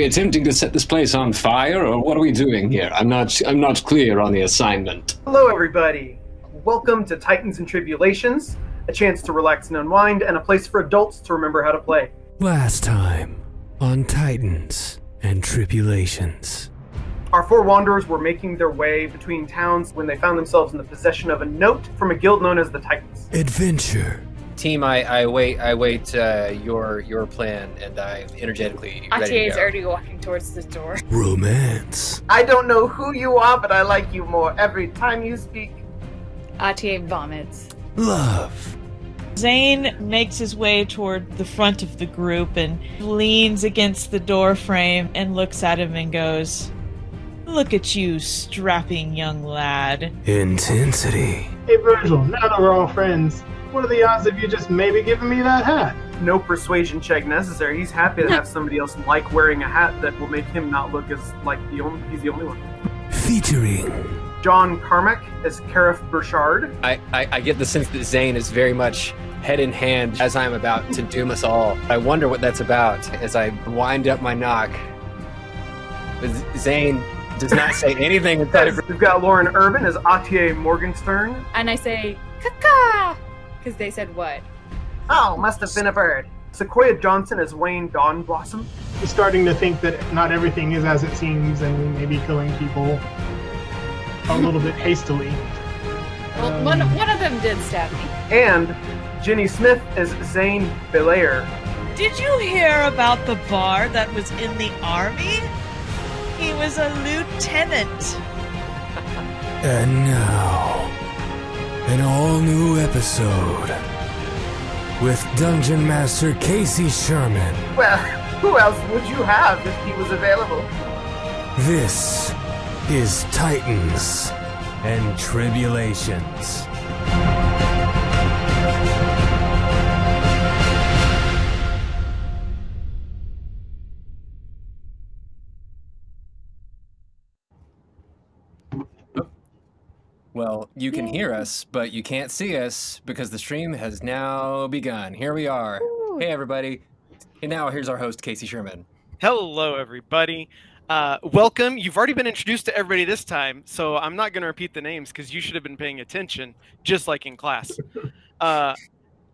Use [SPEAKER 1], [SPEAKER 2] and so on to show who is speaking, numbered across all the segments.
[SPEAKER 1] we attempting to set this place on fire, or what are we doing here? I'm not. I'm not clear on the assignment.
[SPEAKER 2] Hello, everybody. Welcome to Titans and Tribulations, a chance to relax and unwind, and a place for adults to remember how to play.
[SPEAKER 3] Last time on Titans and Tribulations.
[SPEAKER 2] Our four wanderers were making their way between towns when they found themselves in the possession of a note from a guild known as the Titans.
[SPEAKER 3] Adventure.
[SPEAKER 4] Team, I, I wait. I wait uh, your your plan, and I energetically Atia
[SPEAKER 5] is already walking towards the door.
[SPEAKER 3] Romance.
[SPEAKER 6] I don't know who you are, but I like you more every time you speak.
[SPEAKER 5] Atia vomits.
[SPEAKER 3] Love.
[SPEAKER 7] Zane makes his way toward the front of the group and leans against the door frame and looks at him and goes, Look at you, strapping young lad.
[SPEAKER 3] Intensity.
[SPEAKER 8] Hey Virgil, now that we're all friends, what are the odds of you just maybe giving me that hat?
[SPEAKER 2] No persuasion check necessary. He's happy to have somebody else like wearing a hat that will make him not look as like the only he's the only one.
[SPEAKER 3] Featuring.
[SPEAKER 2] John Carmack as Karif Burchard.
[SPEAKER 4] I, I, I get the sense that Zane is very much head in hand as I'm about to doom us all. I wonder what that's about as I wind up my knock. Zane does not say anything inside of
[SPEAKER 2] We've got Lauren Urban as Atier Morgenstern.
[SPEAKER 5] And I say, caca! Because they said what?
[SPEAKER 6] Oh, must have been a bird.
[SPEAKER 2] Sequoia Johnson as Wayne Dawn Blossom.
[SPEAKER 8] I'm starting to think that not everything is as it seems, and we may be killing people a little bit hastily.
[SPEAKER 5] Well,
[SPEAKER 8] Um,
[SPEAKER 5] one, one of them did stab me.
[SPEAKER 2] And Jenny Smith as Zane Belair.
[SPEAKER 7] Did you hear about the bar that was in the army? He was a lieutenant.
[SPEAKER 3] And now, an all new episode with Dungeon Master Casey Sherman.
[SPEAKER 6] Well, who else would you have if he was available?
[SPEAKER 3] This is Titans and Tribulations.
[SPEAKER 4] Well, you can hear us, but you can't see us because the stream has now begun. Here we are. Hey, everybody. And now here's our host, Casey Sherman.
[SPEAKER 9] Hello, everybody. Uh, welcome. You've already been introduced to everybody this time, so I'm not going to repeat the names because you should have been paying attention, just like in class. Uh,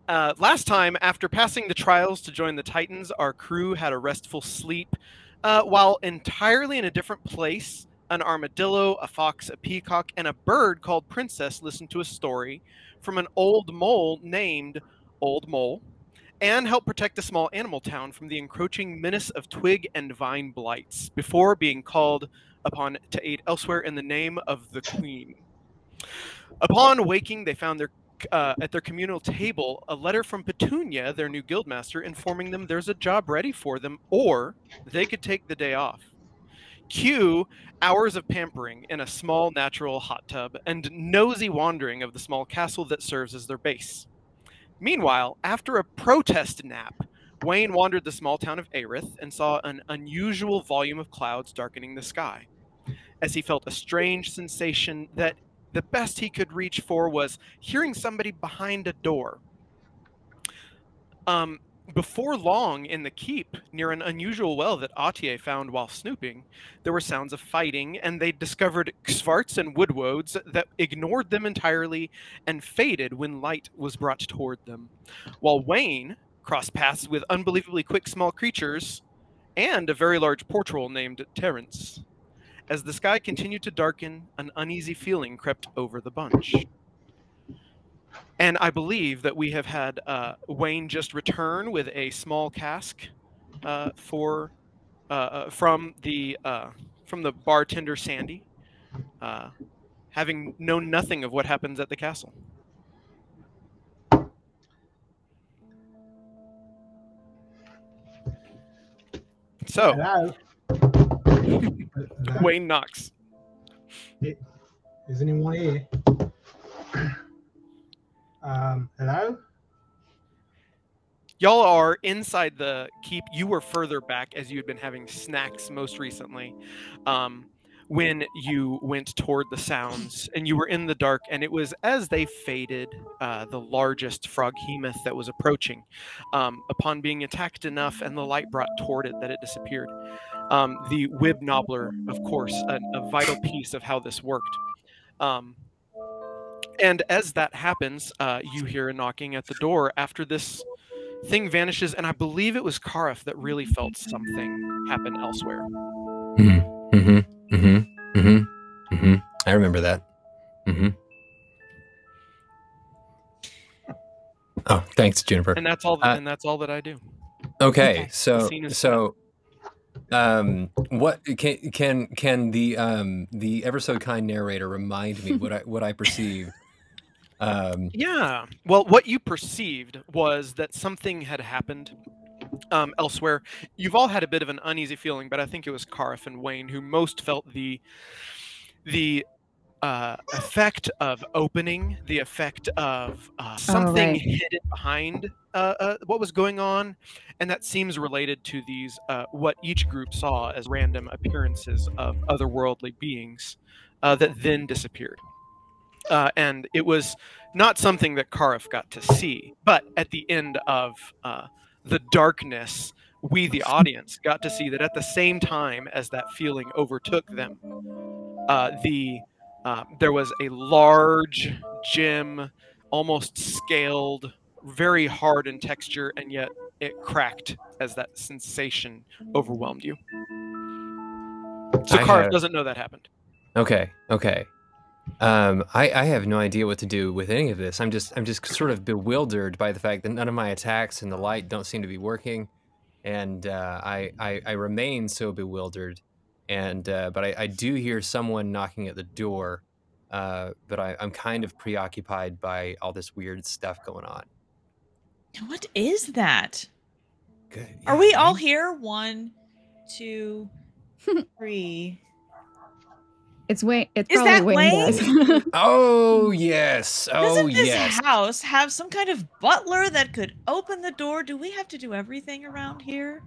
[SPEAKER 9] uh, last time, after passing the trials to join the Titans, our crew had a restful sleep. Uh, while entirely in a different place, an armadillo, a fox, a peacock, and a bird called Princess listened to a story from an old mole named Old Mole and help protect a small animal town from the encroaching menace of twig and vine blights before being called upon to aid elsewhere in the name of the queen. Upon waking, they found their uh, at their communal table a letter from Petunia, their new guildmaster, informing them there's a job ready for them, or they could take the day off. Cue hours of pampering in a small natural hot tub and nosy wandering of the small castle that serves as their base. Meanwhile, after a protest nap, Wayne wandered the small town of Aerith and saw an unusual volume of clouds darkening the sky. As he felt a strange sensation that the best he could reach for was hearing somebody behind a door. Um, before long, in the keep, near an unusual well that Atier found while snooping, there were sounds of fighting, and they discovered Xvarts and Woodwoads that ignored them entirely and faded when light was brought toward them. While Wayne crossed paths with unbelievably quick small creatures and a very large portroll named Terence. As the sky continued to darken, an uneasy feeling crept over the bunch. And I believe that we have had uh, Wayne just return with a small cask uh, for uh, uh, from the uh, from the bartender Sandy, uh, having known nothing of what happens at the castle. So
[SPEAKER 8] Hello?
[SPEAKER 9] Wayne knocks.
[SPEAKER 8] Is anyone here? Um, hello?
[SPEAKER 9] Y'all are inside the keep. You were further back as you had been having snacks most recently. Um, when you went toward the sounds and you were in the dark, and it was as they faded, uh, the largest froghemoth that was approaching, um, upon being attacked enough and the light brought toward it that it disappeared. Um, the Wib Nobbler, of course, a, a vital piece of how this worked. Um, and as that happens, uh, you hear a knocking at the door after this thing vanishes, and I believe it was Karif that really felt something happen elsewhere.
[SPEAKER 4] Mm-hmm. Mm-hmm. Mm-hmm. Mm-hmm. Mm-hmm. I remember that. Mm-hmm. Oh, thanks, Juniper.
[SPEAKER 9] And that's all.
[SPEAKER 4] Uh,
[SPEAKER 9] and that's all that I do.
[SPEAKER 4] Okay,
[SPEAKER 10] Okay.
[SPEAKER 4] so so um what can can can the um the ever so kind narrator remind me what I what I perceived? Um
[SPEAKER 9] Yeah. Well, what you perceived was that something had happened um, elsewhere. You've all had a bit of an uneasy feeling, but I think it was Karif and Wayne who most felt the the uh, effect of opening, the effect of uh, something
[SPEAKER 5] right.
[SPEAKER 9] hidden behind uh, uh, what was going on, and that seems related to these uh, what each group saw as random appearances of otherworldly beings uh, that then disappeared. Uh, and it was not something that Karif got to see, but at the end of uh, the darkness, we, the audience, got to see that at the same time as that feeling overtook them, uh, the uh, there was a large gem, almost scaled, very hard in texture, and yet it cracked as that sensation overwhelmed you. So
[SPEAKER 4] I
[SPEAKER 9] Karif doesn't know that happened.
[SPEAKER 4] Okay, okay. Um, I, I have no idea what to do with any of this. I'm just I'm just sort of bewildered by the fact that none of my attacks and the light don't seem to be working, and uh, I, I I remain so bewildered. And uh, but I, I do hear someone knocking at the door, uh, but I, I'm kind of preoccupied by all this weird stuff going on.
[SPEAKER 7] What is that?
[SPEAKER 4] Good.
[SPEAKER 7] Are we all here? One, two, three.
[SPEAKER 5] It's way. It's
[SPEAKER 7] Is
[SPEAKER 5] probably
[SPEAKER 7] that
[SPEAKER 5] Wayne.
[SPEAKER 7] Wayne?
[SPEAKER 5] Does.
[SPEAKER 4] Oh yes. Oh
[SPEAKER 7] Doesn't this
[SPEAKER 4] yes.
[SPEAKER 7] house have some kind of butler that could open the door? Do we have to do everything around here?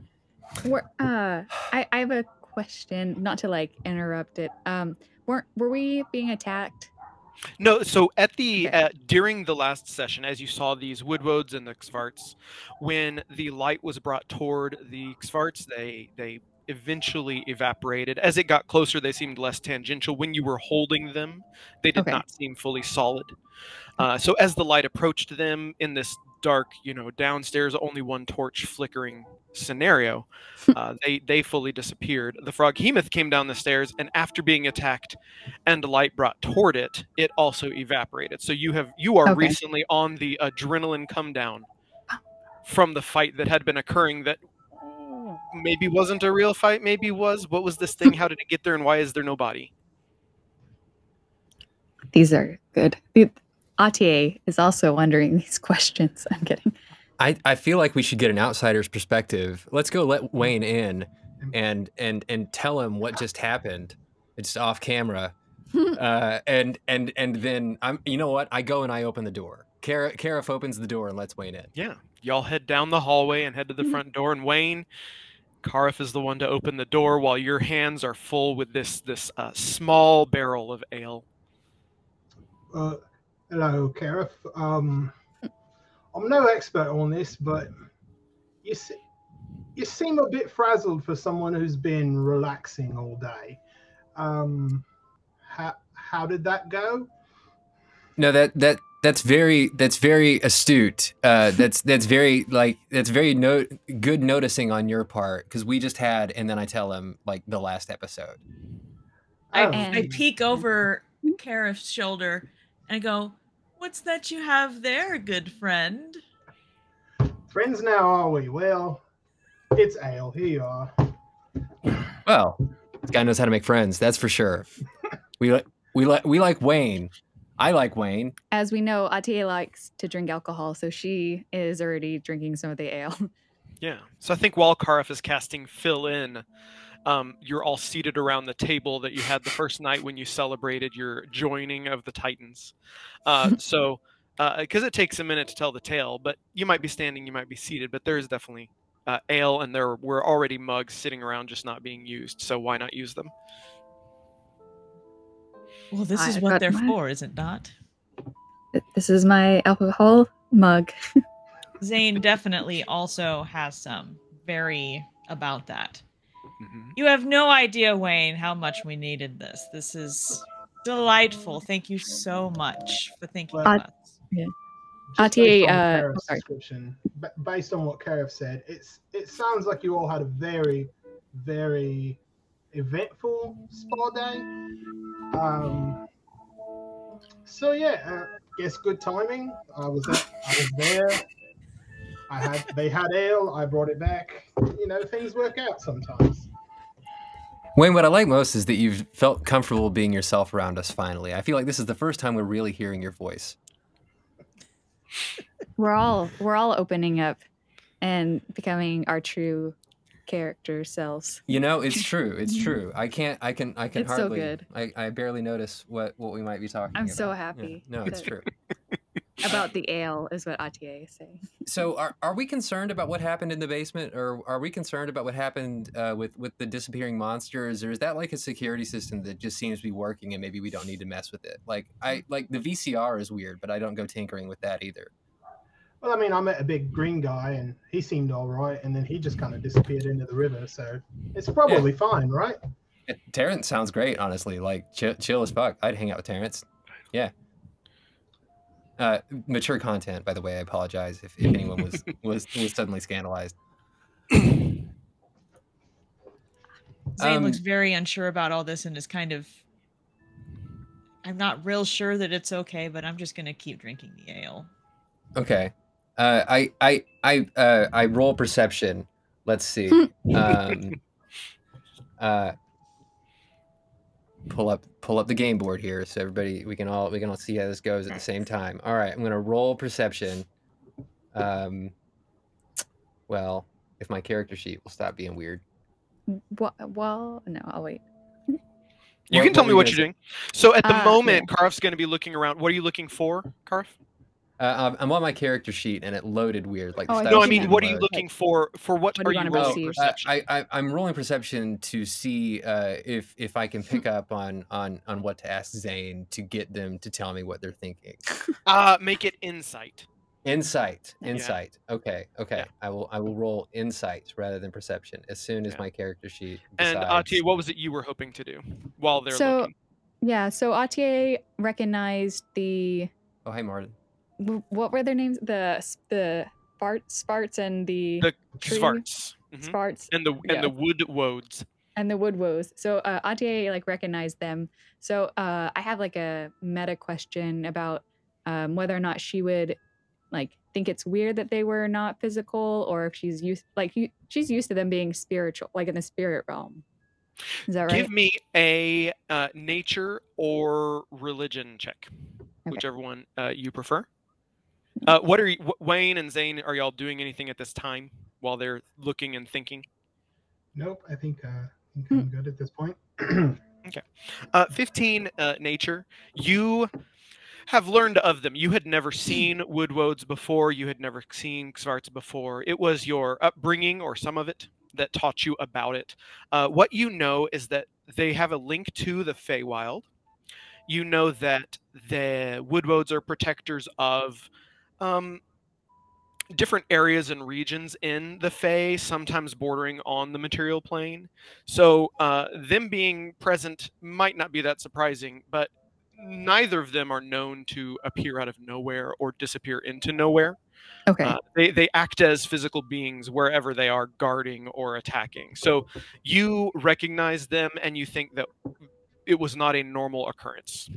[SPEAKER 5] We're, uh, I, I have a question. Not to like interrupt it. Um, were were we being attacked?
[SPEAKER 9] No, so at the
[SPEAKER 5] Okay.
[SPEAKER 9] uh, during the last session, as you saw these woodwoads and the Xvarts, when the light was brought toward the Xvarts, they they eventually evaporated. As it got closer, they seemed less tangential. When you were holding them, they did
[SPEAKER 5] Okay.
[SPEAKER 9] not seem fully solid. Uh, so as the light approached them in this dark, you know, downstairs only one torch flickering scenario, uh, they they fully disappeared. The froghemoth came down the stairs, and after being attacked and light brought toward it, it also evaporated. So you have you are
[SPEAKER 5] Okay.
[SPEAKER 9] recently on the adrenaline come down from the fight that had been occurring that maybe wasn't a real fight, maybe was. What was this thing? How did it get there and why is there no body?
[SPEAKER 5] These are good. The Atier is also wondering these questions. I'm kidding.
[SPEAKER 4] I, I feel like we should get an outsider's perspective. Let's go let Wayne in and and and tell him what just happened. It's off camera. uh, and and and then I'm you know what? I go and I open the door. Kara Karif opens the door and lets Wayne in.
[SPEAKER 9] Yeah. Y'all head down the hallway and head to the front door and Wayne Karif is the one to open the door while your hands are full with this this uh, small barrel of ale.
[SPEAKER 8] Uh, hello, Karif. Um, I'm no expert on this, but you se- you seem a bit frazzled for someone who's been relaxing all day. Um, how how did that go?
[SPEAKER 4] No, that that that's very that's very astute. Uh, that's that's very like that's very no good noticing on your part because we just had and then I tell him like the last episode.
[SPEAKER 7] I,
[SPEAKER 8] Oh.
[SPEAKER 7] I peek over Karif's shoulder and I go, What's that you have there, good friend?
[SPEAKER 8] Friends now, are we? Well, it's ale. Here you are.
[SPEAKER 4] Well, this guy knows how to make friends. That's for sure. We like we like we like Wayne. I like Wayne.
[SPEAKER 5] As we know, Atier likes to drink alcohol, so she is already drinking some of the ale.
[SPEAKER 9] Yeah. So I think while Karif is casting fill in, um, you're all seated around the table that you had the first night when you celebrated your joining of the Titans. Uh, so, because it takes a minute to tell the tale, but you might be standing, you might be seated, but there is definitely uh, ale, and there were already mugs sitting around just not being used. So why not use them?
[SPEAKER 7] Well, this is
[SPEAKER 5] I've
[SPEAKER 7] what they're
[SPEAKER 5] mine.
[SPEAKER 7] for, is it not?
[SPEAKER 5] this is my alcohol mug.
[SPEAKER 7] Zane definitely also has some very about that.
[SPEAKER 9] Mhm.
[SPEAKER 7] You have no idea, Wayne, how much we needed this. This is delightful. Thank you so much for thinking
[SPEAKER 8] Well,
[SPEAKER 7] of us.
[SPEAKER 8] Just
[SPEAKER 5] RTA,
[SPEAKER 8] based on
[SPEAKER 5] uh, sorry.
[SPEAKER 8] description, based on what Kareth said, it's it sounds like you all had a very, very eventful spa day. Um, so yeah, uh, guess good timing. I was at, I was there. I had they had ale. I brought it back. You know, things work out sometimes.
[SPEAKER 4] Wayne, what I like most is that you've felt comfortable being yourself around us finally. I feel like this is the first time we're really hearing your voice.
[SPEAKER 5] We're all we're all opening up and becoming our true character selves.
[SPEAKER 4] You know, it's true. It's true. I can't. I can. I can
[SPEAKER 5] It's so
[SPEAKER 4] hardly.
[SPEAKER 5] good.
[SPEAKER 4] I, I barely notice what what we might be talking.
[SPEAKER 5] About I'm
[SPEAKER 4] about.
[SPEAKER 5] so
[SPEAKER 4] Yeah.
[SPEAKER 5] happy
[SPEAKER 4] No, it's true.
[SPEAKER 5] About the ale is what Atier is saying.
[SPEAKER 4] So, are, are we concerned about what happened in the basement, or are we concerned about what happened uh, with with the disappearing monsters, or is that like a security system that just seems to be working and maybe we don't need to mess with it? Like I like the VCR is weird, but I don't go tinkering with that either.
[SPEAKER 8] Well, I mean, I met a big green guy, and he seemed all right, and then he just kind of disappeared into the river. So it's probably fine, right?
[SPEAKER 4] Yeah, Terrence sounds great, honestly. Like chill, chill as fuck. I'd hang out with Terrence. Yeah. Uh, mature content, by the way. I apologize if, if anyone was was was suddenly scandalized.
[SPEAKER 7] Zane
[SPEAKER 4] Um,
[SPEAKER 7] looks very unsure about all this and is kind of. I'm not real sure that it's okay, but I'm just gonna keep drinking the ale.
[SPEAKER 4] Okay. Uh, I I I uh, I roll perception. Let's see. um, uh, pull up pull up the game board here, so everybody we can all we can all see how this goes at the same time. All right, I'm gonna roll perception. Um, well, if my character sheet will stop being weird.
[SPEAKER 5] Well, well no, I'll wait.
[SPEAKER 9] You
[SPEAKER 4] What-
[SPEAKER 9] can tell
[SPEAKER 4] what
[SPEAKER 9] me what
[SPEAKER 4] you
[SPEAKER 9] you're doing. So at the
[SPEAKER 5] Uh,
[SPEAKER 9] moment, Karf's going to be looking around. What are you looking for, Karf?
[SPEAKER 4] Uh, I'm- I'm on my character sheet and it loaded weird. Like
[SPEAKER 5] Oh,
[SPEAKER 9] No, I mean, what are you
[SPEAKER 4] load.
[SPEAKER 9] looking for? For what,
[SPEAKER 5] What
[SPEAKER 9] are
[SPEAKER 5] you
[SPEAKER 9] you rolling
[SPEAKER 5] receive?
[SPEAKER 4] Uh,
[SPEAKER 9] perception?
[SPEAKER 4] I, I I'm rolling perception to see uh, if if I can pick up on on on what to ask Zane to get them to tell me what they're thinking.
[SPEAKER 9] Uh, make it insight.
[SPEAKER 4] Insight,
[SPEAKER 9] Yeah.
[SPEAKER 4] insight. Okay, okay.
[SPEAKER 9] Yeah.
[SPEAKER 4] I will I will roll insight rather than perception as soon as
[SPEAKER 9] Yeah.
[SPEAKER 4] my character sheet
[SPEAKER 9] And
[SPEAKER 4] decides.
[SPEAKER 9] Ati, what was it you were hoping to do while they're
[SPEAKER 5] So-
[SPEAKER 9] looking?
[SPEAKER 5] Yeah, so Atier recognized the
[SPEAKER 4] oh, hi Martin.
[SPEAKER 5] What were their names? The the Sparts, Sparts, and the
[SPEAKER 9] The
[SPEAKER 5] tree
[SPEAKER 9] Svarts. Mhm.
[SPEAKER 5] Sparts
[SPEAKER 9] And the
[SPEAKER 5] yeah.
[SPEAKER 9] and the wood woads.
[SPEAKER 5] and the Woodwoes. So uh, Atier like recognized them. So uh, I have like a meta question about um, whether or not she would like think it's weird that they were not physical, or if she's used like she's used to them being spiritual, like in the spirit realm. Is that right?
[SPEAKER 9] Give me a uh, nature or religion check,
[SPEAKER 5] Okay.
[SPEAKER 9] whichever one uh, you prefer. Uh, what are you, Wayne and Zane? Are y'all doing anything at this time while they're looking and thinking?
[SPEAKER 8] Nope, I think, uh, I think
[SPEAKER 5] Hmm.
[SPEAKER 8] I'm good at this point.
[SPEAKER 9] Uh, 15 uh, nature. You have learned of them. You had never seen Woodwoads before. You had never seen Xvarts before. It was your upbringing or some of it that taught you about it. Uh, what you know is that they have a link to the Feywild. You know that the Woodwoads are protectors of um, different areas and regions in the Fey, sometimes bordering on the material plane. So uh, them being present might not be that surprising, but neither of them are known to appear out of nowhere or disappear into nowhere.
[SPEAKER 5] okay.
[SPEAKER 9] Uh, they they act as physical beings wherever they are guarding or attacking. So you recognize them and you think that it was not a normal occurrence.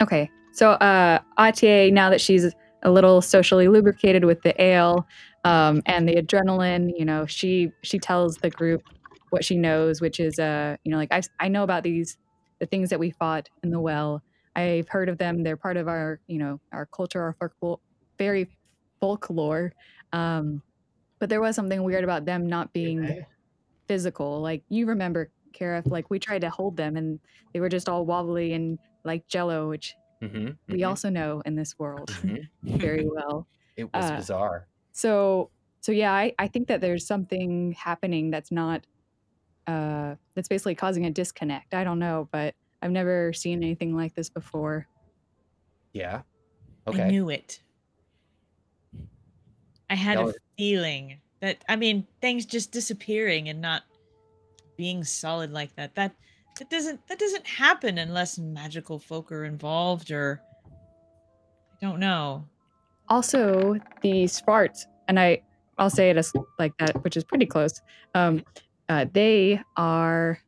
[SPEAKER 5] Okay. So uh Atier, now that she's a little socially lubricated with the ale um, and the adrenaline, you know, she she tells the group what she knows, which is uh, you know, like I I know about these the things that we fought in the well. I've heard of them. They're part of our, you know, our culture, our very folklore. Um, but there was something weird about them not being physical. Like you remember, Kareth, like we tried to hold them and they were just all wobbly and like jello, which
[SPEAKER 4] Mm-hmm,
[SPEAKER 5] we also know in this world very well.
[SPEAKER 4] It was
[SPEAKER 5] uh,
[SPEAKER 4] bizarre.
[SPEAKER 5] So so yeah, I, I think that there's something happening that's not uh that's basically causing a disconnect. I don't know, but I've never seen anything like this before.
[SPEAKER 4] Yeah. Okay.
[SPEAKER 7] I knew it. I had
[SPEAKER 4] Y'all
[SPEAKER 7] a feeling that I mean things just disappearing and not being solid like that. That that doesn't that doesn't happen unless magical folk are involved or I don't know.
[SPEAKER 5] Also, the Sparts, and I I'll say it as like that, which is pretty close. Um, uh, they are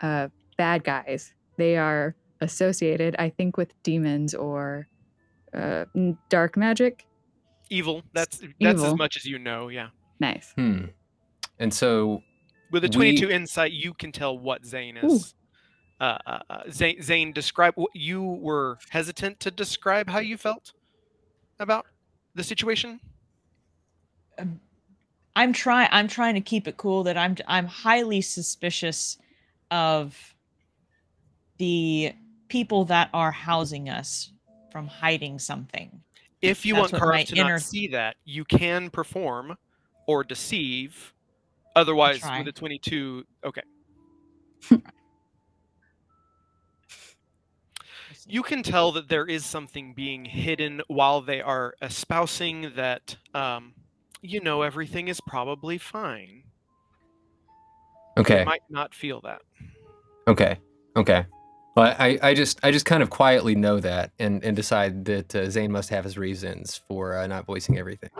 [SPEAKER 5] uh, bad guys. They are associated, I think, with demons or uh, dark magic.
[SPEAKER 9] Evil. That's that's as much as you know. Yeah.
[SPEAKER 5] Nice.
[SPEAKER 4] Hmm. And so
[SPEAKER 9] With a
[SPEAKER 4] We-
[SPEAKER 9] 22 insight, you can tell what Zane is. Uh, uh, uh, Zane, Zane, describe. what- You were hesitant to describe how you felt about the situation.
[SPEAKER 7] I'm trying I'm trying to keep it cool that I'm I'm highly suspicious of the people that are housing us from hiding something.
[SPEAKER 9] If you
[SPEAKER 7] That's
[SPEAKER 9] want Karth to
[SPEAKER 7] inner-
[SPEAKER 9] not see that, you can perform or deceive. Otherwise, with a 22, okay. you can tell that there is something being hidden while they are espousing that, um, you know, everything is probably fine.
[SPEAKER 4] okay.
[SPEAKER 9] You might not feel that.
[SPEAKER 4] Okay. Okay. Well, I, I just I just kind of quietly know that and, and decide that uh, Zane must have his reasons for uh, not voicing everything.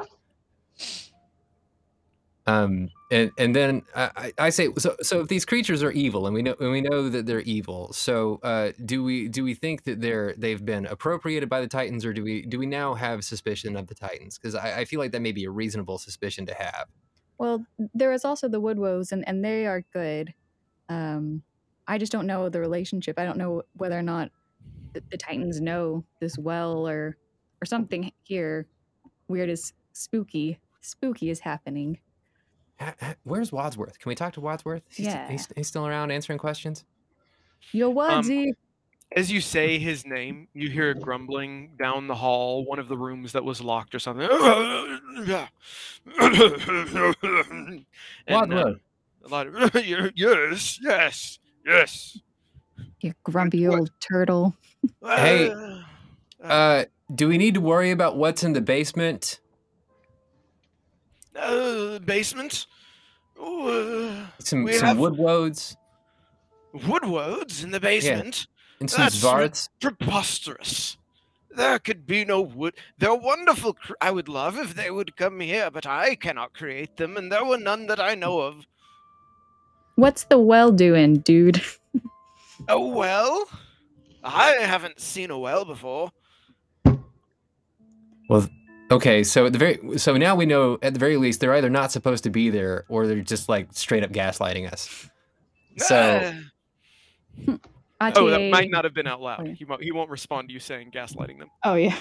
[SPEAKER 4] Um and and then I, I say so so if these creatures are evil and we know and we know that they're evil so uh, do we do we think that they're they've been appropriated by the Titans or do we do we now have suspicion of the Titans because I, I feel like that may be a reasonable suspicion to have.
[SPEAKER 5] Well, there is also the Woodwoes, and, and they are good. Um, I just don't know the relationship. I don't know whether or not the, the Titans know this well or or something here weird is spooky. Spooky is happening.
[SPEAKER 4] Ha- ha- Where's Wadsworth? Can we talk to Wadsworth? He's,
[SPEAKER 5] Yeah.
[SPEAKER 4] he's, he's still around answering questions.
[SPEAKER 5] Yo,
[SPEAKER 9] Um, As you say his name, you hear a grumbling down the hall, one of the rooms that was locked or something. And, uh,
[SPEAKER 4] Wadsworth.
[SPEAKER 9] a lot of yes, yes, yes.
[SPEAKER 5] you grumpy old turtle.
[SPEAKER 4] Hey,
[SPEAKER 9] Uh,
[SPEAKER 4] Uh, do we need to worry about what's in the basement?
[SPEAKER 9] Uh, basement. Ooh, uh,
[SPEAKER 4] Some
[SPEAKER 9] We
[SPEAKER 4] some
[SPEAKER 9] have-
[SPEAKER 4] woodwoads
[SPEAKER 9] in the basement.
[SPEAKER 4] and some
[SPEAKER 9] That's
[SPEAKER 4] Zvarts.
[SPEAKER 9] Preposterous. There could be no wood. They're wonderful. Cr- I would love if they would come here, but I cannot create them, and there were none that I know of.
[SPEAKER 5] What's the well doing, dude?
[SPEAKER 9] Oh well, I haven't seen a well before.
[SPEAKER 4] Okay, so at the very so now we know at the very least they're either not supposed to be there or they're just like straight up gaslighting us. So
[SPEAKER 9] Ah. oh, that might not have been out loud.
[SPEAKER 5] Oh.
[SPEAKER 9] He won't. He won't respond to you saying gaslighting them.
[SPEAKER 5] Oh yeah.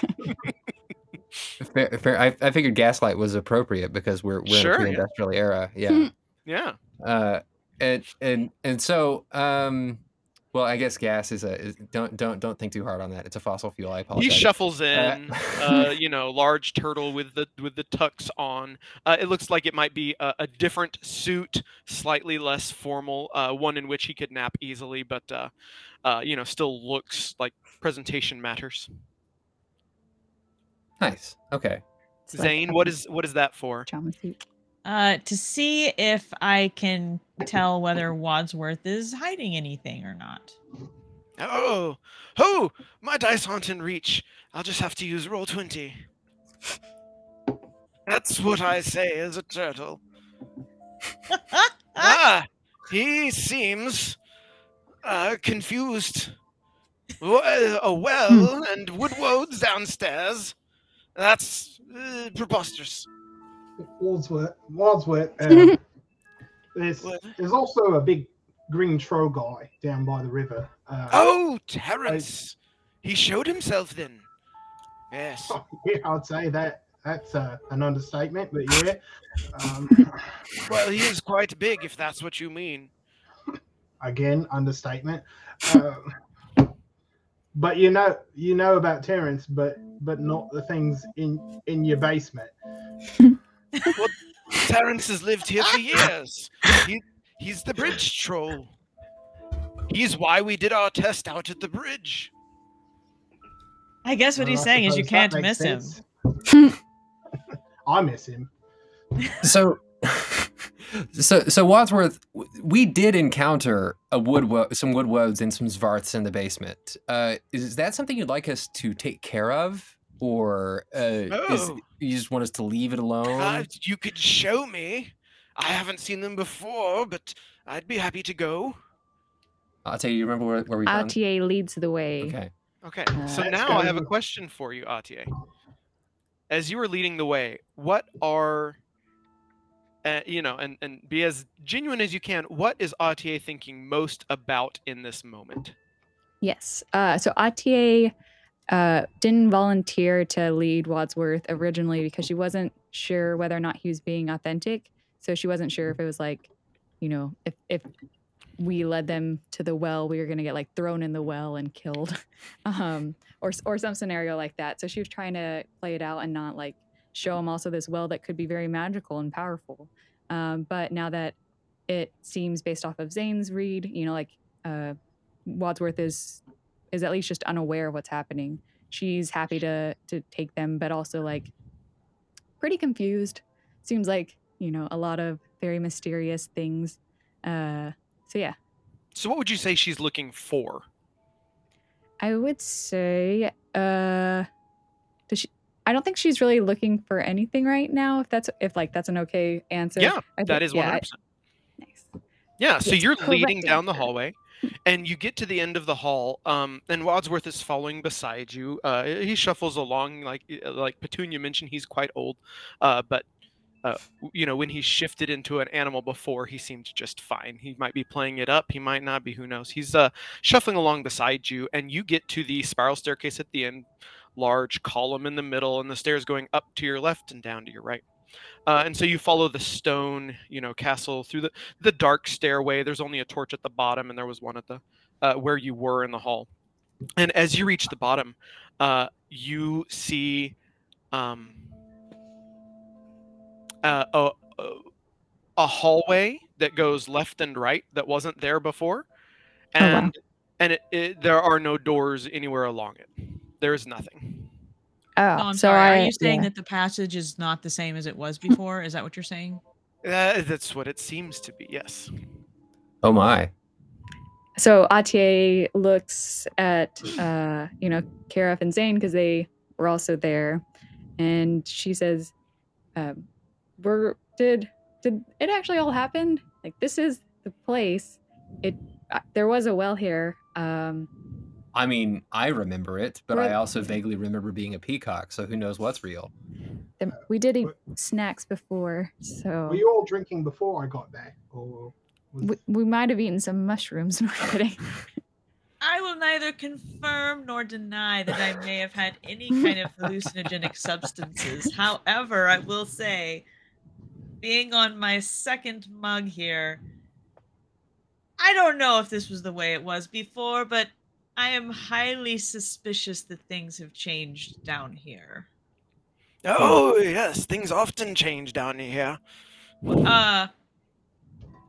[SPEAKER 4] fair, fair, I, I figured gaslight was appropriate because we're we're
[SPEAKER 9] Sure,
[SPEAKER 4] in a
[SPEAKER 9] yeah.
[SPEAKER 4] pre-industrial era. Yeah.
[SPEAKER 9] Yeah.
[SPEAKER 4] uh, and and and so um, well, I guess gas is a is, don't don't don't think too hard on that. It's a fossil fuel. I apologize.
[SPEAKER 9] He shuffles in,
[SPEAKER 4] Uh,
[SPEAKER 9] uh, you know, large turtle with the with the tux on. Uh, it looks like it might be a, a different suit, slightly less formal, uh, one in which he could nap easily, but uh, uh, you know, still looks like presentation matters.
[SPEAKER 4] Nice. Okay.
[SPEAKER 9] Zane, what is what is that for?
[SPEAKER 5] pajama suit.
[SPEAKER 7] Uh, to see if I can tell whether Wadsworth is hiding anything or not.
[SPEAKER 9] Oh, oh, my dice aren't in reach. I'll just have to use Roll20. That's what I say as a turtle. ah, he seems uh, confused. Well, a well and woodwoads downstairs. That's uh, preposterous.
[SPEAKER 8] Wadsworth. Wadsworth. Uh, there's, there's also a big green troll guy down by the river. Uh,
[SPEAKER 9] Oh, Terence! He showed himself then. Yes.
[SPEAKER 8] yeah, I'd say that that's uh, an understatement, but yeah. Um,
[SPEAKER 9] Well, he is quite big, if that's what you mean.
[SPEAKER 8] again, understatement. Um, but you know, you know about Terrence, but but not the things in in your basement.
[SPEAKER 9] Terence has lived here for years. He, he's the bridge troll. He's why we did our test out at the bridge.
[SPEAKER 7] I guess what
[SPEAKER 8] Well,
[SPEAKER 7] he's
[SPEAKER 8] I
[SPEAKER 7] saying is you can't
[SPEAKER 8] makes
[SPEAKER 7] miss him.
[SPEAKER 8] I miss him.
[SPEAKER 4] So So, so Wadsworth, we did encounter a wood, wo- some wood woads and some svarths in the basement. Uh, is that something you'd like us to take care of, or uh, is,
[SPEAKER 9] Oh.
[SPEAKER 4] you just want us to leave it alone?
[SPEAKER 9] Uh, you could show me. I haven't seen them before, but I'd be happy to go.
[SPEAKER 4] I'll tell you. You remember where, where we found?
[SPEAKER 5] Atier leads the way.
[SPEAKER 4] Okay.
[SPEAKER 9] Okay,
[SPEAKER 5] Uh,
[SPEAKER 9] so
[SPEAKER 8] Let's
[SPEAKER 9] now I have a question for you, Atier. As you were leading the way, what are, uh, you know, and, and be as genuine as you can, what is Atier thinking most about in this moment?
[SPEAKER 5] Yes. Uh, so Atier uh, didn't volunteer to lead Wadsworth originally because she wasn't sure whether or not he was being authentic. So she wasn't sure if it was like, you know, if if we led them to the well, we were gonna get like thrown in the well and killed, um, or or some scenario like that. So she was trying to play it out and not like show him also this well that could be very magical and powerful. Um, but now that it seems based off of Zane's read, you know, like uh, Wadsworth is is at least just unaware of what's happening. She's happy to to take them, but also like pretty confused. Seems like you know a lot of very mysterious things. Uh, so yeah,
[SPEAKER 9] So, what would you say she's looking for?
[SPEAKER 5] I would say uh, does she? I don't think she's really looking for anything right now. If that's if like that's an okay answer.
[SPEAKER 9] Yeah,
[SPEAKER 5] I
[SPEAKER 9] that
[SPEAKER 5] think-
[SPEAKER 9] is
[SPEAKER 5] yeah, I-
[SPEAKER 9] 100%.
[SPEAKER 5] nice.
[SPEAKER 9] Yeah, so
[SPEAKER 5] Yes,
[SPEAKER 9] you're leading down the hallway, and you get to the end of the hall, um, and Wadsworth is following beside you. Uh, he shuffles along like like Petunia mentioned. He's quite old, uh, but uh, you know when he shifted into an animal before, he seemed just fine. He might be playing it up. He might not be. Who knows? He's uh, shuffling along beside you, and you get to the spiral staircase at the end, large column in the middle, and the stairs going up to your left and down to your right. Uh, and so you follow the stone, you know, castle through the the dark stairway. There's only a torch at the bottom, and there was one at the uh, where you were in the hall. And as you reach the bottom, uh, you see um, uh, a, a- hallway that goes left and right that wasn't there before,
[SPEAKER 5] Oh, wow.
[SPEAKER 9] and and it, it, there are no doors anywhere along it. There is nothing.
[SPEAKER 5] Oh,
[SPEAKER 7] No, I'm
[SPEAKER 5] so
[SPEAKER 7] sorry.
[SPEAKER 5] I,
[SPEAKER 7] Are you saying
[SPEAKER 5] yeah.
[SPEAKER 7] that the passage is not the same as it was before? is that what you're saying?
[SPEAKER 9] Uh, that's what it seems to be. Yes.
[SPEAKER 4] Oh my.
[SPEAKER 5] So Atier looks at uh, you know Kareth and Zane because they were also there, and she says, um, "We're did did it actually all happen? Like this is the place. It uh, there was a well here. Um,
[SPEAKER 4] I mean, I remember it, but I also vaguely remember being a peacock. So who knows what's real?
[SPEAKER 5] we did eat snacks before, so
[SPEAKER 8] Were you all drinking before I got there, or was...
[SPEAKER 5] we, we might have eaten some mushrooms. No kidding.
[SPEAKER 7] I will neither confirm nor deny that I may have had any kind of hallucinogenic substances. However, I will say, being on my second mug here, I don't know if this was the way it was before, but I am highly suspicious that things have changed down here.
[SPEAKER 9] Oh yes, things often change down here.
[SPEAKER 7] Uh,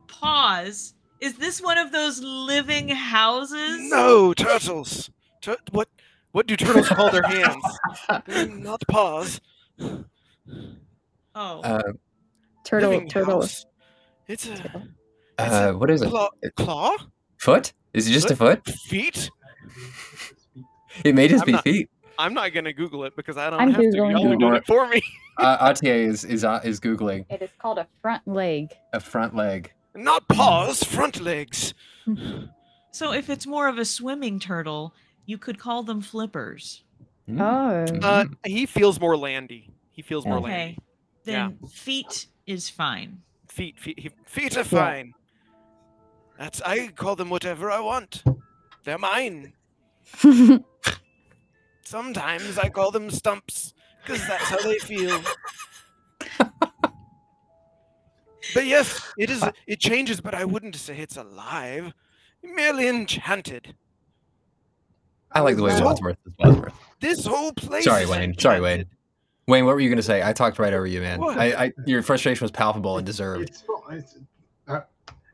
[SPEAKER 7] pause. Is this one of those living houses?
[SPEAKER 9] No turtles. Tur- what? What do turtles call their hands? Not paws.
[SPEAKER 7] Oh.
[SPEAKER 4] Uh,
[SPEAKER 5] Turtle,
[SPEAKER 9] Living
[SPEAKER 5] turtle.
[SPEAKER 9] house. It's a
[SPEAKER 4] uh, what is it?
[SPEAKER 9] claw. claw?
[SPEAKER 4] Foot? Is it just a foot?
[SPEAKER 9] Feet?
[SPEAKER 4] It may just
[SPEAKER 9] I'm
[SPEAKER 4] be
[SPEAKER 9] not-
[SPEAKER 4] feet.
[SPEAKER 9] I'm not gonna Google it because I don't
[SPEAKER 5] I'm
[SPEAKER 9] have to.
[SPEAKER 5] Googling
[SPEAKER 9] Y'all are
[SPEAKER 5] it.
[SPEAKER 9] doing it for me.
[SPEAKER 4] Uh, Atier is is uh, is googling
[SPEAKER 5] It is called a front leg.
[SPEAKER 4] a front leg.
[SPEAKER 9] Not paws, front legs.
[SPEAKER 7] So if it's more of a swimming turtle, you could call them flippers.
[SPEAKER 4] Mm.
[SPEAKER 5] Oh.
[SPEAKER 9] Uh,
[SPEAKER 4] Mm.
[SPEAKER 9] he feels more landy. He feels more
[SPEAKER 7] Okay.
[SPEAKER 9] landy.
[SPEAKER 7] Then feet is fine.
[SPEAKER 9] Feet, feet, feet are fine. That's I call them whatever I want. They're mine. Sometimes I call them stumps because that's how they feel. but yes, it is. It changes, but I wouldn't say it's alive. Merely enchanted.
[SPEAKER 4] I like the way
[SPEAKER 9] So-
[SPEAKER 4] Wadsworth is Wadsworth.
[SPEAKER 9] This whole place.
[SPEAKER 4] Sorry,
[SPEAKER 9] is
[SPEAKER 4] Wayne. Sorry, Wayne. Wayne, what were you going to say? I talked right over you, man. I, I, your frustration was palpable and deserved.
[SPEAKER 8] It's not. It's, uh,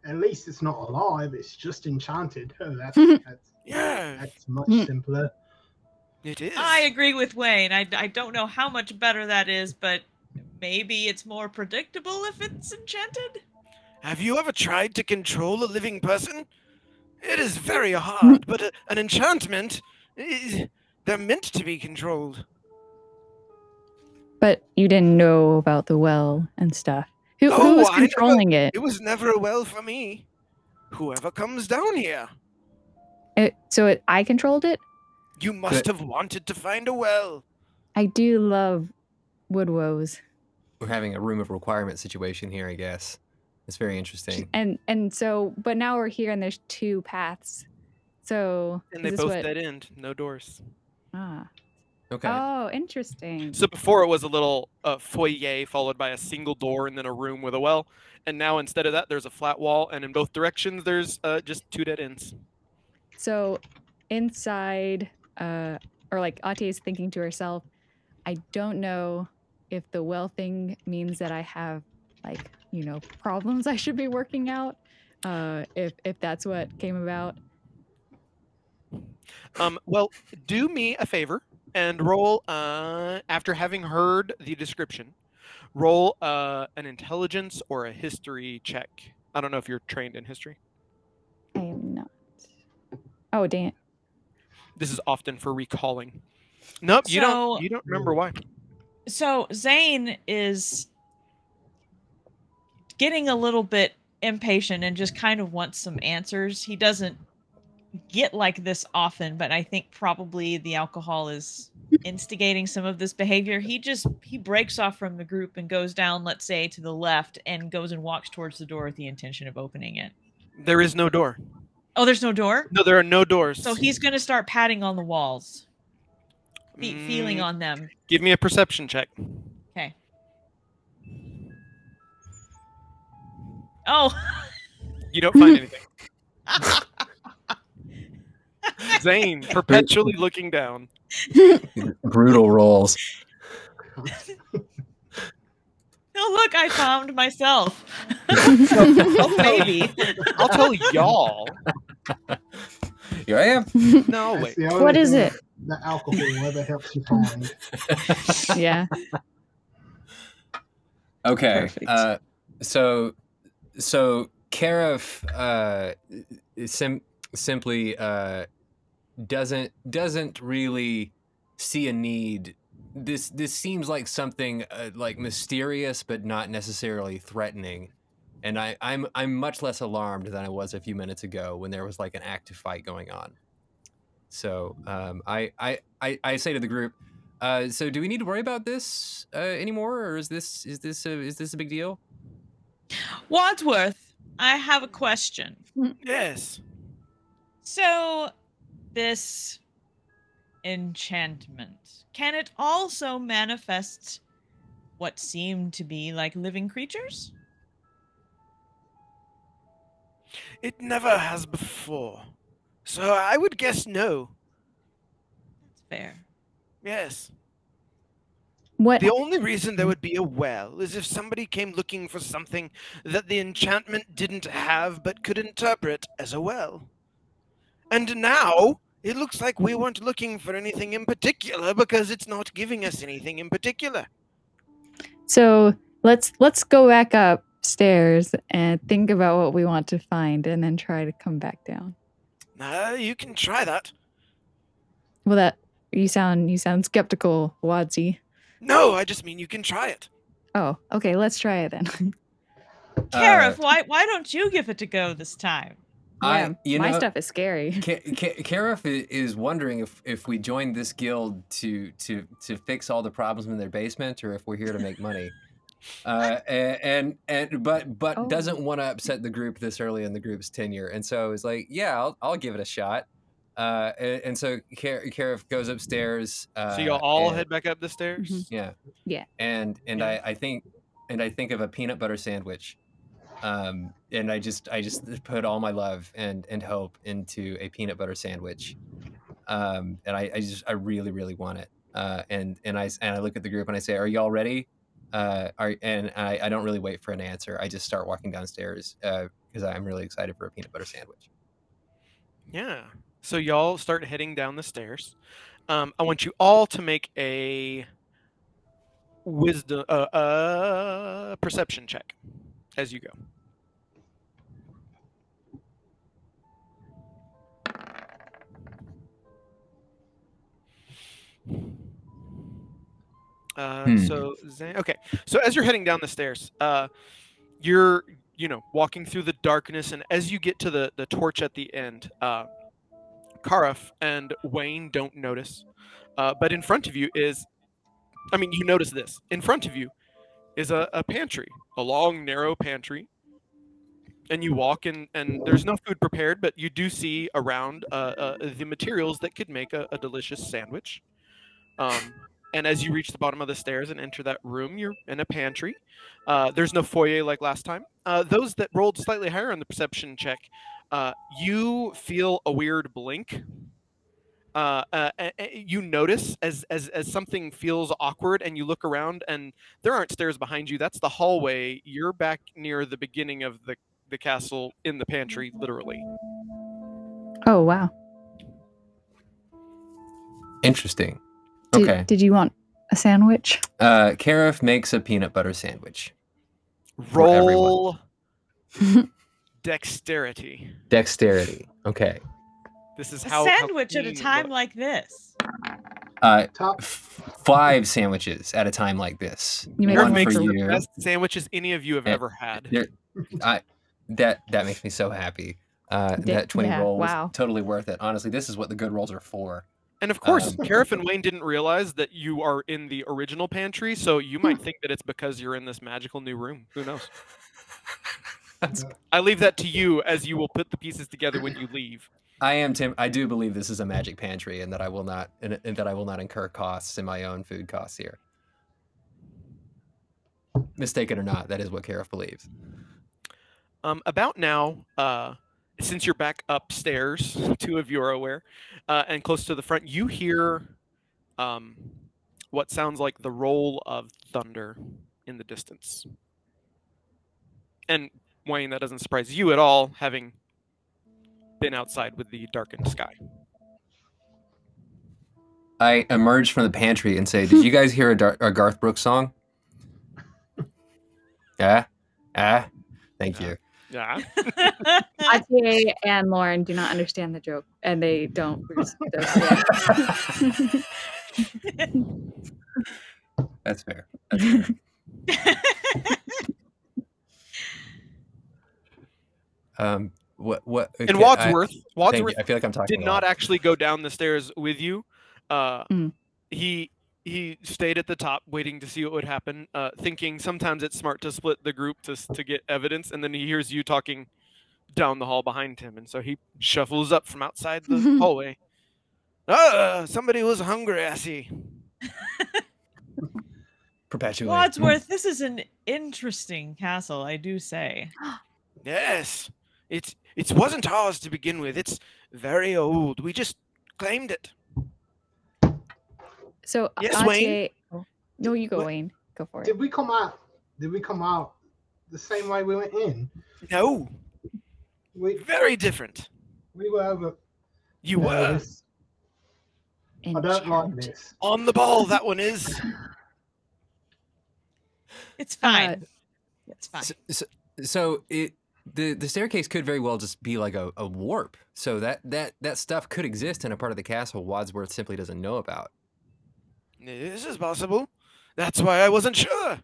[SPEAKER 8] at least it's not alive. It's just enchanted. Oh, that's, that's
[SPEAKER 9] Yeah,
[SPEAKER 8] that's much
[SPEAKER 5] Mm.
[SPEAKER 8] simpler.
[SPEAKER 9] it is.
[SPEAKER 7] I agree with Wayne. I, I don't know how much better that is, but maybe it's more predictable if it's enchanted.
[SPEAKER 9] Have you ever tried to control a living person? It is very hard, but a, an enchantment, eh, they're meant to be controlled.
[SPEAKER 5] But you didn't know about the well and stuff. Who, who
[SPEAKER 9] Oh,
[SPEAKER 5] was
[SPEAKER 9] I never-
[SPEAKER 5] controlling it?
[SPEAKER 9] It was never a well for me. Whoever comes down here,
[SPEAKER 5] It- so it, I controlled it.
[SPEAKER 9] you must have wanted to find a well.
[SPEAKER 5] I do love wood woes,
[SPEAKER 4] We're having a room of requirement situation here, I guess. It's very interesting.
[SPEAKER 5] and and so, but now we're here, and there's two paths. So
[SPEAKER 9] And they both
[SPEAKER 5] what-
[SPEAKER 9] dead end, no doors.
[SPEAKER 5] Ah.
[SPEAKER 4] Okay.
[SPEAKER 5] Oh, interesting.
[SPEAKER 9] So before it was a little uh, foyer followed by a single door and then a room with a well, and now instead of that there's a flat wall, and in both directions there's uh, just two dead ends.
[SPEAKER 5] So inside, uh, or like Ate is thinking to herself, I don't know if the well thing means that I have like, you know, problems I should be working out. Uh, if if that's what came about.
[SPEAKER 9] Um, well, do me a favor and roll uh, after having heard the description. Roll uh, an intelligence or a history check. I don't know if you're trained in history.
[SPEAKER 5] I am not. Oh damn.
[SPEAKER 9] This is often for recalling. Nope, you
[SPEAKER 7] So-
[SPEAKER 9] don't. You don't remember why.
[SPEAKER 7] So Zane is getting a little bit impatient and just kind of wants some answers. He doesn't get like this often, but I think probably the alcohol is instigating some of this behavior. He just he breaks off from the group and goes down, let's say, to the left and goes and walks towards the door with the intention of opening it.
[SPEAKER 9] There is no door.
[SPEAKER 7] Oh, there's no door?
[SPEAKER 9] No, there are no doors.
[SPEAKER 7] So he's going to start patting on the walls. Fe- feeling
[SPEAKER 9] Mm,
[SPEAKER 7] on them.
[SPEAKER 9] Give me a perception check.
[SPEAKER 7] Okay. Oh,
[SPEAKER 9] You don't find anything. Zane perpetually looking down.
[SPEAKER 4] Brutal rolls.
[SPEAKER 7] oh look, I found myself. oh, baby.
[SPEAKER 9] I'll tell y'all.
[SPEAKER 4] Here I am.
[SPEAKER 9] No, wait.
[SPEAKER 5] What is it?
[SPEAKER 8] That alcohol ever helps you find.
[SPEAKER 5] Yeah.
[SPEAKER 4] Okay. Uh, so, so Karif uh, sim- simply uh, doesn't doesn't really see a need. This this seems like something uh, like mysterious, but not necessarily threatening. And I, I'm I'm much less alarmed than I was a few minutes ago when there was like an active fight going on. So um, I, I I I say to the group, uh, so do we need to worry about this uh, anymore, or is this is this a, is this a big deal?
[SPEAKER 7] Wadsworth, I have a question.
[SPEAKER 9] Yes.
[SPEAKER 7] So, this enchantment, can it also manifest what seem to be like living creatures?
[SPEAKER 9] It never has before. So I would guess no.
[SPEAKER 7] That's fair.
[SPEAKER 9] Yes.
[SPEAKER 5] What?
[SPEAKER 9] The only reason there would be a well is if somebody came looking for something that the enchantment didn't have but could interpret as a well. And now it looks like we weren't looking for anything in particular because it's not giving us anything in particular.
[SPEAKER 5] So let's let's go back upstairs and think about what we want to find, and then try to come back down.
[SPEAKER 9] Uh, you can try that.
[SPEAKER 5] Well, that you sound you sound skeptical, Wadsy.
[SPEAKER 9] No, I just mean you can try it.
[SPEAKER 5] Oh, okay. Let's try it then.
[SPEAKER 7] Karif, why why don't you give it a go this time?
[SPEAKER 5] Yeah,
[SPEAKER 4] I, you
[SPEAKER 5] my
[SPEAKER 4] know,
[SPEAKER 5] stuff is scary.
[SPEAKER 4] Ka- Ka- is wondering if, if we join this guild to, to to fix all the problems in their basement, or if we're here to make money. Uh, a- and and but but
[SPEAKER 5] Oh.
[SPEAKER 4] doesn't want to upset the group this early in the group's tenure, and so is like, yeah, I'll I'll give it a shot. Uh, and, and so Kar- goes upstairs. Uh,
[SPEAKER 9] so you'll all
[SPEAKER 4] and-
[SPEAKER 9] head back up the stairs.
[SPEAKER 5] Mhm.
[SPEAKER 4] yeah.
[SPEAKER 5] Yeah.
[SPEAKER 4] And and
[SPEAKER 9] Yeah.
[SPEAKER 4] I, I think and I think of a peanut butter sandwich. Um, and I just I just put all my love and and hope into a peanut butter sandwich. Um, and I, I just I really really want it. Uh, and and I and I look at the group and I say, "Are y'all ready?" Uh, are and I, I don't really wait for an answer. I just start walking downstairs because I'm really excited for a peanut butter sandwich.
[SPEAKER 9] Yeah. So y'all start heading down the stairs. Um, I want you all to make a wisdom uh, uh perception check as you go. Uh,
[SPEAKER 4] hmm.
[SPEAKER 9] So okay, so as you're heading down the stairs, uh, you're you know walking through the darkness, and as you get to the the torch at the end, uh, Karaf and Wayne don't notice, uh, but in front of you is, I mean, you notice this in front of you is a, a pantry, a long narrow pantry. And you walk in, and there's no food prepared, but you do see around uh, uh, the materials that could make a, a delicious sandwich. Um, and as you reach the bottom of the stairs and enter that room, you're in a pantry. Uh, there's no foyer like last time. Uh, those that rolled slightly higher on the perception check, uh, you feel a weird blink. Uh, uh, a- a- you notice as, as as something feels awkward, and you look around, and there aren't stairs behind you. That's the hallway. You're back near the beginning of the the castle in the pantry, literally.
[SPEAKER 5] Oh wow.
[SPEAKER 4] Interesting.
[SPEAKER 5] Did,
[SPEAKER 4] Okay.
[SPEAKER 5] Did you want a sandwich?
[SPEAKER 4] Uh, Karif makes a peanut butter sandwich.
[SPEAKER 9] Roll dexterity.
[SPEAKER 4] Dexterity. Okay.
[SPEAKER 9] This is
[SPEAKER 7] A
[SPEAKER 9] how how
[SPEAKER 7] sandwich at a time
[SPEAKER 9] look-
[SPEAKER 7] like this.
[SPEAKER 4] Uh,
[SPEAKER 8] Top.
[SPEAKER 4] five sandwiches at a time like this.
[SPEAKER 5] You make
[SPEAKER 4] One
[SPEAKER 5] one
[SPEAKER 9] makes
[SPEAKER 4] for
[SPEAKER 5] for-
[SPEAKER 9] the
[SPEAKER 4] you.
[SPEAKER 9] best sandwiches any of you have
[SPEAKER 4] Yeah.
[SPEAKER 9] ever had.
[SPEAKER 4] I that that makes me so happy. Uh,
[SPEAKER 5] Yeah,
[SPEAKER 4] that twenty
[SPEAKER 5] yeah,
[SPEAKER 4] roll was
[SPEAKER 5] wow.
[SPEAKER 4] totally worth it. Honestly, this is what the good rolls are for.
[SPEAKER 9] And of course,
[SPEAKER 4] Um,
[SPEAKER 9] Karif and Wayne didn't realize that you are in the original pantry, so you might think that it's because you're in this magical new room. Who knows?
[SPEAKER 4] That's-
[SPEAKER 9] I leave that to you as you will put the pieces together when you leave.
[SPEAKER 4] I am Tim. I do believe this is a magic pantry, and that I will not and, and that I will not incur costs in my own food costs here. Mistaken or not, that is what Karif believes.
[SPEAKER 9] Um, about now, uh, since you're back upstairs, two of you are aware, uh, and close to the front, you hear um, what sounds like the roll of thunder in the distance. And Wayne, that doesn't surprise you at all, having been outside with the darkened sky.
[SPEAKER 4] I emerge from the pantry and say, "Did you guys hear a, Dar- a Garth Brooks song?" Yeah, ah, thank you.
[SPEAKER 9] Yeah.
[SPEAKER 5] Atier and Lauren do not understand the joke, and they don't.
[SPEAKER 4] That's fair. That's fair. um, what what?
[SPEAKER 9] And
[SPEAKER 4] okay, I-
[SPEAKER 9] Wadsworth,
[SPEAKER 4] thank you.
[SPEAKER 9] Wadsworth
[SPEAKER 4] I feel like I'm talking.
[SPEAKER 9] did not actually go down the stairs with you. Uh,
[SPEAKER 5] Mm.
[SPEAKER 9] He he stayed at the top, waiting to see what would happen, uh, thinking sometimes it's smart to split the group to to get evidence, and then he hears you talking down the hall behind him, and so he shuffles up from outside the hallway. Ah, somebody was hungry, I see.
[SPEAKER 4] perpetuate.
[SPEAKER 7] Wadsworth, this is an interesting castle, I do say.
[SPEAKER 9] Yes, it it wasn't ours to begin with. It's very old. We just claimed it.
[SPEAKER 5] So
[SPEAKER 9] Yes,
[SPEAKER 5] Atier,
[SPEAKER 9] Wayne?
[SPEAKER 5] oh, no, you go,
[SPEAKER 9] What?
[SPEAKER 5] Wayne. Go for it.
[SPEAKER 8] Did we come out? Did we come out the same way we went in?
[SPEAKER 9] No,
[SPEAKER 8] We
[SPEAKER 9] very different.
[SPEAKER 8] we were over.
[SPEAKER 9] You
[SPEAKER 8] No,
[SPEAKER 9] were
[SPEAKER 8] this- I don't like this.
[SPEAKER 9] on the ball. That one is.
[SPEAKER 7] It's fine.
[SPEAKER 5] Uh,
[SPEAKER 7] it's fine.
[SPEAKER 4] So, so, so it the the staircase could very well just be like a, a warp. So that that that stuff could exist in a part of the castle Wadsworth simply doesn't know about.
[SPEAKER 9] This is possible. That's why I wasn't sure.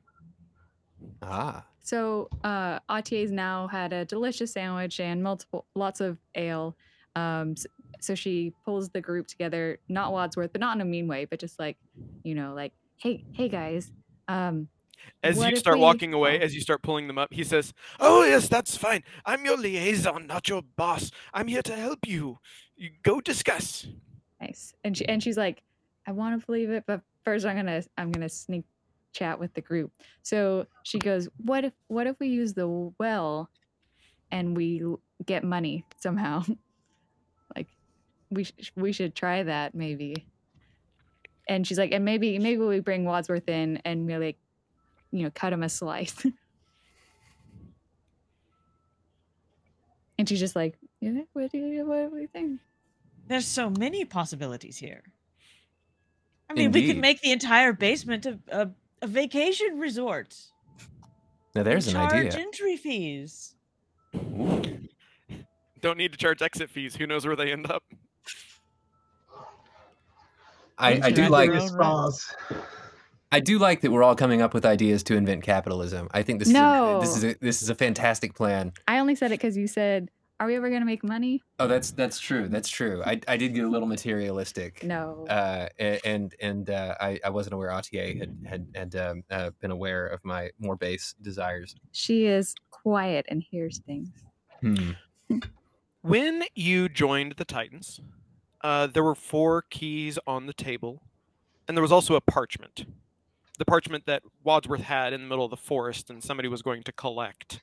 [SPEAKER 4] Ah,
[SPEAKER 5] So uh Atier's now had a delicious sandwich and multiple lots of ale. Um s- so she pulls the group together, not Wadsworth, but not in a mean way, but just like, you know, like, hey, hey guys. Um
[SPEAKER 9] As
[SPEAKER 5] What
[SPEAKER 9] you start
[SPEAKER 5] we-
[SPEAKER 9] walking away, as you start pulling them up, he says, "Oh yes, that's fine. I'm your liaison, not your boss. I'm here to help you. You go discuss."
[SPEAKER 5] nice. And she and she's like, I want to believe it, but first I'm gonna I'm gonna sneak chat with the group. So she goes, What if what if we use the well and we get money somehow? like we sh- we should try that maybe. And she's like, and maybe maybe we bring Wadsworth in and we're like, you know, cut him a slice. and she's just like, yeah, what do you what do you think?
[SPEAKER 7] There's so many possibilities here. I mean, we could make the entire basement a, a, a vacation resort.
[SPEAKER 4] now there's an
[SPEAKER 7] charge
[SPEAKER 4] idea.
[SPEAKER 7] entry fees.
[SPEAKER 9] Don't need to charge exit fees. Who knows where they end up?
[SPEAKER 4] I, I
[SPEAKER 7] Don't
[SPEAKER 4] do
[SPEAKER 7] you
[SPEAKER 4] like
[SPEAKER 7] have
[SPEAKER 4] I do like that we're all coming up with ideas to invent capitalism. I think this
[SPEAKER 5] No.
[SPEAKER 4] is a, this is a, this is a fantastic plan.
[SPEAKER 5] I only said it because you said, "Are we ever gonna make money?"
[SPEAKER 4] Oh, that's that's true. That's true. I, I did get a little materialistic.
[SPEAKER 5] No.
[SPEAKER 4] Uh, and and uh, I, I wasn't aware Atier had had had um, uh, been aware of my more base desires.
[SPEAKER 5] She is quiet and hears things.
[SPEAKER 4] Hmm.
[SPEAKER 9] When you joined the Titans, uh, there were four keys on the table, and there was also a parchment. The parchment that Wadsworth had in the middle of the forest, and somebody was going to collect.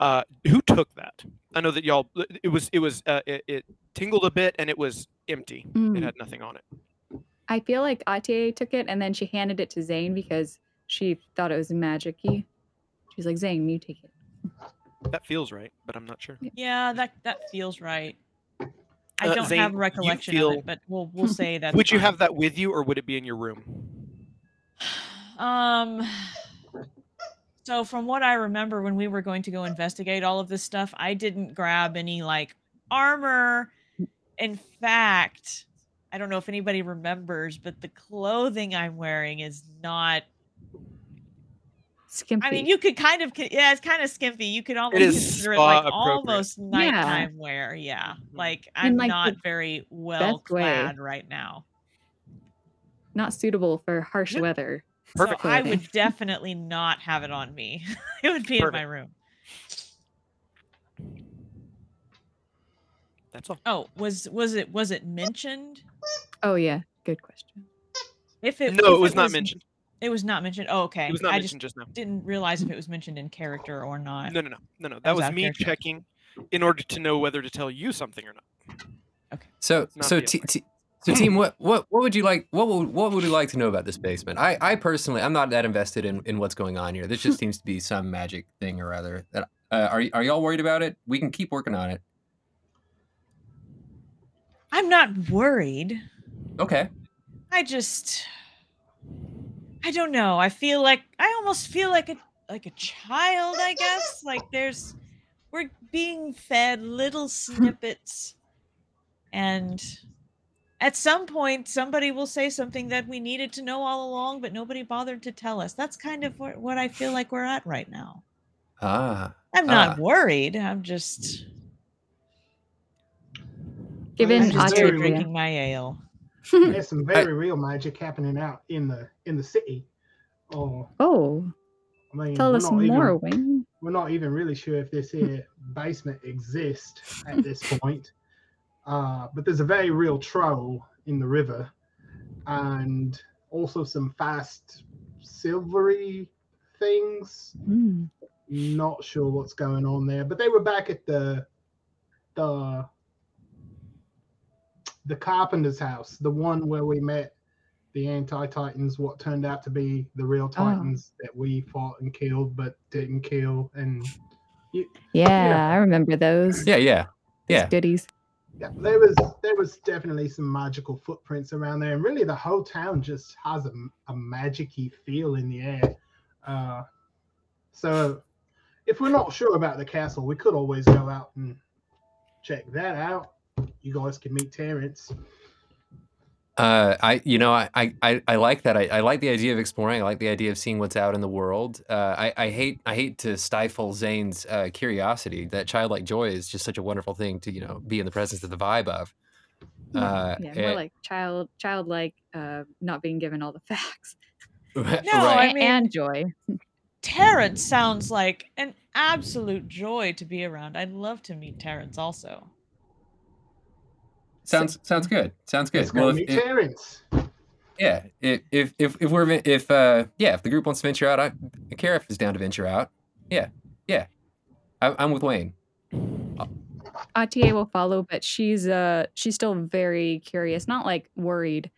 [SPEAKER 9] Uh, who took that? I know that y'all. It was. It was. Uh, it, it tingled a bit, and it was empty. It
[SPEAKER 5] Mm.
[SPEAKER 9] had nothing on it.
[SPEAKER 5] I feel like Atier took it and then she handed it to Zane because she thought it was magic-y. She's like, Zane, you take it.
[SPEAKER 9] That feels right, but I'm not sure.
[SPEAKER 7] Yeah, that that feels right. I
[SPEAKER 9] Uh,
[SPEAKER 7] don't
[SPEAKER 9] Zane,
[SPEAKER 7] have
[SPEAKER 9] you
[SPEAKER 7] recollection
[SPEAKER 9] feel-
[SPEAKER 7] of it, but we'll we'll say that.
[SPEAKER 9] Would you have that with you, or would it be in your room?
[SPEAKER 7] Um. So from what I remember, when we were going to go investigate all of this stuff, I didn't grab any like armor. In fact, I don't know if anybody remembers, but the clothing I'm wearing is not.
[SPEAKER 5] Skimpy.
[SPEAKER 7] I mean, you could kind of, yeah, it's kind of skimpy. You could almost
[SPEAKER 9] is
[SPEAKER 7] consider it like
[SPEAKER 9] appropriate.
[SPEAKER 7] almost nighttime wear. Yeah, like I'm
[SPEAKER 5] like,
[SPEAKER 7] not very well
[SPEAKER 5] best way.
[SPEAKER 7] clad right now.
[SPEAKER 5] Not suitable for harsh
[SPEAKER 7] Yep.
[SPEAKER 5] weather.
[SPEAKER 9] Perfect.
[SPEAKER 7] So I would definitely not have it on me. it would be in my room.
[SPEAKER 9] That's all.
[SPEAKER 7] Oh, was was it was it mentioned?
[SPEAKER 5] Oh yeah, good question.
[SPEAKER 7] If it
[SPEAKER 9] no,
[SPEAKER 7] if
[SPEAKER 9] it was not mentioned.
[SPEAKER 7] It was not mentioned. Oh, okay.
[SPEAKER 9] It was not
[SPEAKER 7] I
[SPEAKER 9] mentioned just now.
[SPEAKER 7] didn't realize if it was mentioned in character or not.
[SPEAKER 9] No, no, no, no, no.
[SPEAKER 7] That
[SPEAKER 9] That
[SPEAKER 7] was
[SPEAKER 9] was me
[SPEAKER 7] character.
[SPEAKER 9] checking in order to know whether to tell you something or not. Okay.
[SPEAKER 4] So
[SPEAKER 9] Not
[SPEAKER 4] so t- t- so team, what what what would you like? What would what would you like to know about this basement? I I personally I'm not that invested in in what's going on here. This just seems to be some magic thing or other. That uh, are are y'all worried about it? We can keep working on it.
[SPEAKER 7] I'm not worried.
[SPEAKER 4] Okay.
[SPEAKER 7] I just I don't know. I feel like I almost feel like a like a child, I guess. Like there's we're being fed little snippets and at some point somebody will say something that we needed to know all along but nobody bothered to tell us. That's kind of what, what I feel like we're at right now.
[SPEAKER 4] Ah.
[SPEAKER 7] I'm not
[SPEAKER 4] Ah.
[SPEAKER 7] worried. I'm just
[SPEAKER 5] Given
[SPEAKER 2] I'm
[SPEAKER 7] I'm just
[SPEAKER 2] very
[SPEAKER 7] drinking my ale.
[SPEAKER 8] There's some very real magic happening out in the in the city. Oh,
[SPEAKER 5] Oh,
[SPEAKER 8] I mean,
[SPEAKER 5] tell us
[SPEAKER 8] not even-
[SPEAKER 5] more, Wayne.
[SPEAKER 8] we're not even really sure if this here basement exists at this point. Uh, but there's a very real troll in the river, and also some fast silvery things.
[SPEAKER 5] Hmm.
[SPEAKER 8] Not sure what's going on there, but they were back at the the the carpenter's house, the one where we met the anti-titans, what turned out to be the real titans that we fought and killed, but didn't kill, and
[SPEAKER 5] Yeah, I remember those.
[SPEAKER 4] Yeah, yeah,
[SPEAKER 5] those
[SPEAKER 4] yeah.
[SPEAKER 5] goodies.
[SPEAKER 8] Yeah, there was there was definitely some magical footprints around there, and really the whole town just has a, a magicy feel in the air. Uh, so, if we're not sure about the castle, we could always go out and check that out. You guys can meet Terrence.
[SPEAKER 4] Uh, I you know I I, I- I like that. I, I like the idea of exploring. I like the idea of seeing what's out in the world. Uh, I I hate I hate to stifle Zane's uh, curiosity. That childlike joy is just such a wonderful thing to you know be in the presence of the vibe of. Uh,
[SPEAKER 5] yeah, more
[SPEAKER 4] eh,
[SPEAKER 5] like child, childlike, uh, not being given all the facts.
[SPEAKER 7] No,
[SPEAKER 4] right.
[SPEAKER 7] I
[SPEAKER 5] A-
[SPEAKER 7] mean-
[SPEAKER 5] and joy.
[SPEAKER 7] Terrence sounds like an absolute joy to be around. I'd love to meet Terrence also.
[SPEAKER 4] Sounds sounds good. Sounds good.
[SPEAKER 8] Let's go
[SPEAKER 4] Well, if,
[SPEAKER 8] meet
[SPEAKER 4] if-
[SPEAKER 8] Terrence.
[SPEAKER 4] yeah, if if if if we're if uh yeah, if the group wants to venture out, I Karif is down to venture out. Yeah, yeah, I, I'm with Wayne.
[SPEAKER 5] Atier will follow, but she's uh she's still very curious, not like worried,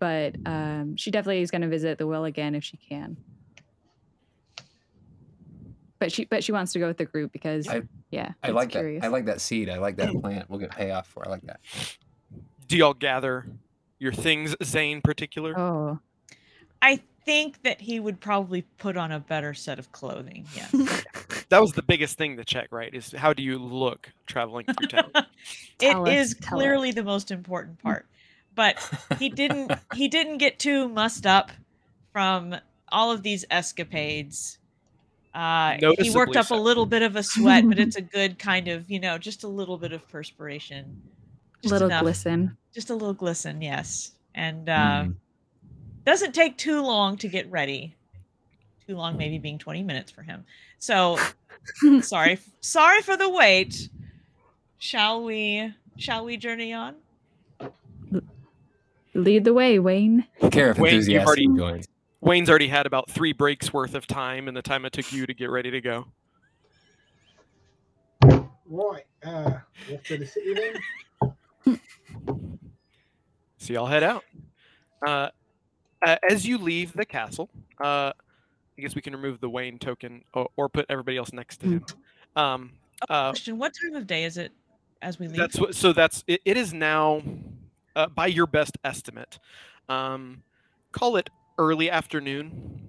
[SPEAKER 5] but um she definitely is going to visit the well again if she can. But she but she wants to go with the group because
[SPEAKER 4] I-
[SPEAKER 5] yeah,
[SPEAKER 4] I like
[SPEAKER 5] curious.
[SPEAKER 4] that. I like that seed. I like that plant. We'll get payoff for. I like that.
[SPEAKER 9] Do y'all gather your things, Zane particular?
[SPEAKER 5] Oh,
[SPEAKER 7] I think that he would probably put on a better set of clothing. Yeah.
[SPEAKER 9] That was the biggest thing to check, right? Is how do you look traveling through town?
[SPEAKER 7] it
[SPEAKER 5] us,
[SPEAKER 7] is
[SPEAKER 5] tell
[SPEAKER 7] clearly the most important part. But he didn't he didn't get too mussed up from all of these escapades. Uh, he worked up
[SPEAKER 9] so.
[SPEAKER 7] a little bit of a sweat, but it's a good kind of, you know, just a little bit of perspiration. Just
[SPEAKER 5] Little
[SPEAKER 7] enough.
[SPEAKER 5] glisten.
[SPEAKER 7] Just a little glisten, yes. And uh, doesn't take too long to get ready. Too long, maybe being 20 minutes for him. So sorry, sorry for the wait. Shall we? Shall we journey on?
[SPEAKER 5] Lead the way, Wayne.
[SPEAKER 4] Karif
[SPEAKER 9] Wayne, you've
[SPEAKER 4] enthusiastic
[SPEAKER 9] already
[SPEAKER 4] joins.
[SPEAKER 9] Wayne's already had about three breaks worth of time and the time it took you to get ready to go.
[SPEAKER 8] Right. Uh, off to the city then.
[SPEAKER 9] So y'all head out. Uh, as you leave the castle, uh, I guess we can remove the Wayne token or, or put everybody else next to him. Um, uh,
[SPEAKER 7] Question: What time of day is it as we leave?
[SPEAKER 9] that's what. So that's it. It is now, uh, by your best estimate, um, call it early afternoon.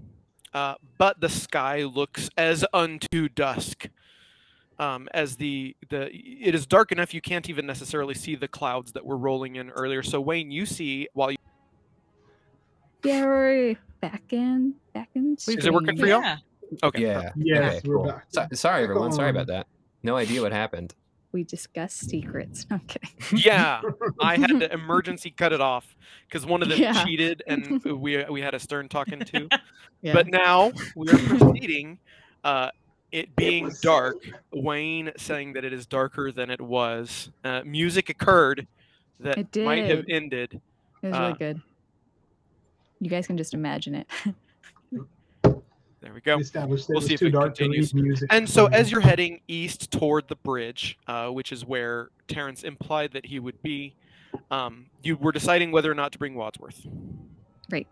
[SPEAKER 9] Uh, but the sky looks as unto dusk. Um, as the the it is dark enough you can't even necessarily see the clouds that were rolling in earlier. So Wayne, you see while you
[SPEAKER 5] Yeah, we're back in, back in.
[SPEAKER 9] Is it working for y'all?
[SPEAKER 7] Yeah.
[SPEAKER 9] Okay.
[SPEAKER 4] Yeah.
[SPEAKER 8] Yes,
[SPEAKER 4] okay, cool. So- sorry, everyone. Sorry about that. No idea what happened.
[SPEAKER 5] We discuss secrets. No, I'm kidding.
[SPEAKER 9] Yeah, I had to emergency cut it off because one of them
[SPEAKER 5] Yeah.
[SPEAKER 9] cheated, and we we had a stern talking to.
[SPEAKER 5] Yeah.
[SPEAKER 9] But now we are proceeding. Uh, it being
[SPEAKER 8] was
[SPEAKER 9] dark, Wayne saying that it is darker than it was. Uh, music occurred that
[SPEAKER 5] It
[SPEAKER 9] might have ended.
[SPEAKER 5] It was
[SPEAKER 9] Uh,
[SPEAKER 5] really good. You guys can just imagine it.
[SPEAKER 9] There we go. We'll see if it continues. And so, as you're heading east toward the bridge, uh, which is where Terrence implied that he would be, um, you were deciding whether or not to bring Wadsworth.
[SPEAKER 5] Right.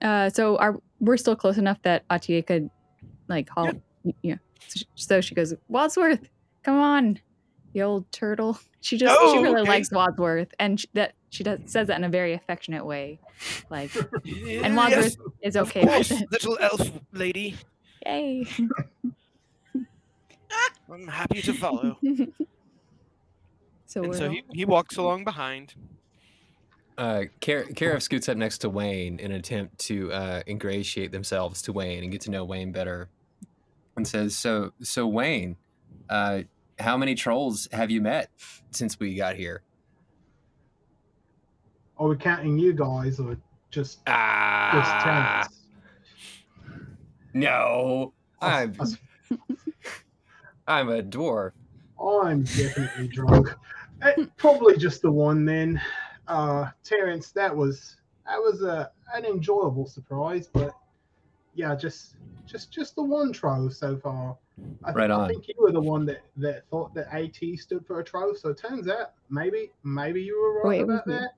[SPEAKER 5] Uh, so are we're still close enough that Atier could like haul? Yeah. So she, so she goes, Wadsworth, come on, you old turtle. She just she
[SPEAKER 9] Oh,
[SPEAKER 5] really
[SPEAKER 9] okay.
[SPEAKER 5] likes Wadsworth, and she, that she does says that in a very affectionate way, like, and
[SPEAKER 9] Yes,
[SPEAKER 5] Wadsworth is
[SPEAKER 9] of
[SPEAKER 5] okay
[SPEAKER 9] course,
[SPEAKER 5] with it.
[SPEAKER 9] little elf lady.
[SPEAKER 5] Yay.
[SPEAKER 9] I'm happy to follow.
[SPEAKER 5] so
[SPEAKER 9] and so he, he walks along behind.
[SPEAKER 4] Uh, Kar- scoots up next to Wayne in an attempt to uh, ingratiate themselves to Wayne and get to know Wayne better, and says, "So, so Wayne, uh, how many trolls have you met since we got here?"
[SPEAKER 8] Are we counting you guys or just just
[SPEAKER 4] Ah, no, I'm I'm a dwarf.
[SPEAKER 8] I'm definitely drunk. Probably just the one then. Uh, Terrence, that was that was a an enjoyable surprise, but yeah, just just just the one troll so far. I,
[SPEAKER 4] Right
[SPEAKER 8] I think you were the one that that thought that AT stood for a troll. So it turns out maybe maybe you were right
[SPEAKER 5] Wait,
[SPEAKER 8] about
[SPEAKER 5] wait.
[SPEAKER 8] that.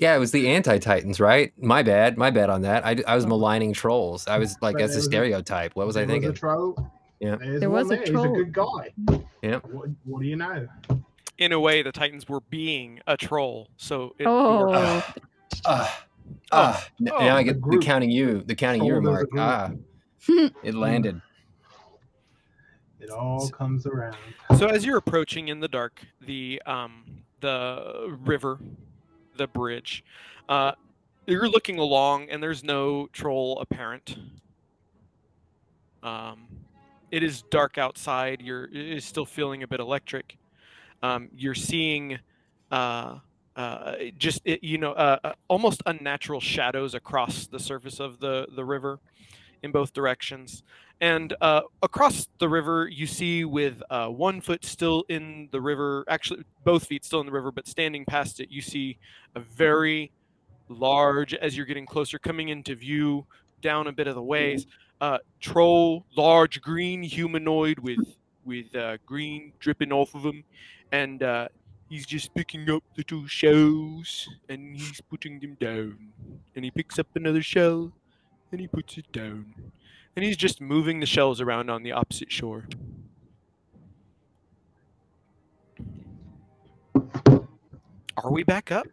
[SPEAKER 4] Yeah, it was the anti-Titans, right? My bad, my bad on that. I, I was maligning trolls. I was like,
[SPEAKER 8] But
[SPEAKER 4] as a
[SPEAKER 8] stereotype. a-
[SPEAKER 4] What was I
[SPEAKER 8] There
[SPEAKER 4] thinking?
[SPEAKER 8] a troll.
[SPEAKER 4] Yeah.
[SPEAKER 8] There's
[SPEAKER 5] There was a
[SPEAKER 8] there.
[SPEAKER 5] troll.
[SPEAKER 8] He's a good guy.
[SPEAKER 4] Yeah.
[SPEAKER 8] What, what do you know?
[SPEAKER 9] In a way, the Titans were being a troll, so it
[SPEAKER 5] Oh.
[SPEAKER 9] worked.
[SPEAKER 4] Ah, ah. n-
[SPEAKER 9] oh,
[SPEAKER 4] now I get the
[SPEAKER 8] group.
[SPEAKER 4] counting you, the counting you
[SPEAKER 8] Troll
[SPEAKER 4] remark. Ah, it landed.
[SPEAKER 8] It all comes around.
[SPEAKER 9] So as you're approaching in the dark, the um the river, the bridge, uh, you're looking along, and there's no troll apparent. Um, it is dark outside. You're it is still feeling a bit electric. Um, you're seeing, uh, uh, just it, you know, uh, uh, almost unnatural shadows across the surface of the the river, in both directions. And uh, across the river, you see with uh, one foot still in the river, actually both feet still in the river, but standing past it, you see a very large, as you're getting closer, coming into view down a bit of the ways, uh, troll, large green humanoid with with uh, green dripping off of him, and uh, he's just picking up little shells and he's putting them down, and he picks up another shell and he puts it down and he's just moving the shells around on the opposite shore. Are we back up?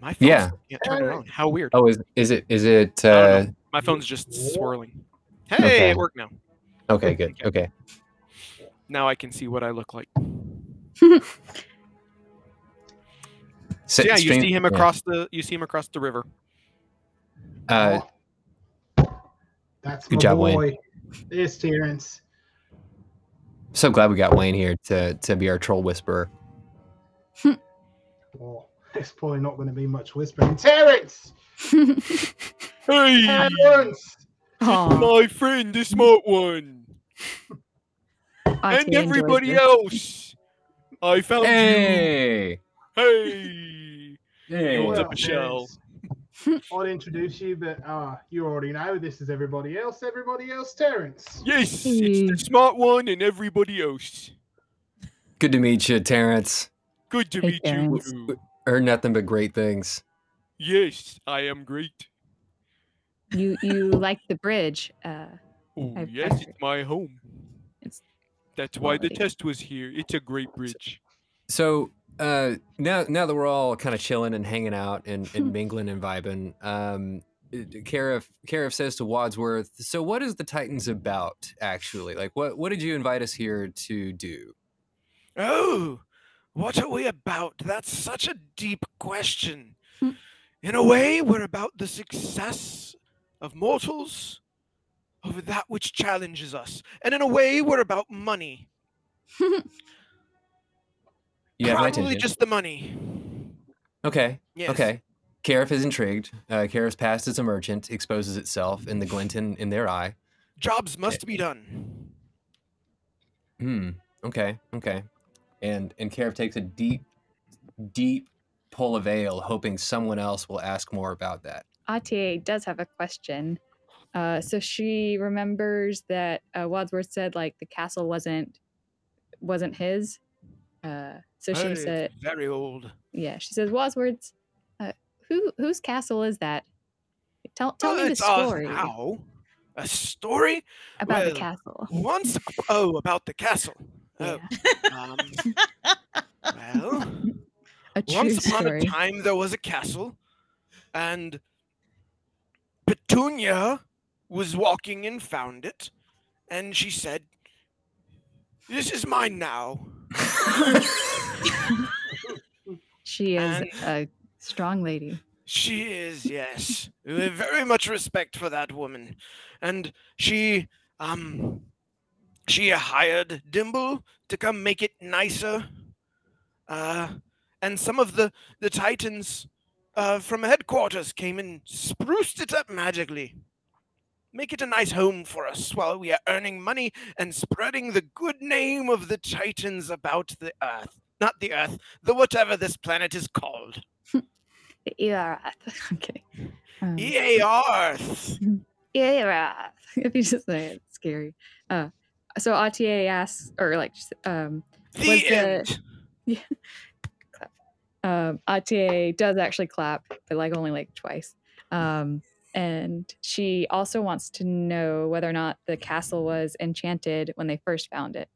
[SPEAKER 9] My phone
[SPEAKER 4] Yeah.
[SPEAKER 9] can't turn around. How weird.
[SPEAKER 4] Oh, is is it is it? Uh.
[SPEAKER 9] My phone's just swirling. Hey,
[SPEAKER 4] Okay.
[SPEAKER 9] it worked now.
[SPEAKER 4] okay, good. Okay.
[SPEAKER 9] Now I can see what I look like.
[SPEAKER 4] So,
[SPEAKER 9] So yeah, you
[SPEAKER 4] stream-
[SPEAKER 9] see him
[SPEAKER 4] yeah.
[SPEAKER 9] across the you see him across the river.
[SPEAKER 4] Uh,
[SPEAKER 8] That's
[SPEAKER 4] Good
[SPEAKER 8] my
[SPEAKER 4] job, Wayne.
[SPEAKER 8] boy. There's Terrence.
[SPEAKER 4] so glad we got Wayne here to to be our troll whisperer.
[SPEAKER 8] Well, it's probably not going to be much whispering. Terrence!
[SPEAKER 9] Hey,
[SPEAKER 8] Terrence!
[SPEAKER 5] Aw,
[SPEAKER 9] my friend, the smart one,
[SPEAKER 5] Atier
[SPEAKER 9] and everybody else. I found
[SPEAKER 4] Hey,
[SPEAKER 9] you. Hey.
[SPEAKER 4] hey.
[SPEAKER 9] What's
[SPEAKER 8] Well,
[SPEAKER 9] up, Michelle?
[SPEAKER 8] Terrence, I'll introduce you, but uh, you already know this is everybody else. Everybody else, Terrence.
[SPEAKER 9] Yes, it's the smart one and everybody else.
[SPEAKER 4] Good to meet you, Terrence.
[SPEAKER 9] Good to
[SPEAKER 5] Hey,
[SPEAKER 9] meet you.
[SPEAKER 5] Terrence.
[SPEAKER 9] too.
[SPEAKER 4] Heard nothing but great things.
[SPEAKER 9] Yes, I am great.
[SPEAKER 5] You you like the bridge? Uh,
[SPEAKER 9] Oh, yes, it's my home.
[SPEAKER 5] It's
[SPEAKER 9] That's why the test was here. It's a great bridge.
[SPEAKER 4] So uh, now now that we're all kind of chilling and hanging out and, and mingling and vibing, um, Karif Karif says to Wadsworth, "So what is the Titans about actually? Like what what did you invite us here to do?"
[SPEAKER 9] Oh, what are we about? That's such a deep question.
[SPEAKER 5] Hmm.
[SPEAKER 9] In a way, we're about the success of mortals over that which challenges us. And in a way, we're about money.
[SPEAKER 4] You have my
[SPEAKER 9] Probably
[SPEAKER 4] attention.
[SPEAKER 9] just the money.
[SPEAKER 4] Okay.
[SPEAKER 9] Yes.
[SPEAKER 4] Okay. Karif is intrigued. Uh, Karif's past as a merchant exposes itself in the Glinton in their eye.
[SPEAKER 9] Jobs must be done.
[SPEAKER 4] Hmm. Okay. Okay. And and Karif takes a deep, deep pull of ale, hoping someone else will ask more about that.
[SPEAKER 5] Atier does have a question. Uh, so she remembers that uh, Wadsworth said like the castle wasn't wasn't his. Uh, so
[SPEAKER 9] Oh,
[SPEAKER 5] she
[SPEAKER 9] it's
[SPEAKER 5] said,
[SPEAKER 9] very old.
[SPEAKER 5] yeah, she says Wadsworth's. Uh, who whose castle is that? Tell tell
[SPEAKER 9] Oh,
[SPEAKER 5] me the story
[SPEAKER 9] now. A story?
[SPEAKER 5] about the castle.
[SPEAKER 9] Once, oh, about the castle.
[SPEAKER 5] Yeah.
[SPEAKER 9] Oh, um, well,
[SPEAKER 5] A
[SPEAKER 9] once upon
[SPEAKER 5] story.
[SPEAKER 9] a time there was a castle, and Petunia was walking and found it, and she said, "This is mine now."
[SPEAKER 5] She is
[SPEAKER 9] and-
[SPEAKER 5] a strong lady.
[SPEAKER 9] She is, yes. We have very much respect for that woman. And she um she hired Dimble to come make it nicer. Uh and some of the the Titans uh from headquarters came and spruced it up magically. Make it a nice home for us while we are earning money and spreading the good name of the Titans about the earth. Not the earth, the whatever this planet is called.
[SPEAKER 5] Yeah. Okay. Um,
[SPEAKER 9] EA Earth.
[SPEAKER 5] yeah. If you just say it, it's scary. Uh, so Atier asks, or like, just, um,
[SPEAKER 9] The
[SPEAKER 5] Was the-
[SPEAKER 9] end.
[SPEAKER 5] um, Atier does actually clap, but like only like twice. Um, and she also wants to know whether or not the castle was enchanted when they first found it.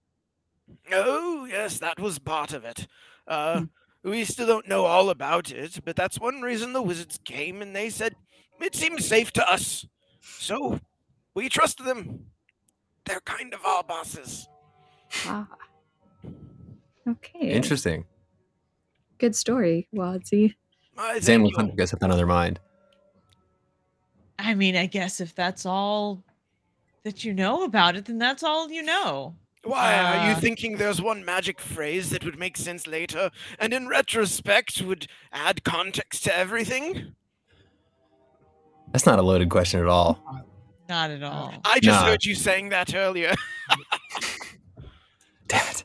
[SPEAKER 9] Oh, yes, that was part of it. Uh,
[SPEAKER 5] Hmm.
[SPEAKER 9] we still don't know all about it, but that's one reason the wizards came and they said it seems safe to us. So we trust them. They're kind of our bosses.
[SPEAKER 5] Ah. Okay.
[SPEAKER 4] Interesting.
[SPEAKER 5] Good story, Wadsy.
[SPEAKER 9] Uh,
[SPEAKER 4] Zane
[SPEAKER 9] thank
[SPEAKER 4] will
[SPEAKER 9] you.
[SPEAKER 4] guess something on their mind.
[SPEAKER 7] I mean, I guess if that's all that you know about it, then that's all you know.
[SPEAKER 9] Why are you
[SPEAKER 7] Uh,
[SPEAKER 9] thinking there's one magic phrase that would make sense later, and in retrospect would add context to everything?
[SPEAKER 4] That's not a loaded question at all.
[SPEAKER 7] Not at all.
[SPEAKER 9] I just
[SPEAKER 4] Nah.
[SPEAKER 9] heard you saying that earlier.
[SPEAKER 4] Damn it.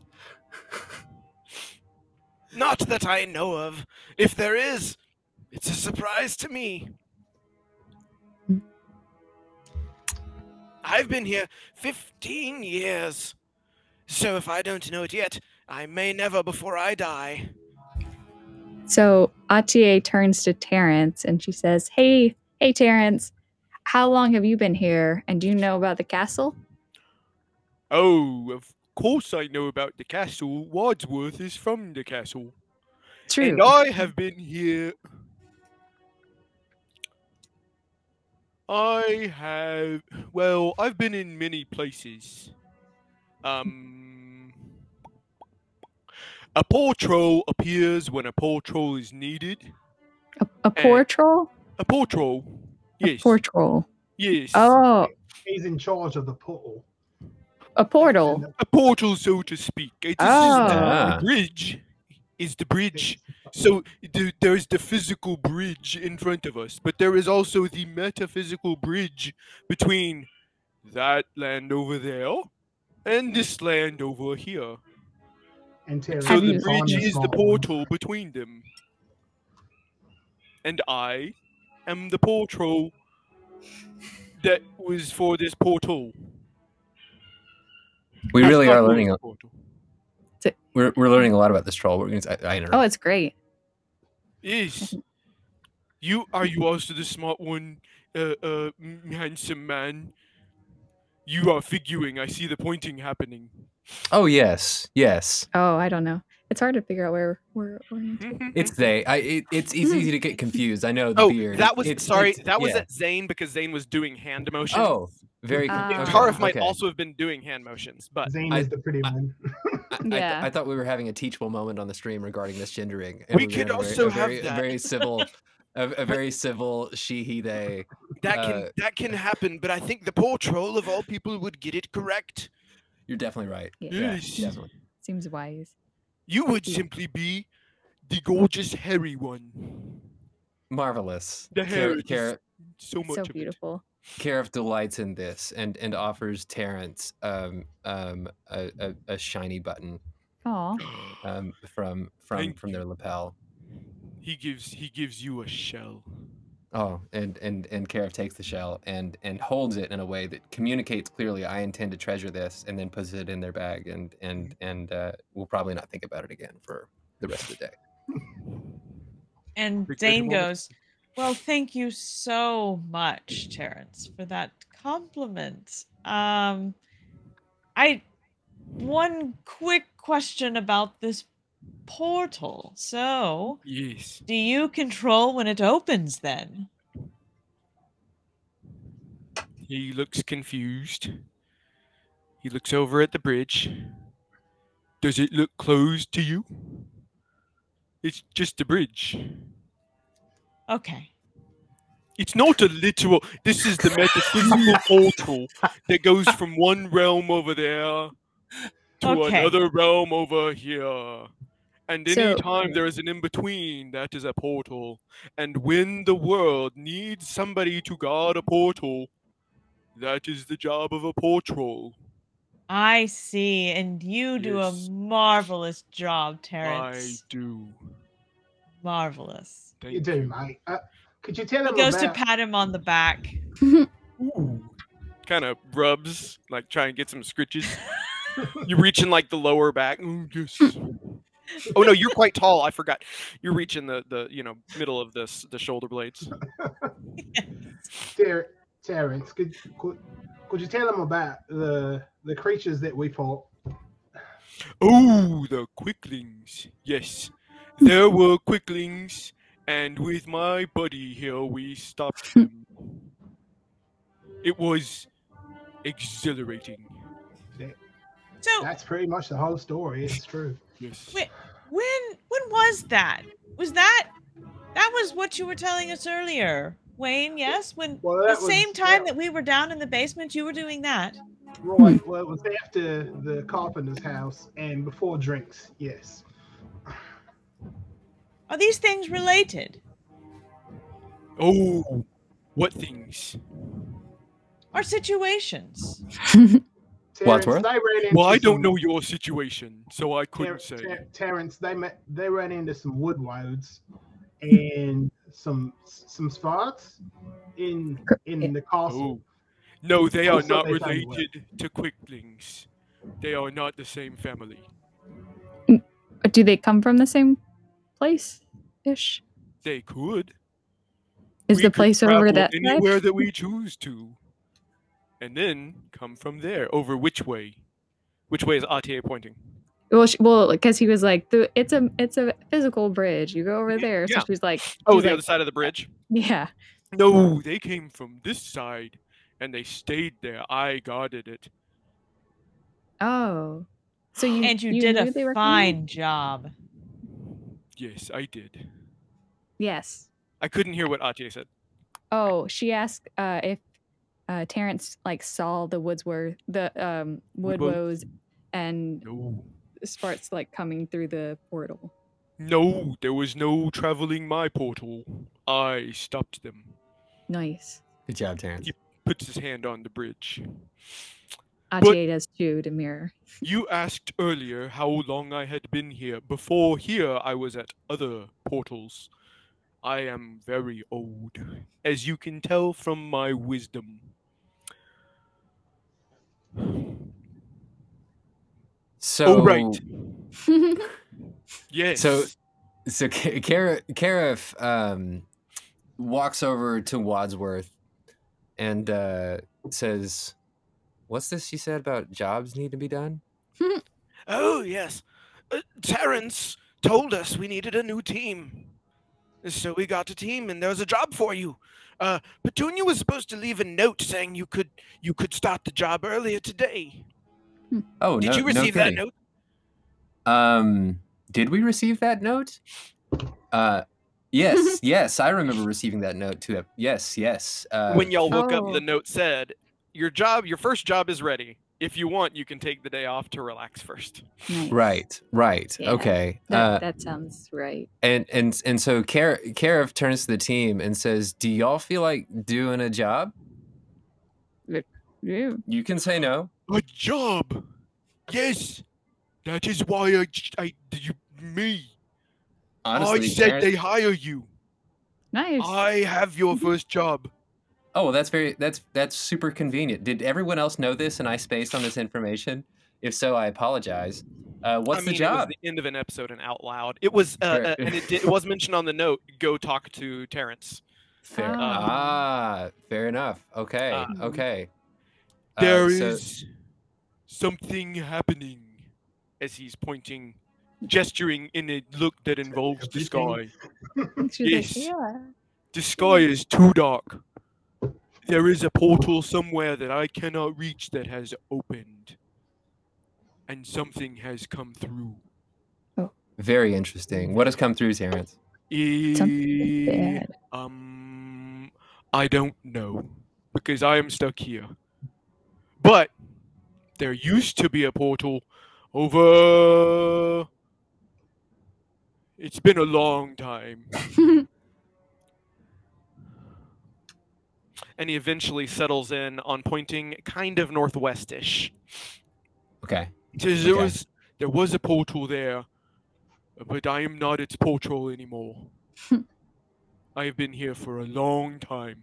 [SPEAKER 9] Not that I know of. If there is, it's a surprise to me. I've been here 15 years. So if I don't know it yet, I may never before I die.
[SPEAKER 5] So Atier turns to Terrence and she says, Hey, hey, Terrence, how long have you been here? And do you know about the castle?
[SPEAKER 9] Oh, of course I know about the castle. Wadsworth is from the castle.
[SPEAKER 5] True.
[SPEAKER 9] And I have been here. I have. Well, I've been in many places. Um. A poor troll appears when a poor troll is needed.
[SPEAKER 5] A, portal? a poor troll?
[SPEAKER 9] A poor troll. Yes.
[SPEAKER 5] Portal.
[SPEAKER 9] Yes.
[SPEAKER 5] Oh,
[SPEAKER 8] He's in charge of the portal.
[SPEAKER 5] a portal.
[SPEAKER 9] A portal, so to speak. It is
[SPEAKER 5] Oh.
[SPEAKER 9] the
[SPEAKER 4] Ah.
[SPEAKER 9] bridge. Is the bridge. So th- there's the physical bridge in front of us, but there is also the metaphysical bridge between that land over there and this land over here.
[SPEAKER 8] And
[SPEAKER 9] So the bridge is the
[SPEAKER 8] small
[SPEAKER 9] portal between them. And I am the portal that was for this portal.
[SPEAKER 4] We really
[SPEAKER 9] not
[SPEAKER 4] are
[SPEAKER 9] for
[SPEAKER 4] learning.
[SPEAKER 9] the
[SPEAKER 4] A,
[SPEAKER 9] portal.
[SPEAKER 4] we're we're learning a lot about this troll. We're gonna, I, I interrupt.
[SPEAKER 5] Oh, it's great.
[SPEAKER 9] Yes. You are you also the smart one, uh, uh, handsome man? You are figuring. I see the pointing happening.
[SPEAKER 4] Oh yes, yes.
[SPEAKER 5] Oh, I don't know. It's hard to figure out where where. where
[SPEAKER 4] It's they. I. It, it's it's easy to get confused. I know the
[SPEAKER 9] Oh,
[SPEAKER 4] beard.
[SPEAKER 9] that was
[SPEAKER 4] It's-
[SPEAKER 9] sorry.
[SPEAKER 4] it's-
[SPEAKER 9] That was
[SPEAKER 4] yeah.
[SPEAKER 9] at Zane because Zane was doing hand motions.
[SPEAKER 4] Oh, very.
[SPEAKER 5] Ah.
[SPEAKER 4] con- okay,
[SPEAKER 9] Tarif might
[SPEAKER 4] okay.
[SPEAKER 9] also have been doing hand motions, but
[SPEAKER 8] Zane
[SPEAKER 4] I-
[SPEAKER 8] is the pretty one.
[SPEAKER 4] I, I, th-
[SPEAKER 5] Yeah.
[SPEAKER 4] I thought we were having a teachable moment on the stream regarding misgendering.
[SPEAKER 9] We
[SPEAKER 4] were
[SPEAKER 9] could
[SPEAKER 4] having a
[SPEAKER 9] also
[SPEAKER 4] very, a
[SPEAKER 9] have
[SPEAKER 4] very,
[SPEAKER 9] that.
[SPEAKER 4] a very civil, a, a very civil she he they.
[SPEAKER 9] that can
[SPEAKER 4] Uh,
[SPEAKER 9] that can happen. But I think the poor troll of all people would get it correct.
[SPEAKER 4] You're definitely right.
[SPEAKER 5] Yeah.
[SPEAKER 4] Yeah,
[SPEAKER 9] Yes.
[SPEAKER 4] definitely.
[SPEAKER 5] Seems wise.
[SPEAKER 9] You would simply be the gorgeous hairy one.
[SPEAKER 4] Marvelous.
[SPEAKER 9] The hair
[SPEAKER 4] Car-
[SPEAKER 9] is
[SPEAKER 4] Car-
[SPEAKER 9] so much
[SPEAKER 5] So beautiful.
[SPEAKER 4] Karif delights in this and and offers Terrence um um a, a, a shiny button
[SPEAKER 5] Aw.
[SPEAKER 4] um from from
[SPEAKER 9] Thank
[SPEAKER 4] from their lapel.
[SPEAKER 9] He gives he gives you a shell.
[SPEAKER 4] Oh, and and and Karif takes the shell and and holds it in a way that communicates clearly. I intend to treasure this, and then puts it in their bag, and and and uh, we'll probably not think about it again for the rest of the day.
[SPEAKER 7] And
[SPEAKER 9] Big
[SPEAKER 7] Zane goes, Well, thank you so much, Terrence, for that compliment. Um I one quick question about this portal. So,
[SPEAKER 9] Yes.
[SPEAKER 7] do you control when it opens then?
[SPEAKER 9] He looks confused. He looks over at the bridge. Does it look closed to you? It's just a bridge.
[SPEAKER 7] Okay.
[SPEAKER 9] It's not a literal. This is the metaphysical portal that goes from one realm over there to
[SPEAKER 7] Okay.
[SPEAKER 9] another realm over here. And
[SPEAKER 5] So-
[SPEAKER 9] any time there is an in between, that is a portal. And when the world needs somebody to guard a portal, that is the job of a portal.
[SPEAKER 7] I see. And you do
[SPEAKER 9] Yes.
[SPEAKER 7] a marvelous job, Terrence.
[SPEAKER 9] I do.
[SPEAKER 7] Marvelous.
[SPEAKER 9] Thank
[SPEAKER 8] You do, mate. Uh, could you tell him?
[SPEAKER 7] He
[SPEAKER 8] him
[SPEAKER 7] goes to
[SPEAKER 8] about...
[SPEAKER 7] pat him on the back.
[SPEAKER 9] Kind of rubs, like try and get some scritches. you reach in like the lower back. "Oh, yes." oh no, you're quite tall. I forgot. You're reaching the the you know middle of this the shoulder blades.
[SPEAKER 8] Ter- Terrence, could, could could you tell them about the the creatures that we fought?
[SPEAKER 9] Oh, the quicklings. Yes, there were quicklings, and with my buddy here, we stopped them. It was exhilarating.
[SPEAKER 7] So,
[SPEAKER 8] That's pretty much the whole story. It's true.
[SPEAKER 9] Yes.
[SPEAKER 7] Wait, when when was that? Was that that was what you were telling us earlier, Wayne? Yes, when
[SPEAKER 8] Well,
[SPEAKER 7] the
[SPEAKER 8] that was-
[SPEAKER 7] same time
[SPEAKER 8] that-
[SPEAKER 7] that we were down in the basement, you were doing that.
[SPEAKER 8] Right. Hmm. Well, it was after the carpenter's house and before drinks. Yes.
[SPEAKER 7] Are these things related?
[SPEAKER 9] Oh, what things?
[SPEAKER 7] Or situations?
[SPEAKER 8] Terrence,
[SPEAKER 4] Wadsworth?
[SPEAKER 8] they ran into
[SPEAKER 9] Well, I don't
[SPEAKER 8] some-
[SPEAKER 9] know your situation, so I couldn't say.
[SPEAKER 8] Ter- Terrence, they met. They ran into some woodwoads and some some spots in in the castle.
[SPEAKER 9] Oh. No, they are
[SPEAKER 8] Also,
[SPEAKER 9] not
[SPEAKER 8] they
[SPEAKER 9] related to quicklings. They are not the same family.
[SPEAKER 5] Mm, do they come from the same place ish?
[SPEAKER 9] They could.
[SPEAKER 5] Is
[SPEAKER 9] We
[SPEAKER 5] the
[SPEAKER 9] could
[SPEAKER 5] place over
[SPEAKER 9] travel
[SPEAKER 5] that side?
[SPEAKER 9] anywhere that we choose to, and then come from there. Over which way? Which way is Atier pointing?
[SPEAKER 5] Well, she, well, because he was like, the, it's a it's a physical bridge. You go over there.
[SPEAKER 9] yeah.
[SPEAKER 5] So she's like,
[SPEAKER 9] Oh,
[SPEAKER 5] she's
[SPEAKER 9] the
[SPEAKER 5] like,
[SPEAKER 9] other side of the bridge.
[SPEAKER 5] Yeah.
[SPEAKER 9] No, they came from this side, and they stayed there. I guarded it.
[SPEAKER 5] Oh. So you
[SPEAKER 7] and you, did a
[SPEAKER 5] they
[SPEAKER 7] fine
[SPEAKER 5] coming?
[SPEAKER 7] job.
[SPEAKER 9] Yes, I did.
[SPEAKER 5] Yes.
[SPEAKER 9] I couldn't hear what Atier said.
[SPEAKER 5] Oh, she asked uh, if uh, Terrence like saw the Woodsworth, the um, Woodwoes, and
[SPEAKER 9] No.
[SPEAKER 5] Sparks like coming through the portal.
[SPEAKER 9] No, there was no traveling my portal. I stopped them.
[SPEAKER 5] Nice.
[SPEAKER 4] Good job, Terrence.
[SPEAKER 9] He puts his hand on the bridge.
[SPEAKER 5] Atier does too to mirror.
[SPEAKER 9] You asked earlier how long I had been here. Before here, I was at other portals. I am very old, as you can tell from my wisdom.
[SPEAKER 4] So
[SPEAKER 9] oh, right. Yes.
[SPEAKER 4] So, so Ka- Kara, Karif um, walks over to Wadsworth and uh, says, "What's this you said about jobs need to be done?"
[SPEAKER 9] Oh, yes. Uh, Terrence told us we needed a new team. So we got a team and there's a job for you. Uh, Petunia was supposed to leave a note saying you could you could start the job earlier today.
[SPEAKER 4] Oh,
[SPEAKER 9] Did
[SPEAKER 4] no,
[SPEAKER 9] you
[SPEAKER 4] no
[SPEAKER 9] receive that note?
[SPEAKER 4] Um, did we receive that note? Uh, yes, yes, I remember receiving that note too. Yes, yes. Uh,
[SPEAKER 9] when y'all look up,
[SPEAKER 5] Oh.
[SPEAKER 9] the note said, "Your job, your first job is ready. If you want, you can take the day off to relax first.
[SPEAKER 5] Nice.
[SPEAKER 4] right, right,
[SPEAKER 5] Yeah,
[SPEAKER 4] okay.
[SPEAKER 5] That,
[SPEAKER 4] uh,
[SPEAKER 5] that sounds right.
[SPEAKER 4] and and and so Kar- Karif turns to the team and says, "Do y'all feel like doing a job?
[SPEAKER 5] Yeah.
[SPEAKER 4] You can say no."
[SPEAKER 9] A job? Yes. That is why I, I you, me.
[SPEAKER 4] Honestly,
[SPEAKER 9] I said
[SPEAKER 4] Terrence-
[SPEAKER 9] they hire you.
[SPEAKER 5] Nice.
[SPEAKER 9] I have your first job.
[SPEAKER 4] Oh, well, that's very that's that's super convenient. Did everyone else know this and I spaced on this information? If so, I apologize. Uh, what's
[SPEAKER 9] I
[SPEAKER 4] the job?
[SPEAKER 9] It was the end of an episode and out loud. It was, uh, uh, and it, did, it was mentioned on the note. Go talk to Terrence.
[SPEAKER 4] Fair.
[SPEAKER 5] Ah.
[SPEAKER 4] Ah, fair enough. Okay,
[SPEAKER 9] Uh,
[SPEAKER 4] okay. Uh,
[SPEAKER 9] There is
[SPEAKER 4] so-
[SPEAKER 9] something happening, as he's pointing, gesturing in a look that involves the sky. Yes. The sky is too dark. There is a portal somewhere that I cannot reach that has opened. And something has come through.
[SPEAKER 4] very interesting. What has come through, Terrence?
[SPEAKER 5] Something bad.
[SPEAKER 9] Um, I don't know because I am stuck here. But there used to be a portal over. It's been a long time. and he eventually settles in on pointing kind of northwestish.
[SPEAKER 4] Okay.
[SPEAKER 9] Says there
[SPEAKER 4] Okay.
[SPEAKER 9] was there was a portal there, but I am not its portal anymore. I have been here for a long time.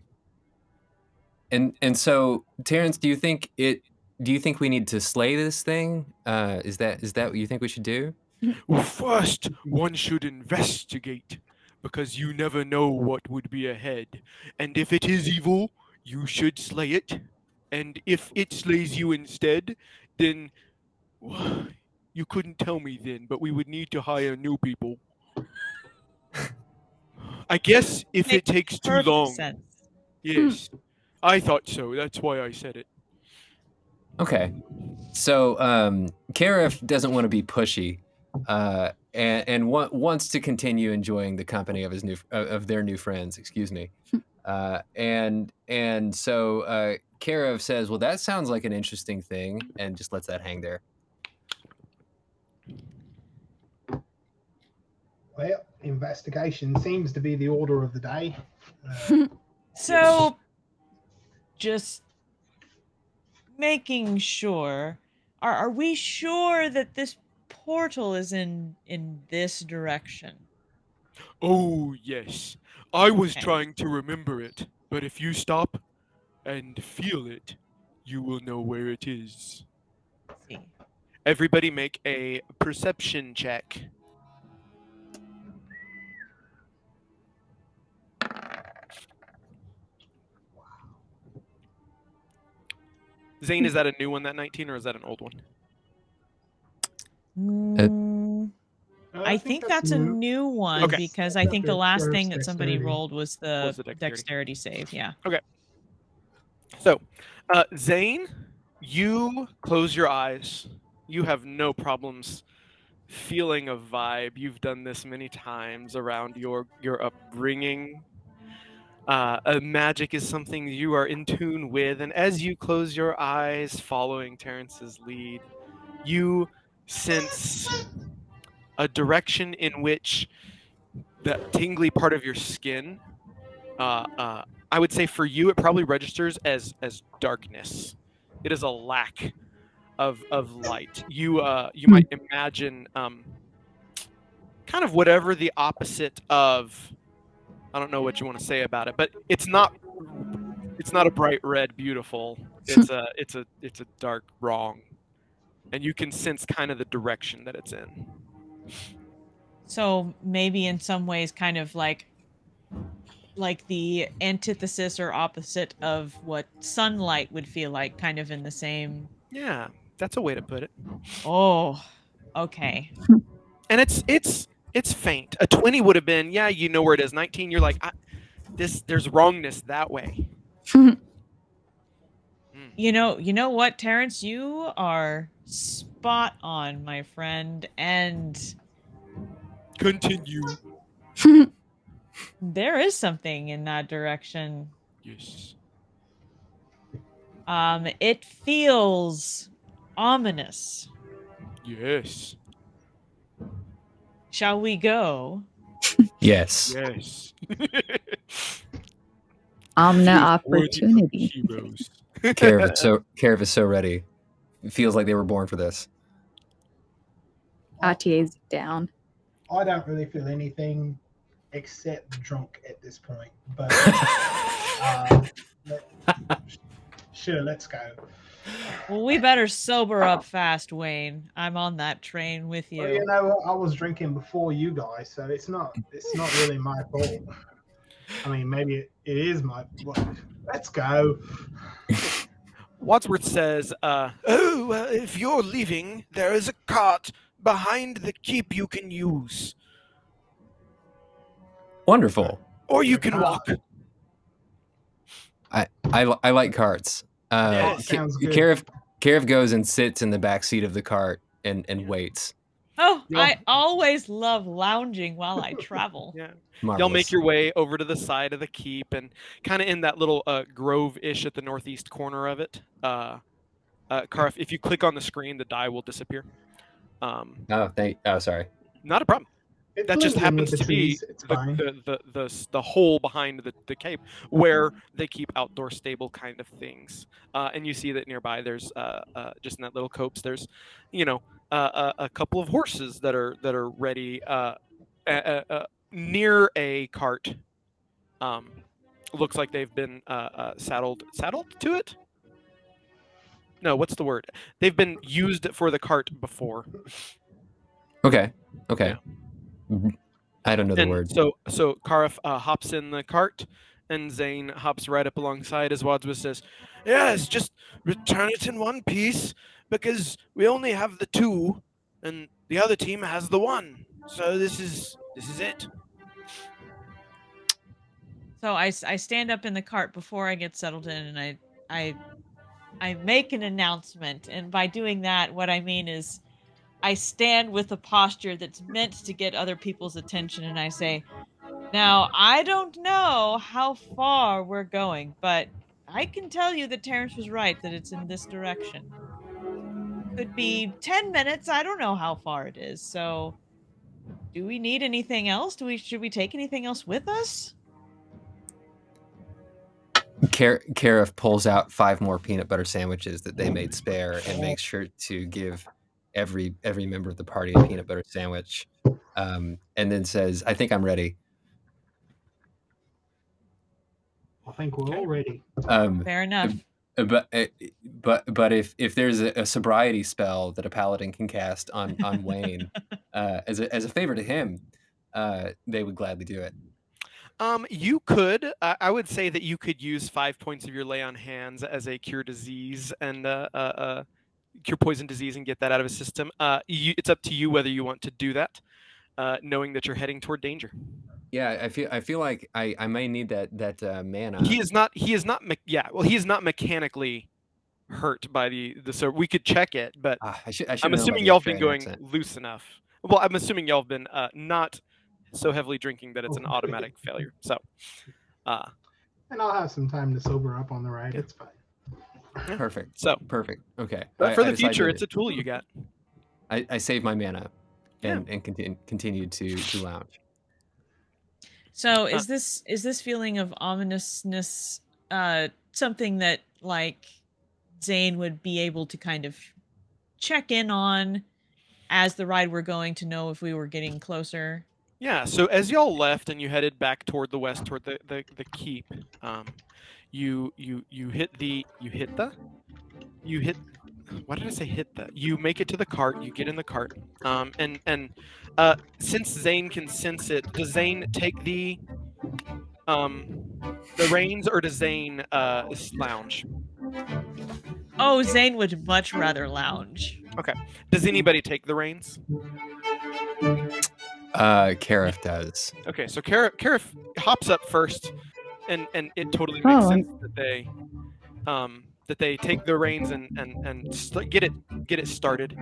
[SPEAKER 4] And and so, Terrence, do you think it? Do you think we need to slay this thing? Uh, is that is that what you think we should do?
[SPEAKER 9] Well, first, one should investigate, because you never know what would be ahead. And if it is evil, you should slay it. And if it slays you instead, then you couldn't tell me then, but we would need to hire new people. I guess if it
[SPEAKER 7] Makes
[SPEAKER 9] takes too long.
[SPEAKER 7] sense.
[SPEAKER 9] Yes. I thought so. That's why I said it.
[SPEAKER 4] Okay. So, um, Karif doesn't want to be pushy, uh, and and wa- wants to continue enjoying the company of his new of of their new friends. Excuse me. Uh, and and so uh, Karif says, "Well, that sounds like an interesting thing," and just lets that hang there.
[SPEAKER 8] Well, investigation seems to be the order of the day. Uh,
[SPEAKER 7] So, just making sure. Are are we sure that this portal is in in this direction?
[SPEAKER 9] Oh, yes. I was
[SPEAKER 7] Okay.
[SPEAKER 9] trying to remember it, but if you stop and feel it, you will know where it is.
[SPEAKER 7] See.
[SPEAKER 9] Everybody make a perception check. Zane, is hmm. that a new one, that 19, or is that an old one?
[SPEAKER 7] I, think, that's, a
[SPEAKER 8] new.
[SPEAKER 7] new one
[SPEAKER 9] Okay.
[SPEAKER 7] because I think the last
[SPEAKER 8] Dexterity.
[SPEAKER 7] thing that somebody rolled was the,
[SPEAKER 9] Was the dexterity.
[SPEAKER 7] dexterity. save. Yeah. Okay.
[SPEAKER 9] So, uh, Zane, you close your eyes. You have no problems feeling a vibe. You've done this many times around your your upbringing. Uh, uh, magic is something you are in tune with, and as you close your eyes, following Terrence's lead, you sense a direction in which that tingly part of your skin. Uh, uh, I would say for you, it probably registers as as darkness. It is a lack of of light. You uh, you might imagine um, kind of whatever the opposite of. I don't know what you want to say about it, but it's not. It's not a bright red, beautiful. It's a it's a it's a dark wrong, and you can sense kind of the direction that it's in.
[SPEAKER 7] So maybe in some ways, kind of like like the antithesis or opposite of what sunlight would feel like, kind of in the same.
[SPEAKER 9] Yeah, that's a way to put it.
[SPEAKER 7] Oh, okay.
[SPEAKER 9] And it's it's it's faint. A twenty would have been, yeah, you know where it is. Nineteen, you're like, I, this. There's wrongness that way.
[SPEAKER 7] You know, you know what, Terrence, you are spot on, my friend, and
[SPEAKER 9] Continue.
[SPEAKER 7] there is something in that direction.
[SPEAKER 9] Yes.
[SPEAKER 7] Um, it feels ominous.
[SPEAKER 9] Yes.
[SPEAKER 7] Shall we go?
[SPEAKER 4] Yes.
[SPEAKER 9] Yes.
[SPEAKER 5] Omna opportunity.
[SPEAKER 9] Heroes.
[SPEAKER 4] Karif is so Karif is so ready. It feels like they were born for this.
[SPEAKER 5] Atier's down.
[SPEAKER 8] I don't really feel anything except drunk at this point. But uh, let- sure, let's go.
[SPEAKER 7] Well, we better sober up fast, Wayne. I'm on that train with you.
[SPEAKER 8] Well, you know. I was drinking before you guys, so it's not it's not really my fault. I mean, maybe it, it is my. Well, let's go.
[SPEAKER 9] Wadsworth says, uh, "Oh, uh, if you're leaving, there is a cart behind the keep you can use,
[SPEAKER 4] Wonderful.
[SPEAKER 9] or you can walk."
[SPEAKER 4] I I, I like carts. Uh,
[SPEAKER 8] Yeah,
[SPEAKER 4] Ca-
[SPEAKER 8] sounds good.
[SPEAKER 4] Karif Karif goes and sits in the back seat of the cart and and waits.
[SPEAKER 7] Oh,
[SPEAKER 9] Y'all-
[SPEAKER 7] I always love lounging while I travel.
[SPEAKER 9] Yeah.
[SPEAKER 4] Marvelous.
[SPEAKER 9] Y'all make your way over to the side of the keep and kind of in that little uh, grove-ish at the northeast corner of it. Uh, uh, Karif, if you click on the screen, the die will disappear. Um,
[SPEAKER 4] Oh, thank. Oh, sorry.
[SPEAKER 9] not a problem.
[SPEAKER 8] It
[SPEAKER 9] That just
[SPEAKER 8] blends in with
[SPEAKER 9] happens
[SPEAKER 8] the
[SPEAKER 9] to be
[SPEAKER 8] trees, It's
[SPEAKER 9] the, the, the, the, the hole behind the, the cape where they keep outdoor stable kind of things. Uh, and you see that nearby there's uh, uh, just in that little copse there's, you know, uh, a, a couple of horses that are that are ready uh, uh, uh, uh, near a cart. Um, looks like they've been uh, uh, saddled saddled to it. No, what's the word? They've been used for the cart before.
[SPEAKER 4] Okay. Okay. Mhm. I don't know the
[SPEAKER 9] and
[SPEAKER 4] word.
[SPEAKER 9] So so Karif uh, hops in the cart, and Zane hops right up alongside as Wadsworth says, "Yes, just return it in one piece because we only have the two, and the other team has the one. So this is this is it."
[SPEAKER 7] So I, I stand up in the cart before I get settled in and I I I make an announcement and by doing that what I mean is I stand with a posture that's meant to get other people's attention and I say now I don't know how far we're going but I can tell you that Terrence was right that it's in this direction. Could be 10 minutes, I don't know how far it is. So do we need anything else? Do we should we take anything else with us?
[SPEAKER 4] Car- Karif pulls out five more peanut butter sandwiches that they made spare and makes sure to give every every member of the party a peanut butter sandwich. Um, and then says, "I think I'm ready."
[SPEAKER 8] I think we're all ready.
[SPEAKER 4] Um,
[SPEAKER 7] Fair enough.
[SPEAKER 4] Uh, but uh, but but if if there's a, a sobriety spell that a paladin can cast on on Wayne uh, as a as a favor to him, uh, they would gladly do it.
[SPEAKER 9] Um, you could. Uh, I would say that you could use five points of your lay on hands as a cure disease and uh, uh, uh, cure poison disease and get that out of his system. Uh, you, it's up to you whether you want to do that, uh, knowing that you're heading toward danger.
[SPEAKER 4] Yeah, I feel I feel like I, I may need that that uh, mana.
[SPEAKER 9] He is not. He is not. Me- yeah. Well, he is not mechanically hurt by the the. So we could check it, but
[SPEAKER 4] Ah, I should, I
[SPEAKER 9] I'm
[SPEAKER 4] should've known about
[SPEAKER 9] assuming y'all have been going
[SPEAKER 4] accent.
[SPEAKER 9] loose enough. Well, I'm assuming y'all have been uh, not so heavily drinking that it's an automatic failure. So, uh,
[SPEAKER 8] and I'll have some time to sober up on the ride. It's fine.
[SPEAKER 4] Perfect.
[SPEAKER 9] So,
[SPEAKER 4] perfect. Okay.
[SPEAKER 9] but
[SPEAKER 4] I-
[SPEAKER 9] for
[SPEAKER 4] I
[SPEAKER 9] the future, it's a tool you got.
[SPEAKER 4] I, I save my mana, and and continue continued to to lounge.
[SPEAKER 7] So is this is this feeling of ominousness uh something that like Zane would be able to kind of check in on as the ride we're going to know if we were getting closer?
[SPEAKER 9] Yeah, so as y'all left and you headed back toward the west, toward the, the, the keep, um, you you you hit the you hit the you hit why did I say hit the? You make it to the cart, you get in the cart, um, and and uh, since Zane can sense it, does Zane take the um the reins or does Zane uh lounge?
[SPEAKER 7] Oh, Zane would much rather lounge.
[SPEAKER 9] Okay. Does anybody take the reins?
[SPEAKER 4] Uh, Karif does.
[SPEAKER 9] Okay, so Karif, Karif hops up first, and and it totally makes
[SPEAKER 5] Oh.
[SPEAKER 9] sense that they, um, that they take the reins and and and st- get it get it started.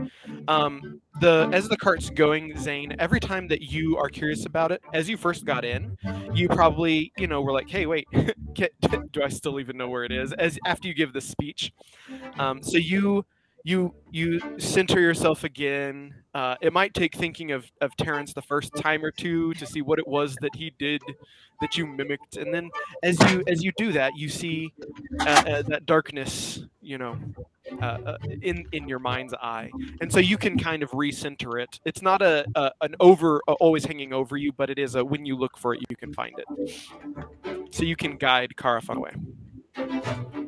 [SPEAKER 9] Um, the as the cart's going, Zane, every time that you are curious about it, as you first got in, you probably you know were like, hey, wait, do I still even know where it is? As after you give the speech, um, so you you you center yourself again. Uh, it might take thinking of of Terrence the first time or two to see what it was that he did that you mimicked, and then as you as you do that, you see uh, uh, that darkness, you know, uh, uh, in in your mind's eye, and so you can kind of recenter it. It's not a, a an over uh, always hanging over you, but it is a when you look for it, you can find it. So you can guide Karif on the way.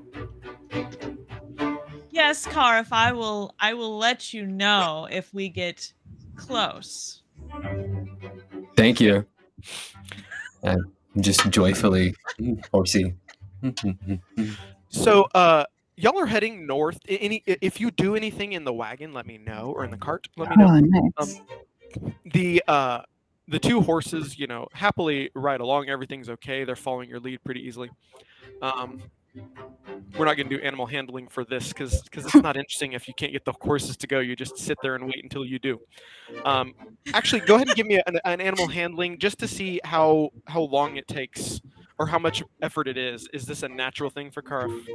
[SPEAKER 7] Yes, Car, if I will I will let you know if we get close.
[SPEAKER 4] Thank you. And just joyfully, horsey.
[SPEAKER 9] So, uh, y'all are heading north. Any, if you do anything in the wagon, let me know, or in the cart, let me know.
[SPEAKER 5] Oh, nice.
[SPEAKER 9] Um, the uh, the two horses, you know, happily ride along. Everything's okay. They're following your lead pretty easily. Um, we're not going to do animal handling for this because because it's not interesting if you can't get the horses to go. You just sit there and wait until you do. Um, actually, go ahead and give me an, an animal handling just to see how how long it takes or how much effort it is. Is this a natural thing for Karif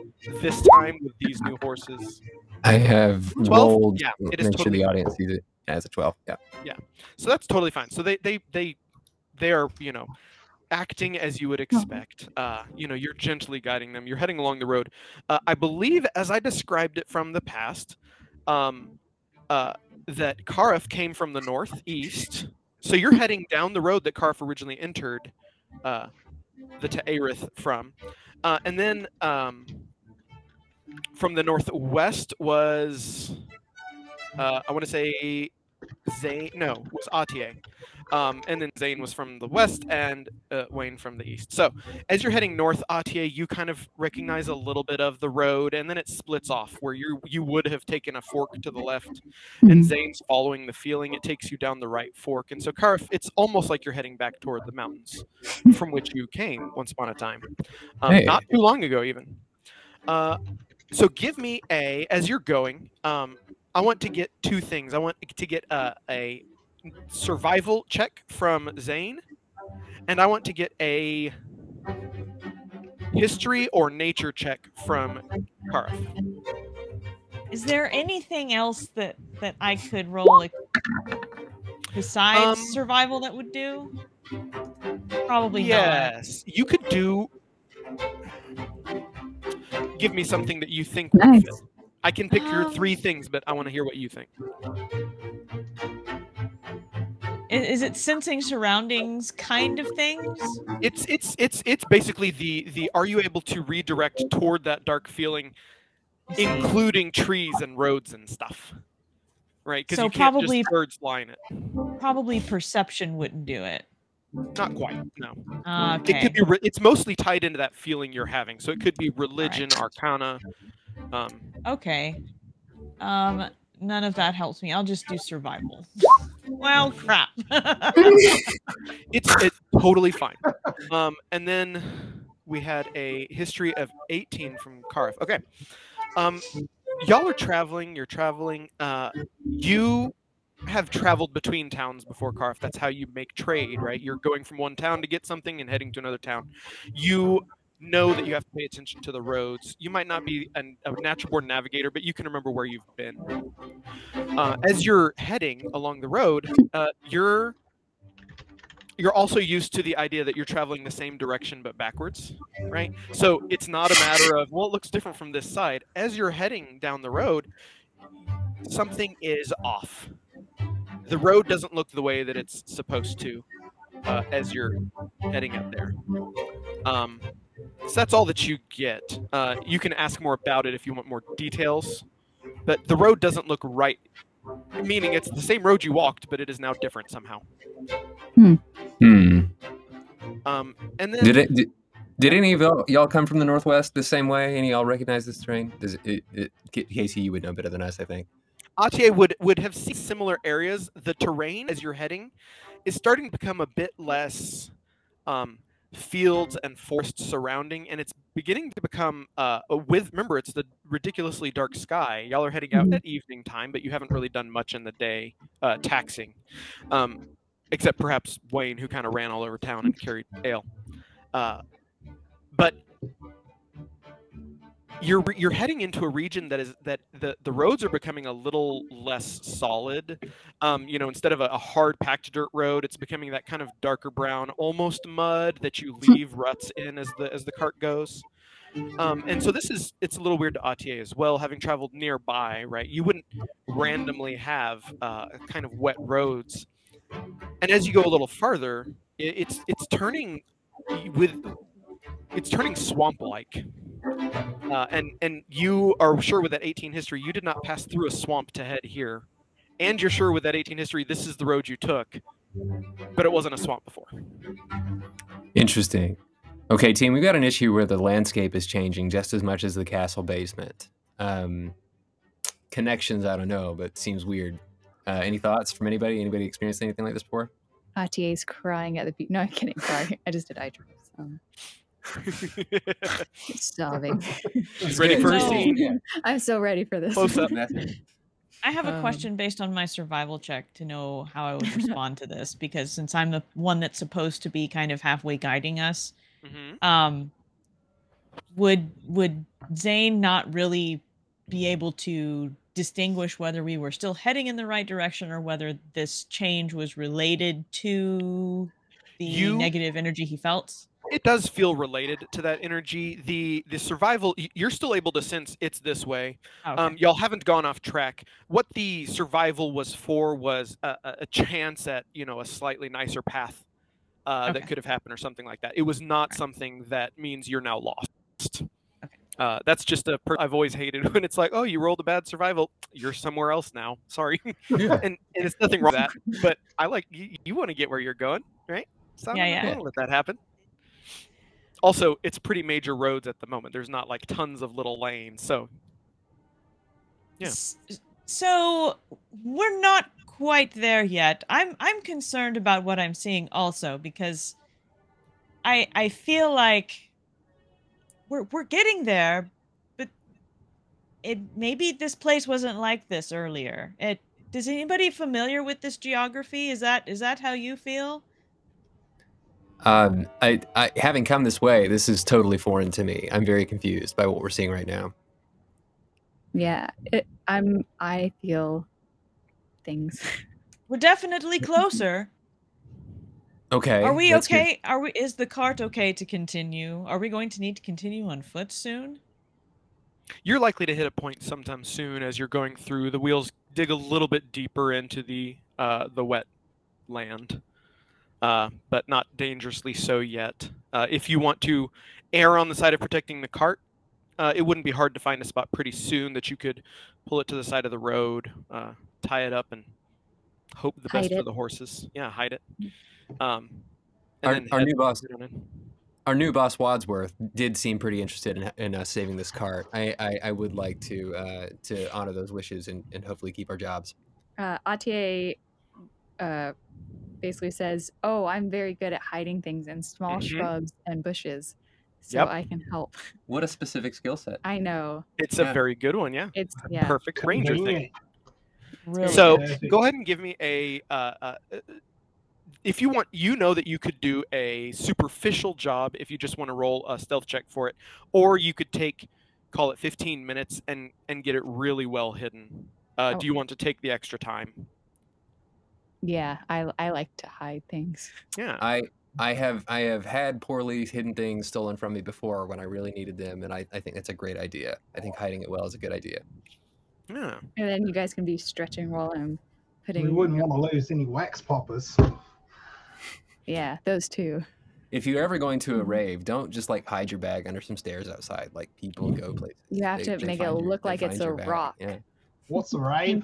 [SPEAKER 9] this time with these new horses?
[SPEAKER 4] I have
[SPEAKER 9] 12?
[SPEAKER 4] rolled.
[SPEAKER 9] Yeah, it is
[SPEAKER 4] make sure
[SPEAKER 9] totally
[SPEAKER 4] the audience sees it as a twelve. Yeah.
[SPEAKER 9] Yeah. So that's totally fine. So they they they they are, you know, acting as you would expect. Uh, you know, you're gently guiding them. You're heading along the road. Uh, I believe, as I described it from the past, um, uh, that Karif came from the northeast. So you're heading down the road that Karif originally entered uh, the Ta'arith from. Uh, and then um, from the northwest was, uh, I want to say Zane, no, was Atier. Um, and then Zane was from the west and uh, Wayne from the east. So as you're heading north, Atier, you kind of recognize a little bit of the road, and then it splits off where you you would have taken a fork to the left, and Zane's following the feeling. It takes you down the right fork, and so Karif, it's almost like you're heading back toward the mountains from which you came once upon a time, um,
[SPEAKER 4] Hey.
[SPEAKER 9] not too long ago even. Uh, so give me a as you're going. Um, I want to get two things. I want to get uh, a survival check from Zane, and I want to get a history or nature check from Karif.
[SPEAKER 7] Is there anything else that that I could roll like, besides
[SPEAKER 9] Um,
[SPEAKER 7] survival that would do? Probably not.
[SPEAKER 9] Yes, you could do. Give me something that you think would
[SPEAKER 5] Nice.
[SPEAKER 9] fit. I can pick your
[SPEAKER 7] Um,
[SPEAKER 9] three things, but I want to hear what you think.
[SPEAKER 7] Is, it sensing surroundings kind of things?
[SPEAKER 9] It's it's it's it's basically the the are you able to redirect toward that dark feeling, including trees and roads and stuff, right? Because
[SPEAKER 7] So
[SPEAKER 9] you can't
[SPEAKER 7] probably-
[SPEAKER 9] just birds line it.
[SPEAKER 7] Probably perception wouldn't do it.
[SPEAKER 9] Not quite. No.
[SPEAKER 7] Uh,
[SPEAKER 9] It could be. Re- it's mostly tied into that feeling you're having. So it could be religion, arcana. Um,
[SPEAKER 7] Okay. Um, none of that helps me. I'll just do survival. well, crap.
[SPEAKER 9] it's it's totally fine. Um, and then we had a history of 18 from Karif. Okay. Um, y'all are traveling. You're traveling. Uh, you have traveled between towns before Karif. That's how you make trade, right? You're going from one town to get something and heading to another town. You know that you have to pay attention to the roads. You might not be an, a natural born navigator, but you can remember where you've been. Uh, as you're heading along the road, uh, you're you're also used to the idea that you're traveling the same direction but backwards, right? So it's not a matter of well, it looks different from this side. As you're heading down the road, something is off. The road doesn't look the way that it's supposed to uh, as you're heading up there. Um, so that's all that you get. Uh, you can ask more about it if you want more details, but the road doesn't look right. Meaning it's the same road you walked, but it is now different somehow.
[SPEAKER 4] Hmm. Hmm.
[SPEAKER 9] Um, and then
[SPEAKER 4] Did it? Did, did any of y'all, y'all come from the northwest the same way? Any of y'all recognize this terrain? Does it, it, it, Casey, you would know better than us, I think.
[SPEAKER 9] Atier would would have seen similar areas. The terrain as you're heading is starting to become a bit less um, fields and forest surrounding, and it's beginning to become uh, a with. Remember, it's the ridiculously dark sky. Y'all are heading out
[SPEAKER 5] Mhm.
[SPEAKER 9] at evening time, but you haven't really done much in the day uh, taxing, um, except perhaps Wayne, who kind of ran all over town and carried ale. Uh, but you're you're heading into a region that is that the the roads are becoming a little less solid. Um, you know, instead of a, a hard packed dirt road, it's becoming that kind of darker brown, almost mud that you leave ruts in as the as the cart goes. Um, and so this is it's a little weird to Atier as well, having traveled nearby, right? You wouldn't randomly have uh, kind of wet roads. And as you go a little farther, it, it's it's turning with it's turning swamp like. Uh, and and you are sure with that 18 history you did not pass through a swamp to head here, and you're sure with that 18 history this is the road you took, but it wasn't a swamp before.
[SPEAKER 4] Interesting. Okay, team, we've got an issue where the landscape is changing just as much as the castle basement. Um, connections, I don't know, but seems weird. Uh, any thoughts from anybody? Anybody experienced anything like this before?
[SPEAKER 5] Atier's crying at the beach. No, I'm kidding. Sorry, I just did eye drops. Um, sobbing.
[SPEAKER 9] She's ready for a
[SPEAKER 7] No.
[SPEAKER 9] scene.
[SPEAKER 5] I'm so ready for this.
[SPEAKER 9] Close up.
[SPEAKER 7] I have a
[SPEAKER 5] Um,
[SPEAKER 7] question based on my survival check to know how I would respond to this because since I'm the one that's supposed to be kind of halfway guiding us,
[SPEAKER 9] Mhm.
[SPEAKER 7] um, would would Zane not really be able to distinguish whether we were still heading in the right direction or whether this change was related to the
[SPEAKER 9] You-
[SPEAKER 7] negative energy he felt?
[SPEAKER 9] It does feel related to that energy. The the survival you're still able to sense it's this way.
[SPEAKER 7] Okay.
[SPEAKER 9] Um, y'all haven't gone off track. What the survival was for was a, a a chance at you know a slightly nicer path uh, that could have happened or something like that. It was not
[SPEAKER 7] Okay.
[SPEAKER 9] something that means you're now lost.
[SPEAKER 7] Okay.
[SPEAKER 9] Uh, that's just a per- I've always hated when it's like, oh, you rolled a bad survival, you're somewhere else now. Sorry,
[SPEAKER 8] Yeah.
[SPEAKER 9] and, and it's nothing wrong with that. But I like you, you want to get where you're going, right? So
[SPEAKER 7] Yeah,
[SPEAKER 9] I'm
[SPEAKER 7] yeah.
[SPEAKER 9] not gonna let that happen. Also, it's pretty major roads at the moment. There's not like tons of little lanes, so Yeah.
[SPEAKER 7] So we're not quite there yet. I'm I'm concerned about what I'm seeing also because I I feel like we're we're getting there, but it maybe this place wasn't like this earlier. It does anybody familiar with this geography? Is that is that how you feel?
[SPEAKER 4] Um, I, I, having come this way, this is totally foreign to me. I'm very confused by what we're seeing right now.
[SPEAKER 5] Yeah, it, I'm. I feel things.
[SPEAKER 7] We're definitely closer.
[SPEAKER 4] Okay.
[SPEAKER 7] Are we
[SPEAKER 4] that's good.
[SPEAKER 7] okay? Are we is the cart okay to continue? Are we going to need to continue on foot soon?
[SPEAKER 9] you're likely to hit a point sometime soon as you're going through. The wheels dig a little bit deeper into the uh, the wet land, uh, but not dangerously so yet. Uh, if you want to err on the side of protecting the cart, uh, it wouldn't be hard to find a spot pretty soon that you could pull it to the side of the road, uh, tie it up, and hope the
[SPEAKER 5] Hide
[SPEAKER 9] best for the horses. Yeah, hide it. Um,
[SPEAKER 4] Our, our new boss, our new boss Wadsworth, did seem pretty interested in, in us saving this cart. I, I, I would like to uh, to honor those wishes and, and hopefully keep our jobs.
[SPEAKER 5] Uh, Atier uh, basically says, "Oh, I'm very good at hiding things in small
[SPEAKER 9] Mhm.
[SPEAKER 5] shrubs and bushes, so
[SPEAKER 9] Yep.
[SPEAKER 5] I can help."
[SPEAKER 4] What a specific skill set.
[SPEAKER 5] I know
[SPEAKER 9] It's a very good one. Yeah,
[SPEAKER 5] it's yeah.
[SPEAKER 9] perfect ranger thing.
[SPEAKER 7] Really?
[SPEAKER 9] So
[SPEAKER 8] Perfect.
[SPEAKER 9] go ahead and give me a uh, uh, uh, if you want, you know that you could do a superficial job if you just want to roll a stealth check for it, or you could take, call it 15 minutes and and get it really well hidden. Uh,
[SPEAKER 5] Oh.
[SPEAKER 9] Do you want to take the extra time?
[SPEAKER 5] Yeah, I I like to hide things.
[SPEAKER 9] Yeah.
[SPEAKER 4] I I have I have had poorly hidden things stolen from me before when I really needed them, and I, I think that's a great idea. I think hiding it well is a good idea.
[SPEAKER 9] Yeah.
[SPEAKER 5] And then you guys can be stretching while I'm putting.
[SPEAKER 8] We wouldn't want to lose any wax poppers.
[SPEAKER 5] Yeah, those two.
[SPEAKER 4] If you're ever going to a mm-hmm. rave, don't just like hide your bag under some stairs outside. Like people go places.
[SPEAKER 5] You have
[SPEAKER 4] They-
[SPEAKER 5] to make it
[SPEAKER 4] find your-
[SPEAKER 5] look like it's a
[SPEAKER 4] your
[SPEAKER 5] rock.
[SPEAKER 4] Yeah.
[SPEAKER 8] What's a rave?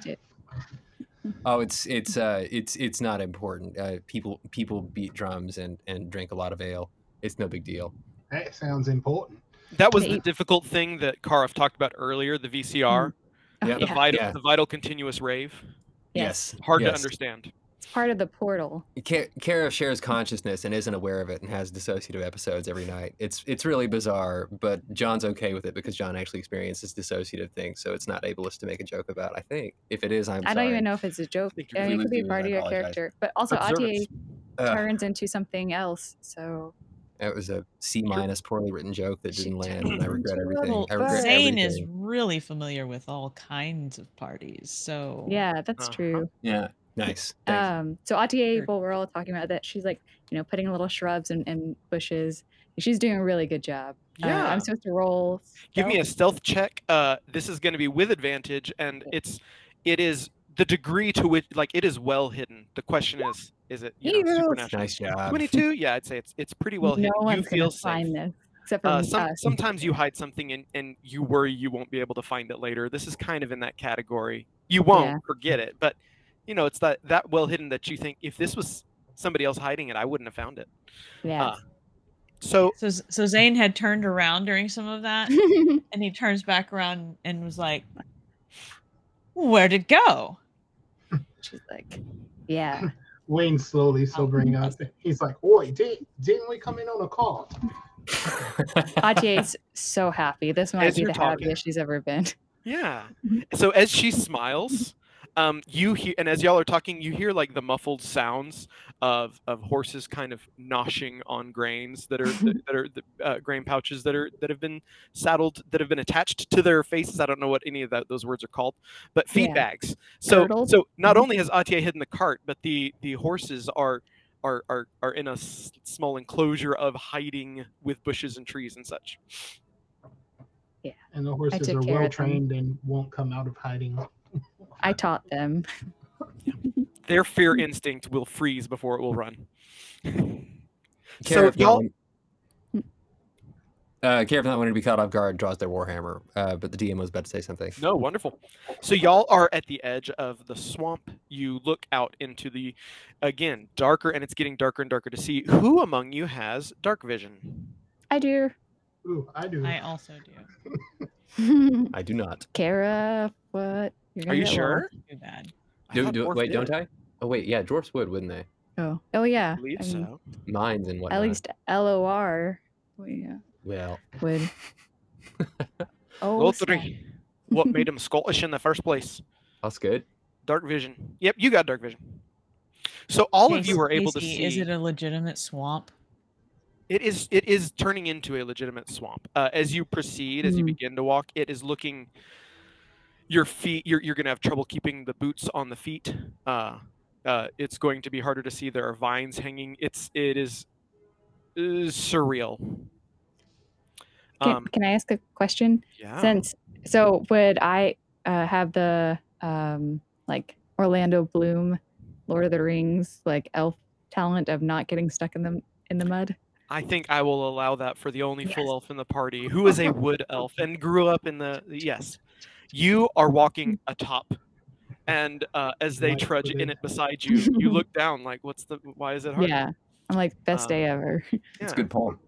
[SPEAKER 5] Paint it.
[SPEAKER 4] Oh, it's it's uh it's it's not important. Uh, people people beat drums and and drink a lot of ale. It's no big deal.
[SPEAKER 8] That sounds important.
[SPEAKER 9] That was the difficult thing that Karif talked about earlier. The VCR,
[SPEAKER 5] Oh,
[SPEAKER 4] Yeah.
[SPEAKER 9] the
[SPEAKER 5] yeah.
[SPEAKER 9] vital,
[SPEAKER 4] Yeah.
[SPEAKER 9] the vital continuous rave.
[SPEAKER 5] Yes.
[SPEAKER 9] Hard to understand.
[SPEAKER 5] It's part of the portal.
[SPEAKER 4] Kara shares consciousness and isn't aware of it and has dissociative episodes every night. It's it's really bizarre, but John's okay with it because John actually experiences dissociative things, so it's not ableist to make a joke about. I think if it is, I'm
[SPEAKER 5] I
[SPEAKER 4] sorry.
[SPEAKER 5] don't even know if it's a joke.
[SPEAKER 9] think
[SPEAKER 5] I
[SPEAKER 9] you're
[SPEAKER 5] mean, it could be
[SPEAKER 4] doing
[SPEAKER 5] part of your character, but also
[SPEAKER 9] Observance.
[SPEAKER 5] Atier
[SPEAKER 4] Ugh,
[SPEAKER 5] turns into something else. So
[SPEAKER 4] that was a C minus poorly written joke that didn't land, and I regret everything. I regret
[SPEAKER 7] Zane is really familiar with all kinds of parties, so
[SPEAKER 5] yeah, that's
[SPEAKER 9] Uh-huh.
[SPEAKER 5] true.
[SPEAKER 4] Yeah, nice.
[SPEAKER 5] Um, so Atier,
[SPEAKER 7] Sure.
[SPEAKER 5] while we're all talking about that, she's like, you know, putting little shrubs and, and bushes. She's doing a really good job. Uh,
[SPEAKER 9] Yeah.
[SPEAKER 5] I'm supposed to roll.
[SPEAKER 9] Give me a
[SPEAKER 5] stealth?
[SPEAKER 9] stealth check. Uh, this is going to be with advantage, and it's it is the degree to which like it is well hidden. The question is, is it you know, supernatural?
[SPEAKER 4] nice job.
[SPEAKER 9] Twenty-two. Yeah, I'd say it's it's pretty well
[SPEAKER 5] no
[SPEAKER 9] hidden. You
[SPEAKER 5] one's
[SPEAKER 9] feel
[SPEAKER 5] gonna
[SPEAKER 9] safe.
[SPEAKER 5] find this except for
[SPEAKER 9] Uh, some, sometimes you hide something and, and you worry you won't be able to find it later. This is kind of in that category. You won't
[SPEAKER 5] Yeah.
[SPEAKER 9] forget it, but you know it's that that well hidden that you think if this was somebody else hiding it, I wouldn't have found it.
[SPEAKER 5] Yeah.
[SPEAKER 9] uh, So
[SPEAKER 7] so so Zane had turned around during some of that, and he turns back around and was like, "Where'd it go?"
[SPEAKER 5] she's like, yeah.
[SPEAKER 8] Wayne slowly sobering up. He's like, "Oi, did, didn't we come in on a call?"
[SPEAKER 5] Atier's so happy. This might
[SPEAKER 9] As
[SPEAKER 5] be the
[SPEAKER 9] talking.
[SPEAKER 5] happiest she's ever been.
[SPEAKER 9] Yeah. So as she smiles, um, you hear, and as y'all are talking, you hear like the muffled sounds of of horses kind of noshing on grains that are that, that are the uh, grain pouches that are that have been saddled that have been attached to their faces. I don't know what any of that those words are called, but feed
[SPEAKER 5] Yeah.
[SPEAKER 9] bags. So
[SPEAKER 5] Girdled?
[SPEAKER 9] so not only has Atier hidden the cart, but the the horses are. Are, are, are in a s- small enclosure of hiding with bushes and trees and such. Yeah.
[SPEAKER 8] And the horses are
[SPEAKER 5] care of them.
[SPEAKER 8] well trained and won't come out of hiding.
[SPEAKER 5] I taught them.
[SPEAKER 9] Their fear instinct will freeze before it will run.
[SPEAKER 4] Care
[SPEAKER 9] so
[SPEAKER 4] if
[SPEAKER 9] y'all,
[SPEAKER 4] not, uh, care if not wanting to be caught off guard draws their warhammer. Uh, but the DM was about to say something.
[SPEAKER 9] no, wonderful. So y'all are at the edge of the swamp. You look out into the, again, darker, and it's getting darker and darker to see. Who among you has dark vision?
[SPEAKER 5] I do.
[SPEAKER 8] Ooh, I do.
[SPEAKER 7] I also do.
[SPEAKER 4] I do not.
[SPEAKER 5] Kara, what? You're
[SPEAKER 9] Are you sure?
[SPEAKER 7] Too bad.
[SPEAKER 4] Do,
[SPEAKER 9] thought
[SPEAKER 4] do, wait,
[SPEAKER 9] did.
[SPEAKER 4] don't I? Oh wait, yeah, dwarfs would, wouldn't they?
[SPEAKER 5] Oh, oh yeah.
[SPEAKER 9] I believe
[SPEAKER 5] I mean,
[SPEAKER 9] so.
[SPEAKER 4] Mines and whatnot.
[SPEAKER 5] At least LOR. We uh,
[SPEAKER 4] Well,
[SPEAKER 5] would. Oh,
[SPEAKER 9] Roll three. What made him Scottish in the first place?
[SPEAKER 4] that's good.
[SPEAKER 9] Dark vision. Yep, you got dark vision. So all of you
[SPEAKER 7] Casey-
[SPEAKER 9] are able to see.
[SPEAKER 7] Is it a legitimate swamp?
[SPEAKER 9] It is. It is turning into a legitimate swamp. Uh, as you proceed, as you
[SPEAKER 5] Mhm.
[SPEAKER 9] begin to walk, it is looking. Your feet. You're you're gonna have trouble keeping the boots on the feet. Uh, uh, it's going to be harder to see. There are vines hanging. It's. It is. surreal.
[SPEAKER 5] Can,
[SPEAKER 9] Um,
[SPEAKER 5] can I ask a question?
[SPEAKER 9] yeah.
[SPEAKER 5] Since so, would I uh, have the um like Orlando Bloom, Lord of the Rings, like elf talent of not getting stuck in the in the mud?
[SPEAKER 9] I think I will allow that for the only full elf in the party, who is a wood elf and grew up in the. Yes, you are walking atop, and uh, as they trudge in it beside you, you look down like, "What's the? Why is it hard?"
[SPEAKER 5] Yeah, I'm like best
[SPEAKER 9] Um,
[SPEAKER 5] day ever.
[SPEAKER 4] It's
[SPEAKER 9] Yeah.
[SPEAKER 4] a good poem.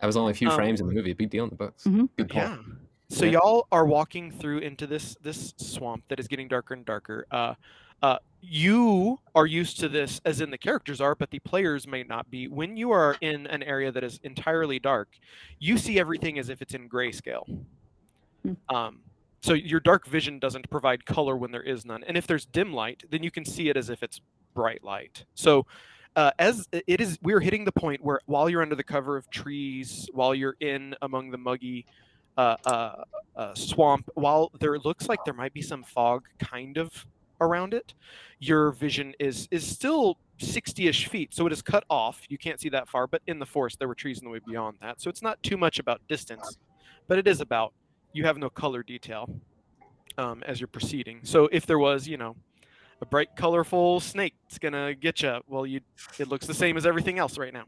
[SPEAKER 4] I was only a few
[SPEAKER 9] Um,
[SPEAKER 4] frames in the movie. Big deal in the books.
[SPEAKER 5] Mhm.
[SPEAKER 4] Good poem.
[SPEAKER 9] Yeah. So
[SPEAKER 4] Yeah.
[SPEAKER 9] y'all are walking through into this this swamp that is getting darker and darker. Uh, uh, you are used to this, as in the characters are, but the players may not be. When you are in an area that is entirely dark, you see everything as if it's in grayscale.
[SPEAKER 5] Hmm.
[SPEAKER 9] Um, so your dark vision doesn't provide color when there is none, and if there's dim light, then you can see it as if it's bright light. So uh, as it is, we're hitting the point where while you're under the cover of trees, while you're in among the muggy uh, uh, uh, swamp, while there looks like there might be some fog kind of around it, your vision is is still 60-ish feet, so it is cut off. You can't see that far, but in the forest there were trees in the way beyond that, so it's not too much about distance, but it is about you have no color detail um, as you're proceeding. So if there was, you know, a bright, colorful snake, it's gonna get you. Well, you it looks the same as everything else right now,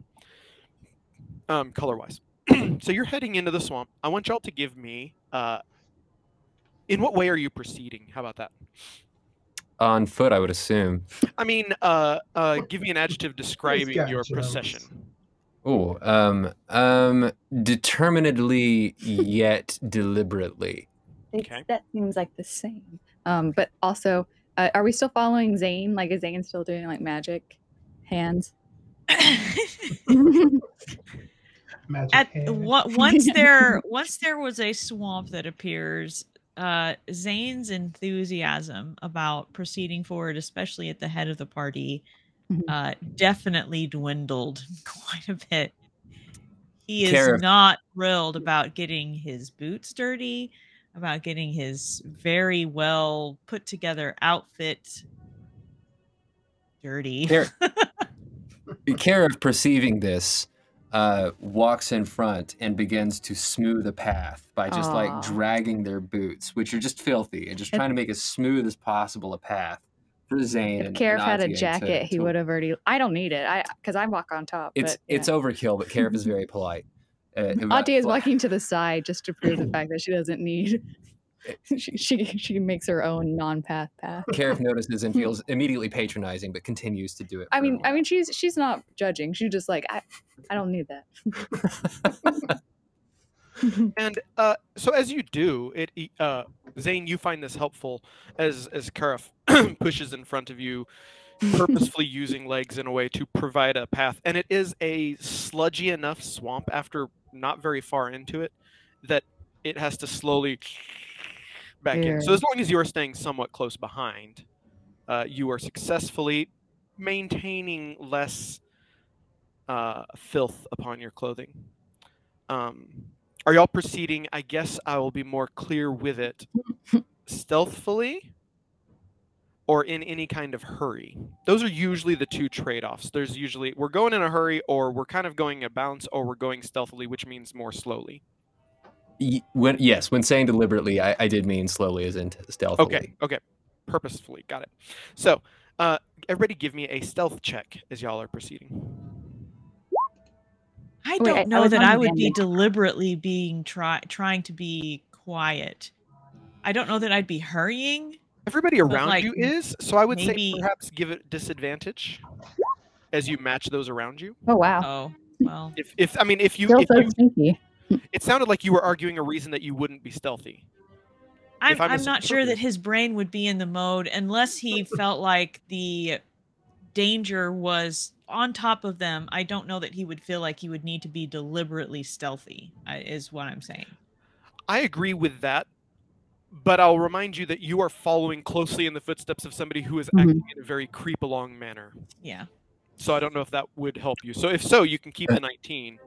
[SPEAKER 9] um, color-wise. so you're heading into the swamp. I want y'all to give me. Uh, in what way are you proceeding? How about that?
[SPEAKER 4] On foot, I would assume.
[SPEAKER 9] I mean, uh, uh, give me an adjective describing your
[SPEAKER 8] jumps.
[SPEAKER 9] procession.
[SPEAKER 4] Oh, um, um, determinedly yet deliberately.
[SPEAKER 5] It's-
[SPEAKER 9] Okay.
[SPEAKER 5] That seems like the same. Um, but also, uh, are we still following Zane? Like, is Zane still doing like magic hands?
[SPEAKER 8] Magic
[SPEAKER 7] At
[SPEAKER 8] hand.
[SPEAKER 7] wa- once there once there was a swamp that appears, uh, Zane's enthusiasm about proceeding forward, especially at the head of the party,
[SPEAKER 5] Mhm.
[SPEAKER 7] uh, definitely dwindled quite a bit. He is not thrilled about getting his boots dirty, about getting his very well put together outfit dirty.
[SPEAKER 4] Care, care of perceiving this, uh, walks in front and begins to smooth a path by just
[SPEAKER 5] Aw.
[SPEAKER 4] like dragging their boots, which are just filthy, and just trying to make as smooth as possible a path Zane.
[SPEAKER 5] If
[SPEAKER 4] and,
[SPEAKER 5] Karif had a
[SPEAKER 4] Atier to-
[SPEAKER 5] jacket, he would have already. I don't need it. I because I walk on top.
[SPEAKER 4] It's
[SPEAKER 5] but, yeah.
[SPEAKER 4] it's overkill, but Karif is very polite. Uh, about-
[SPEAKER 5] Atier is walking to the side just to prove the fact that she doesn't need. she, she she makes her own non-path path.
[SPEAKER 4] Karif notices and feels immediately patronizing, but continues to do it.
[SPEAKER 5] I mean, I mean, she's she's not judging. She's just like, I, I don't need that.
[SPEAKER 9] And uh, so as you do, it uh, Zane, you find this helpful as as Karif pushes in front of you, purposefully using legs in a way to provide a path. And it is a sludgy enough swamp after not very far into it that it has to slowly back in. So as long as you are staying somewhat close behind, uh, you are successfully maintaining less uh, filth upon your clothing. Um, are y'all proceeding? I guess I will be more clear with it stealthfully or in any kind of hurry. Those are usually the two trade offs. There's usually we're going in a hurry or we're kind of going a bounce or we're going stealthily, which means more slowly.
[SPEAKER 4] When yes, when saying deliberately, I, I did mean slowly as in t- stealthily.
[SPEAKER 9] Okay, okay. Purposefully. Got it. So, uh, everybody give me a stealth check as y'all are proceeding.
[SPEAKER 7] I don't
[SPEAKER 5] I- I
[SPEAKER 7] know
[SPEAKER 5] was
[SPEAKER 7] that I would be deliberately being try trying to be quiet. I don't know that I'd be hurrying.
[SPEAKER 9] Everybody around
[SPEAKER 7] like,
[SPEAKER 9] you is, so I would
[SPEAKER 7] maybe-
[SPEAKER 9] say perhaps give it disadvantage as you match those around you.
[SPEAKER 5] Oh wow,
[SPEAKER 7] Oh, well.
[SPEAKER 9] If, if I mean, if you, if
[SPEAKER 5] so
[SPEAKER 9] you,
[SPEAKER 5] hmm.
[SPEAKER 9] it sounded like you were arguing a reason that you wouldn't be stealthy.
[SPEAKER 7] I'm,
[SPEAKER 9] if I
[SPEAKER 7] I'm not sure that his brain would be in the mode unless he felt like the danger was on top of them. I don't know that he would feel like he would need to be deliberately stealthy, is what I'm saying.
[SPEAKER 9] I agree with that, but I'll remind you that you are following closely in the footsteps of somebody who is
[SPEAKER 5] Mhm.
[SPEAKER 9] acting in a very creep along manner.
[SPEAKER 7] Yeah.
[SPEAKER 9] So I don't know if that would help you. So if so, you can keep the 19.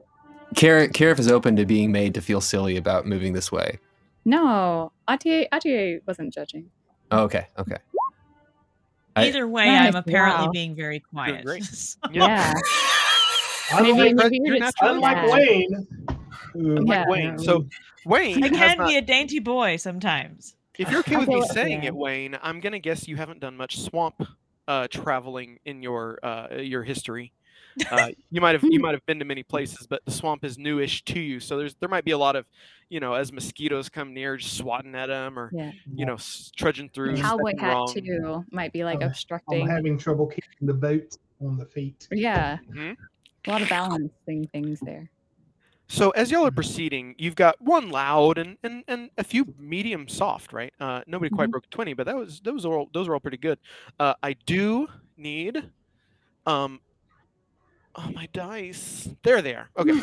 [SPEAKER 4] Karif, Karif is open to being made to feel silly about moving this way.
[SPEAKER 5] No, Atier Atier wasn't judging.
[SPEAKER 4] Oh, okay, okay. I-
[SPEAKER 7] Either way,
[SPEAKER 5] Nice,
[SPEAKER 7] I'm apparently
[SPEAKER 5] wow.
[SPEAKER 7] being very quiet. So-
[SPEAKER 5] Yeah, maybe,
[SPEAKER 8] Unlike,
[SPEAKER 5] maybe
[SPEAKER 9] you're
[SPEAKER 5] you're just
[SPEAKER 9] natural.
[SPEAKER 8] unlike. Wayne. who-
[SPEAKER 5] Yeah.
[SPEAKER 9] Wayne. So Wayne,
[SPEAKER 7] I can
[SPEAKER 9] not-
[SPEAKER 7] be a dainty boy sometimes.
[SPEAKER 9] if you're okay with me saying it, Wayne, I'm gonna guess you haven't done much swamp uh, traveling in your uh, your history. Uh, you might have you might have been to many places, but the swamp is newish to you. So there's there might be a lot of, you know, as mosquitoes come near, just swatting at them or
[SPEAKER 5] Yeah.
[SPEAKER 9] you know s- trudging through.
[SPEAKER 5] Cowboy hat
[SPEAKER 9] wrong.
[SPEAKER 5] too might be like
[SPEAKER 8] I'm- I'm
[SPEAKER 5] obstructing.
[SPEAKER 8] I'm having trouble keeping the boat on the feet.
[SPEAKER 5] Yeah,
[SPEAKER 9] Mhm.
[SPEAKER 5] a lot of balancing things there.
[SPEAKER 9] So as y'all are proceeding, you've got one loud and, and, and a few medium soft, right? Uh, nobody quite
[SPEAKER 5] Mhm.
[SPEAKER 9] broke twenty, but that was those are all those are all pretty good. Uh, I do need, um, oh my dice, there they are. Okay,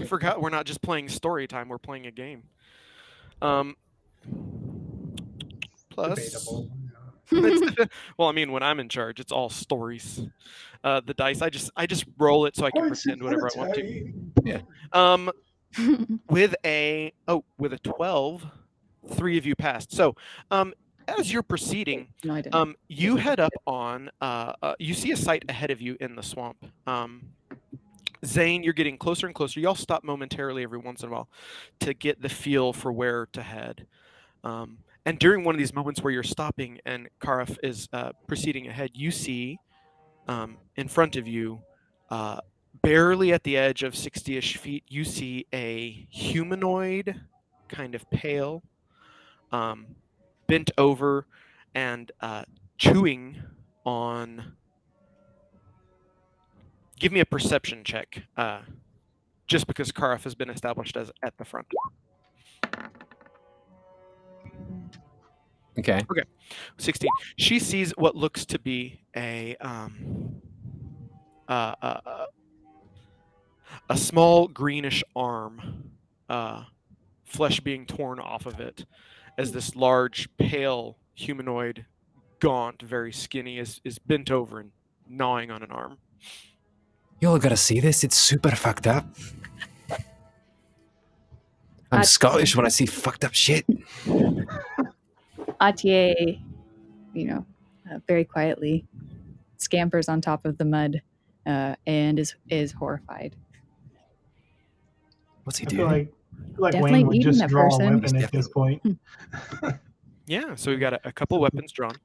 [SPEAKER 9] I forgot we're not just playing story time; we're playing a game. Um, plus
[SPEAKER 8] Debatable.
[SPEAKER 9] It's- well, I mean, when I'm in charge, it's all stories. Uh, the dice, I just I just roll it so I can pretend whatever I want to.
[SPEAKER 4] Yeah.
[SPEAKER 9] Um, with a oh, with a twelve, three of you passed. So, um, as you're proceeding,
[SPEAKER 5] No, I didn't.
[SPEAKER 9] um, you head up on. Uh, uh, you see a site ahead of you in the swamp. Um, Zane, you're getting closer and closer. Y'all stop momentarily every once in a while to get the feel for where to head. Um, and during one of these moments where you're stopping and Karif is uh, proceeding ahead, you see um, in front of you, uh, barely at the edge of 60 ish feet, you see a humanoid, kind of pale, um, bent over and uh, chewing on. Give me a perception check, uh, just because Karif has been established as at the front.
[SPEAKER 4] Okay.
[SPEAKER 9] Okay. 16. She sees what looks to be a um uh, uh, uh, a small greenish arm, uh, flesh being torn off of it, as this large, pale humanoid, gaunt, very skinny, is is bent over and gnawing on an arm.
[SPEAKER 4] Y'all gotta see this. It's super fucked up. I'm
[SPEAKER 5] Uh,
[SPEAKER 4] Scottish when I see fucked up shit.
[SPEAKER 5] Atier, you know, uh, very quietly scampers on top of the mud uh, and is is horrified.
[SPEAKER 4] What's he
[SPEAKER 8] I feel
[SPEAKER 4] doing?
[SPEAKER 8] like, I feel like
[SPEAKER 5] Definitely
[SPEAKER 8] Wayne would just draw
[SPEAKER 5] person.
[SPEAKER 8] a weapon at this point.
[SPEAKER 9] Yeah, so we've got a, a couple weapons drawn.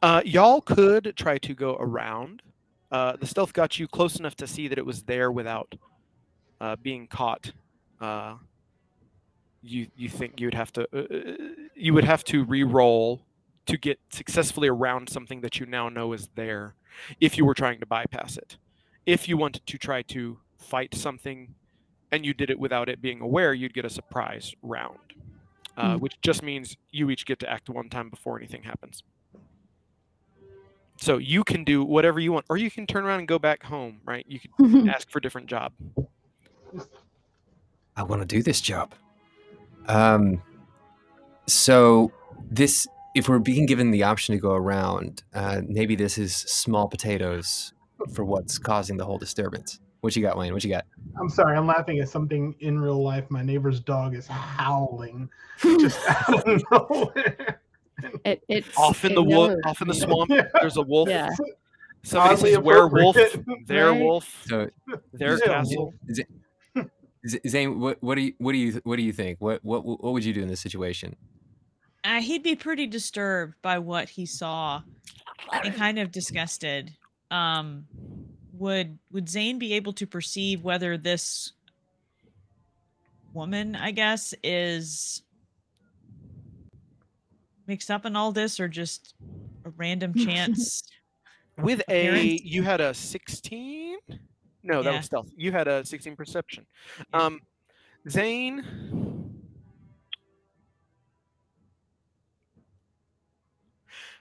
[SPEAKER 9] Uh, y'all could try to go around. Uh, the stealth got you close enough to see that it was there without uh, being caught. Uh, you you think you would have to uh, you would have to re-roll to get successfully around something that you now know is there, if you were trying to bypass it. If you wanted to try to fight something, and you did it without it being aware, you'd get a surprise round uh,
[SPEAKER 5] Mm.
[SPEAKER 9] which just means you each get to act one time before anything happens. So you can do whatever you want, or you can turn around and go back home, right? You could ask for a different job.
[SPEAKER 4] I want to do this job. Um, so this, if we're being given the option to go around, uh, maybe this is small potatoes for what's causing the whole disturbance. What you got, Wayne? What you got?
[SPEAKER 8] I'm sorry, I'm laughing at something in real life. My neighbor's dog is howling just out of nowhere.
[SPEAKER 5] It, it's
[SPEAKER 9] Off in
[SPEAKER 5] it
[SPEAKER 9] the wo-
[SPEAKER 5] knows.
[SPEAKER 9] off in the swamp,
[SPEAKER 8] Yeah.
[SPEAKER 9] there's a wolf.
[SPEAKER 5] Yeah.
[SPEAKER 9] Somebody
[SPEAKER 8] Oddly
[SPEAKER 9] says werewolf, their
[SPEAKER 5] Right?
[SPEAKER 9] wolf,
[SPEAKER 4] So,
[SPEAKER 9] their
[SPEAKER 8] Yeah.
[SPEAKER 9] castle.
[SPEAKER 4] Z- Zane, what, what do you what do you what do you think? What what what would you do in this situation?
[SPEAKER 7] Uh, he'd be pretty disturbed by what he saw and kind of disgusted. Um, would would Zane be able to perceive whether this woman, I guess, is mixed up in all this or just a random chance?
[SPEAKER 9] With a, you had a 16? No, that was stealth. You had a 16 perception.
[SPEAKER 7] Yeah.
[SPEAKER 9] Um, Zane.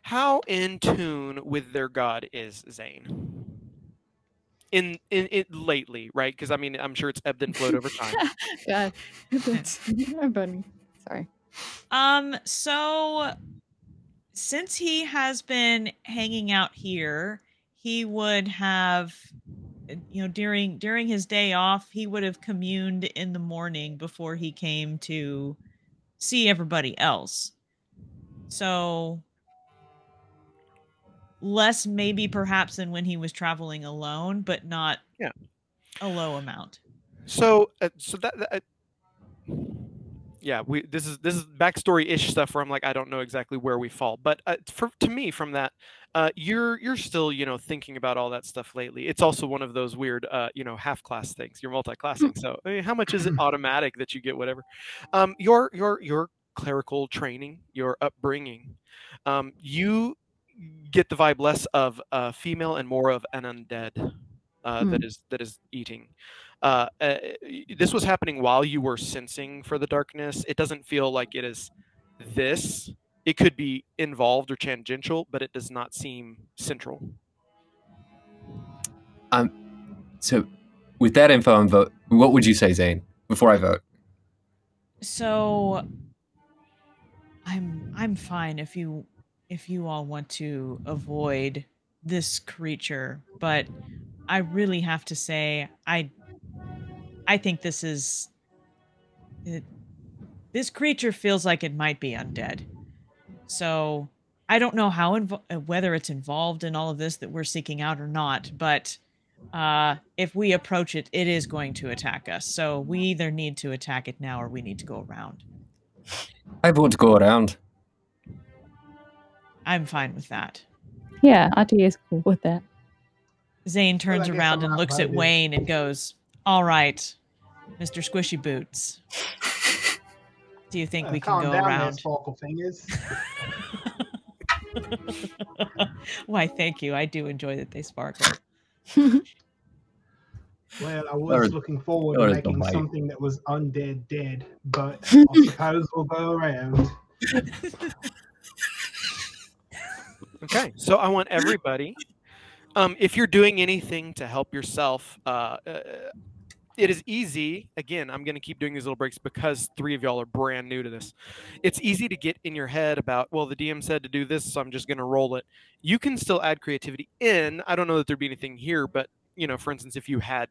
[SPEAKER 9] How in tune with their god is Zane? In in it lately, right? Because I mean, I'm sure it's ebbed and flowed over time.
[SPEAKER 5] God, that's funny. Sorry.
[SPEAKER 7] Um, so since he has been hanging out here, he would have you know during during his day off, he would have communed in the morning before he came to see everybody else. So less maybe perhaps than when he was traveling alone, but not
[SPEAKER 9] Yeah.
[SPEAKER 7] a low amount.
[SPEAKER 9] So, uh, so that, that yeah, we this is this is backstory ish stuff where I'm like I don't know exactly where we fall, but uh, for to me from that, uh, you're you're still you know thinking about all that stuff lately. It's also one of those weird uh, you know half class things. You're multi-classing, so I mean, how much is it automatic that you get whatever? Um, your your your clerical training, your upbringing, um, you get the vibe less of a female and more of an undead uh, that is that is eating. Uh, uh, this was happening while you were sensing for the darkness. It doesn't feel like it is this. It could be involved or tangential, but it does not seem central.
[SPEAKER 4] Um, so with that info and vote, what would you say, Zane? Before I vote,
[SPEAKER 7] So I'm I'm fine if you if you all want to avoid this creature, but I really have to say I I think this is it, this creature feels like it might be undead. So I don't know how invo- uh, whether it's involved in all of this that we're seeking out or not, but uh, if we approach it, it is going to attack us. So we either need to attack it now or we need to go around.
[SPEAKER 4] I vote to go around.
[SPEAKER 7] I'm fine with that.
[SPEAKER 5] Yeah, Ati is cool with that.
[SPEAKER 7] Zane turns
[SPEAKER 8] guess
[SPEAKER 7] around and looks at. Wayne and goes, "All right, Mr. Squishy Boots. Do you think
[SPEAKER 8] Uh,
[SPEAKER 7] we can
[SPEAKER 8] calm
[SPEAKER 7] go
[SPEAKER 8] down there,
[SPEAKER 7] around?"
[SPEAKER 8] Fingers.
[SPEAKER 7] Why, thank you. I do enjoy that they sparkle.
[SPEAKER 8] Well, I was
[SPEAKER 11] Or-
[SPEAKER 8] looking forward to making
[SPEAKER 11] might.
[SPEAKER 8] something that was undead dead, but I suppose we'll go around.
[SPEAKER 9] Okay, so I want everybody. Um, if you're doing anything to help yourself, uh, uh, it is easy. Again, I'm going to keep doing these little breaks because three of y'all are brand new to this. It's easy to get in your head about, well, the DM said to do this, so I'm just going to roll it. You can still add creativity in. I don't know that there'd be anything here, but you know, for instance, if you had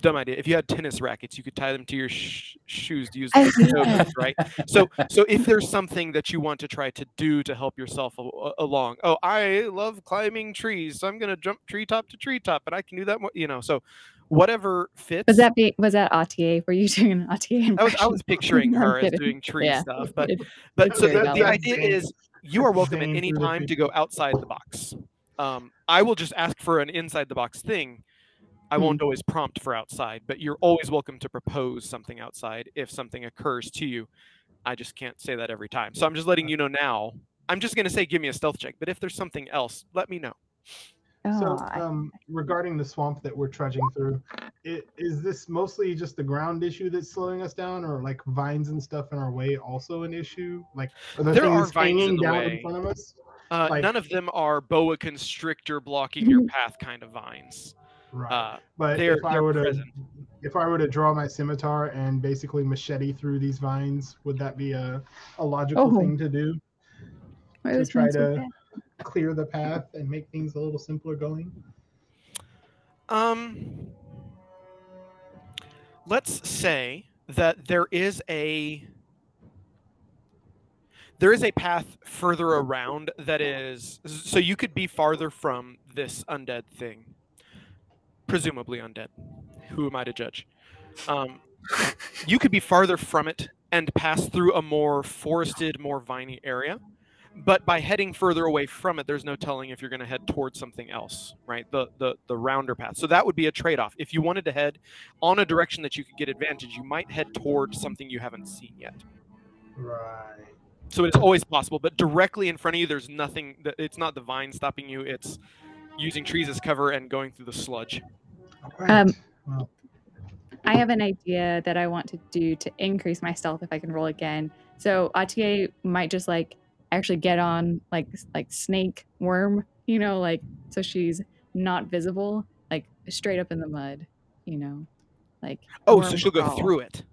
[SPEAKER 9] dumb idea, if you had tennis rackets, you could tie them to your sh- shoes to use them as tokens, right? So, so if there's something that you want to try to do to help yourself a- along, oh, I love climbing trees, so I'm gonna jump treetop to treetop, and I can do that, you know. So, whatever fits.
[SPEAKER 5] Was that be was that ATA? Were you doing an ATA impression?
[SPEAKER 9] I was, I was picturing her as doing tree
[SPEAKER 5] Yeah.
[SPEAKER 9] stuff, but
[SPEAKER 5] It-
[SPEAKER 9] but
[SPEAKER 5] it's
[SPEAKER 9] so the, the
[SPEAKER 5] valid.
[SPEAKER 9] idea is you are welcome at any time to go outside the box. Um, I will just ask for an inside the box thing. I
[SPEAKER 5] Hmm.
[SPEAKER 9] won't always prompt for outside, but you're always welcome to propose something outside if something occurs to you. I just can't say that every time. So I'm just letting you know now. I'm just going to say give me a stealth check, but if there's something else, let me know.
[SPEAKER 8] So,
[SPEAKER 5] Oh, I-
[SPEAKER 8] um, regarding the swamp that we're trudging through, i- is this mostly just the ground issue that's slowing us down, or like vines and stuff in our way also an issue? Like, are there,
[SPEAKER 9] There are
[SPEAKER 8] things
[SPEAKER 9] vines in the
[SPEAKER 8] down
[SPEAKER 9] way.
[SPEAKER 8] in front of us?
[SPEAKER 9] Uh,
[SPEAKER 8] Like-
[SPEAKER 9] none of them are boa constrictor blocking your path kind of vines.
[SPEAKER 8] Right.
[SPEAKER 9] Uh,
[SPEAKER 8] but if I were to,
[SPEAKER 9] present.
[SPEAKER 8] if I were to draw my scimitar and basically machete through these vines, would that be a, a logical
[SPEAKER 5] Oh.
[SPEAKER 8] thing to do?
[SPEAKER 5] I
[SPEAKER 8] to try
[SPEAKER 5] nice with
[SPEAKER 8] to clear the path and make things a little simpler going.
[SPEAKER 9] Um, let's say that there is a there is a path further around that is so you could be farther from this undead thing. Presumably undead. Who am i to judge? Um, you could be farther from it and pass through a more forested more viney area but by heading further away from it there's no telling if you're going to head towards something else right? The, the the rounder path. So that would be a trade-off. If you wanted to head on a direction that you could get advantage you might head towards something you haven't seen yet.
[SPEAKER 8] Right.
[SPEAKER 9] so it's always possible but directly in front of you there's nothing that it's not the vine stopping you. It's using trees as cover and going through the sludge.
[SPEAKER 5] Um,
[SPEAKER 8] Well,
[SPEAKER 5] I have an idea that I want to do to increase my stealth if I can roll again. So Atie might just like actually get on like like snake worm, you know, like so she's not visible, like straight up in the mud, you know, like.
[SPEAKER 9] oh so she'll go through it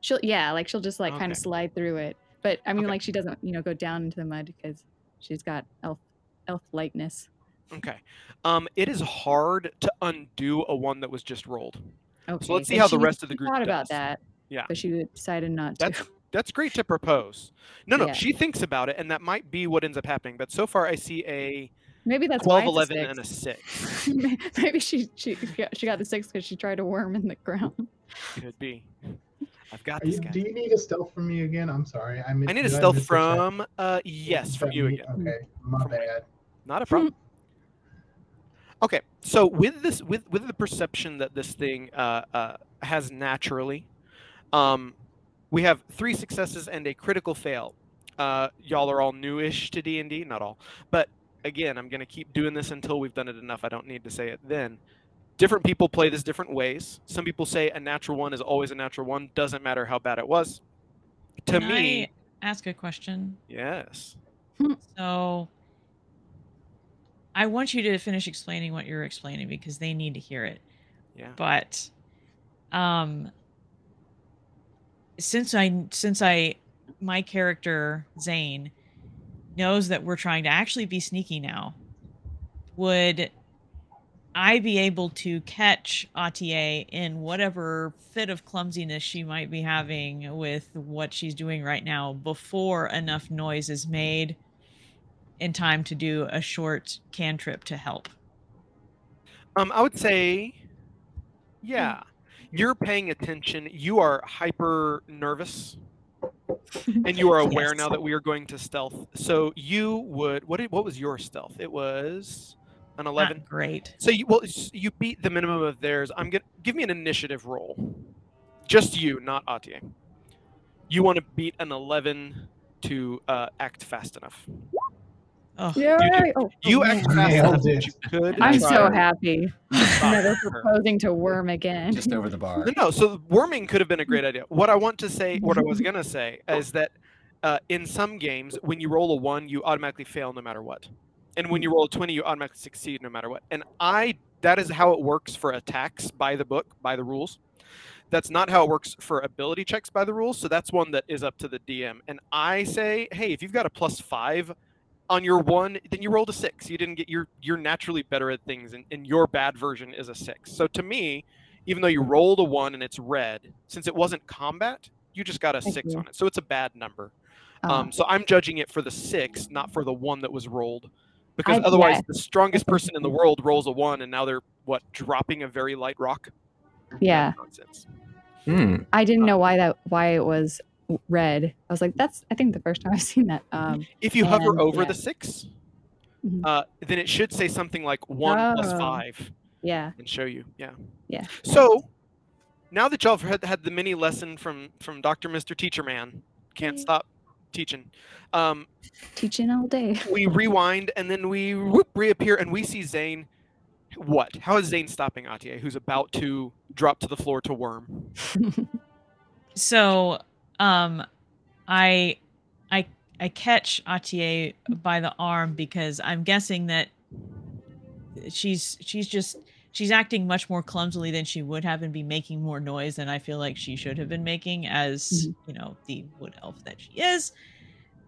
[SPEAKER 5] She'll yeah, like she'll just like kind of slide through it, but I mean
[SPEAKER 9] Okay.
[SPEAKER 5] like she doesn't you know go down into the mud because she's got elf elf lightness.
[SPEAKER 9] okay um it is hard to undo a one that was just rolled
[SPEAKER 5] Okay,
[SPEAKER 9] so let's see how the rest of the group
[SPEAKER 5] thought about that,
[SPEAKER 9] yeah
[SPEAKER 5] but she decided not to.
[SPEAKER 9] That's that's great to propose no no
[SPEAKER 5] Yeah.
[SPEAKER 9] she thinks about it and that might be what ends up happening but so far i see a
[SPEAKER 5] Maybe that's
[SPEAKER 9] 12
[SPEAKER 5] why it's a
[SPEAKER 9] and a
[SPEAKER 5] six. Maybe she she got, she got the six because she tried to worm in the ground.
[SPEAKER 9] could be i've got
[SPEAKER 8] are
[SPEAKER 9] this
[SPEAKER 8] you,
[SPEAKER 9] guy
[SPEAKER 8] do you need a stealth from me again? I'm sorry. I, mi-
[SPEAKER 9] i need a
[SPEAKER 8] did
[SPEAKER 9] stealth
[SPEAKER 8] miss the check?
[SPEAKER 9] from uh yes
[SPEAKER 8] Is
[SPEAKER 9] from you
[SPEAKER 8] me?
[SPEAKER 9] again
[SPEAKER 8] Okay, my
[SPEAKER 9] From me.
[SPEAKER 8] bad.
[SPEAKER 9] not a problem okay so with this with with the perception that this thing uh, uh, has naturally um, we have three successes and a critical fail. Uh, y'all are all newish to d&d not all. But again i'm going to keep doing this until we've done it enough. I don't need to say it then. Different people play this different ways. Some people say a natural one is always a natural one. Doesn't matter how bad it was. To
[SPEAKER 7] Can
[SPEAKER 9] me
[SPEAKER 7] I ask a question?
[SPEAKER 9] yes.
[SPEAKER 7] So I want you to finish explaining what you're explaining because they need to hear it.
[SPEAKER 9] yeah.
[SPEAKER 7] But um since I since I my character Zane knows that we're trying to actually be sneaky now, would I be able to catch Atier in whatever fit of clumsiness she might be having with what she's doing right now before enough noise is made in time to do a short cantrip to help?
[SPEAKER 9] Um, I would say, yeah, you're paying attention. You are hyper nervous, and you are aware
[SPEAKER 7] Yes.
[SPEAKER 9] now that we are going to stealth. So you would what? Did, what was your stealth? It was an eleven.
[SPEAKER 7] Not great.
[SPEAKER 9] So you well you beat the minimum of theirs. I'm gonna give me an initiative roll. Just you, not Atie. You want to beat an eleven to uh, act fast enough.
[SPEAKER 7] Oh,
[SPEAKER 5] Yeah.
[SPEAKER 9] You,
[SPEAKER 5] Oh,
[SPEAKER 9] you
[SPEAKER 5] oh,
[SPEAKER 9] act
[SPEAKER 5] man.
[SPEAKER 9] fast
[SPEAKER 8] Nailed
[SPEAKER 9] enough that
[SPEAKER 8] it.
[SPEAKER 9] you could.
[SPEAKER 5] I'm so happy. Never proposing to worm again.
[SPEAKER 4] Just over the bar.
[SPEAKER 9] No, no. So worming could have been a great idea. What I want to say, what I was gonna say, is that uh, in some games, when you roll a one, you automatically fail no matter what, and when you roll a twenty, you automatically succeed no matter what. And I, that is how it works for attacks by the book, by the rules. That's not how it works for ability checks by the rules. So that's one that is up to the DM. And I say, hey, if you've got a plus five on your one, then you rolled a six. You didn't get you're you're naturally better at things, and, and your bad version is a six. So to me, even though you rolled a one and it's red, since it wasn't combat, you just got a
[SPEAKER 5] I
[SPEAKER 9] six
[SPEAKER 5] see.
[SPEAKER 9] on it. So it's a bad number.
[SPEAKER 5] Oh.
[SPEAKER 9] Um, so I'm judging it for the six, not for the one that was rolled. Because
[SPEAKER 5] I-
[SPEAKER 9] otherwise,
[SPEAKER 5] yeah.
[SPEAKER 9] the strongest person in the world rolls a one, and now they're what dropping a very light rock.
[SPEAKER 5] yeah.
[SPEAKER 9] Nonsense.
[SPEAKER 4] Hmm.
[SPEAKER 5] I didn't know why that why it was w- red. I was like, that's I think the first time I've seen that. Um,
[SPEAKER 9] If you hover over
[SPEAKER 5] yeah.
[SPEAKER 9] the 6
[SPEAKER 5] Mhm.
[SPEAKER 9] uh, then it should say something like one plus
[SPEAKER 5] Oh.
[SPEAKER 9] five
[SPEAKER 5] yeah.
[SPEAKER 9] and show you. Yeah.
[SPEAKER 5] Yeah.
[SPEAKER 9] So now that y'all have had, had the mini lesson from from Dr. Mr. Teacher Man, can't stop teaching. Um,
[SPEAKER 5] Teaching all day.
[SPEAKER 9] we rewind and then we whoop, reappear and we see Zane. What? How is Zane stopping Atier, who's about to drop to the floor to worm?
[SPEAKER 7] So, um, I, I, I catch Atier by the arm because I'm guessing that she's she's just she's acting much more clumsily than she would have and be making more noise than I feel like she should have been making as you know the wood elf that she is,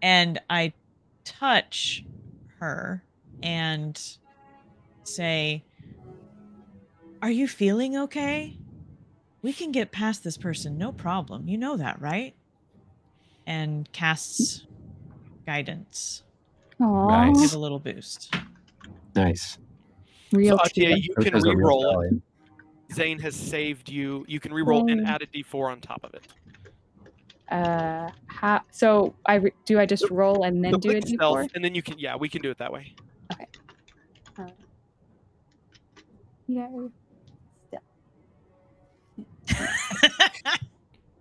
[SPEAKER 7] and I touch her and say, "Are you feeling okay?" we can get past this person no problem. You know that right and casts guidance
[SPEAKER 5] Aw.
[SPEAKER 4] Nice.
[SPEAKER 7] give a little boost
[SPEAKER 4] Nice.
[SPEAKER 5] Real
[SPEAKER 9] so Atier,
[SPEAKER 5] tear.
[SPEAKER 9] you can
[SPEAKER 4] guys are real
[SPEAKER 9] re-roll it. Zane has saved you. You can re-roll and
[SPEAKER 5] Oh.
[SPEAKER 9] add a d4 on top of it.
[SPEAKER 5] Uh, how, so I re- do I just roll and then
[SPEAKER 9] So
[SPEAKER 5] do a
[SPEAKER 9] click stealth,
[SPEAKER 5] d4?
[SPEAKER 9] and then you can yeah, we can do it that way. Okay.
[SPEAKER 5] Yeah. Yeah.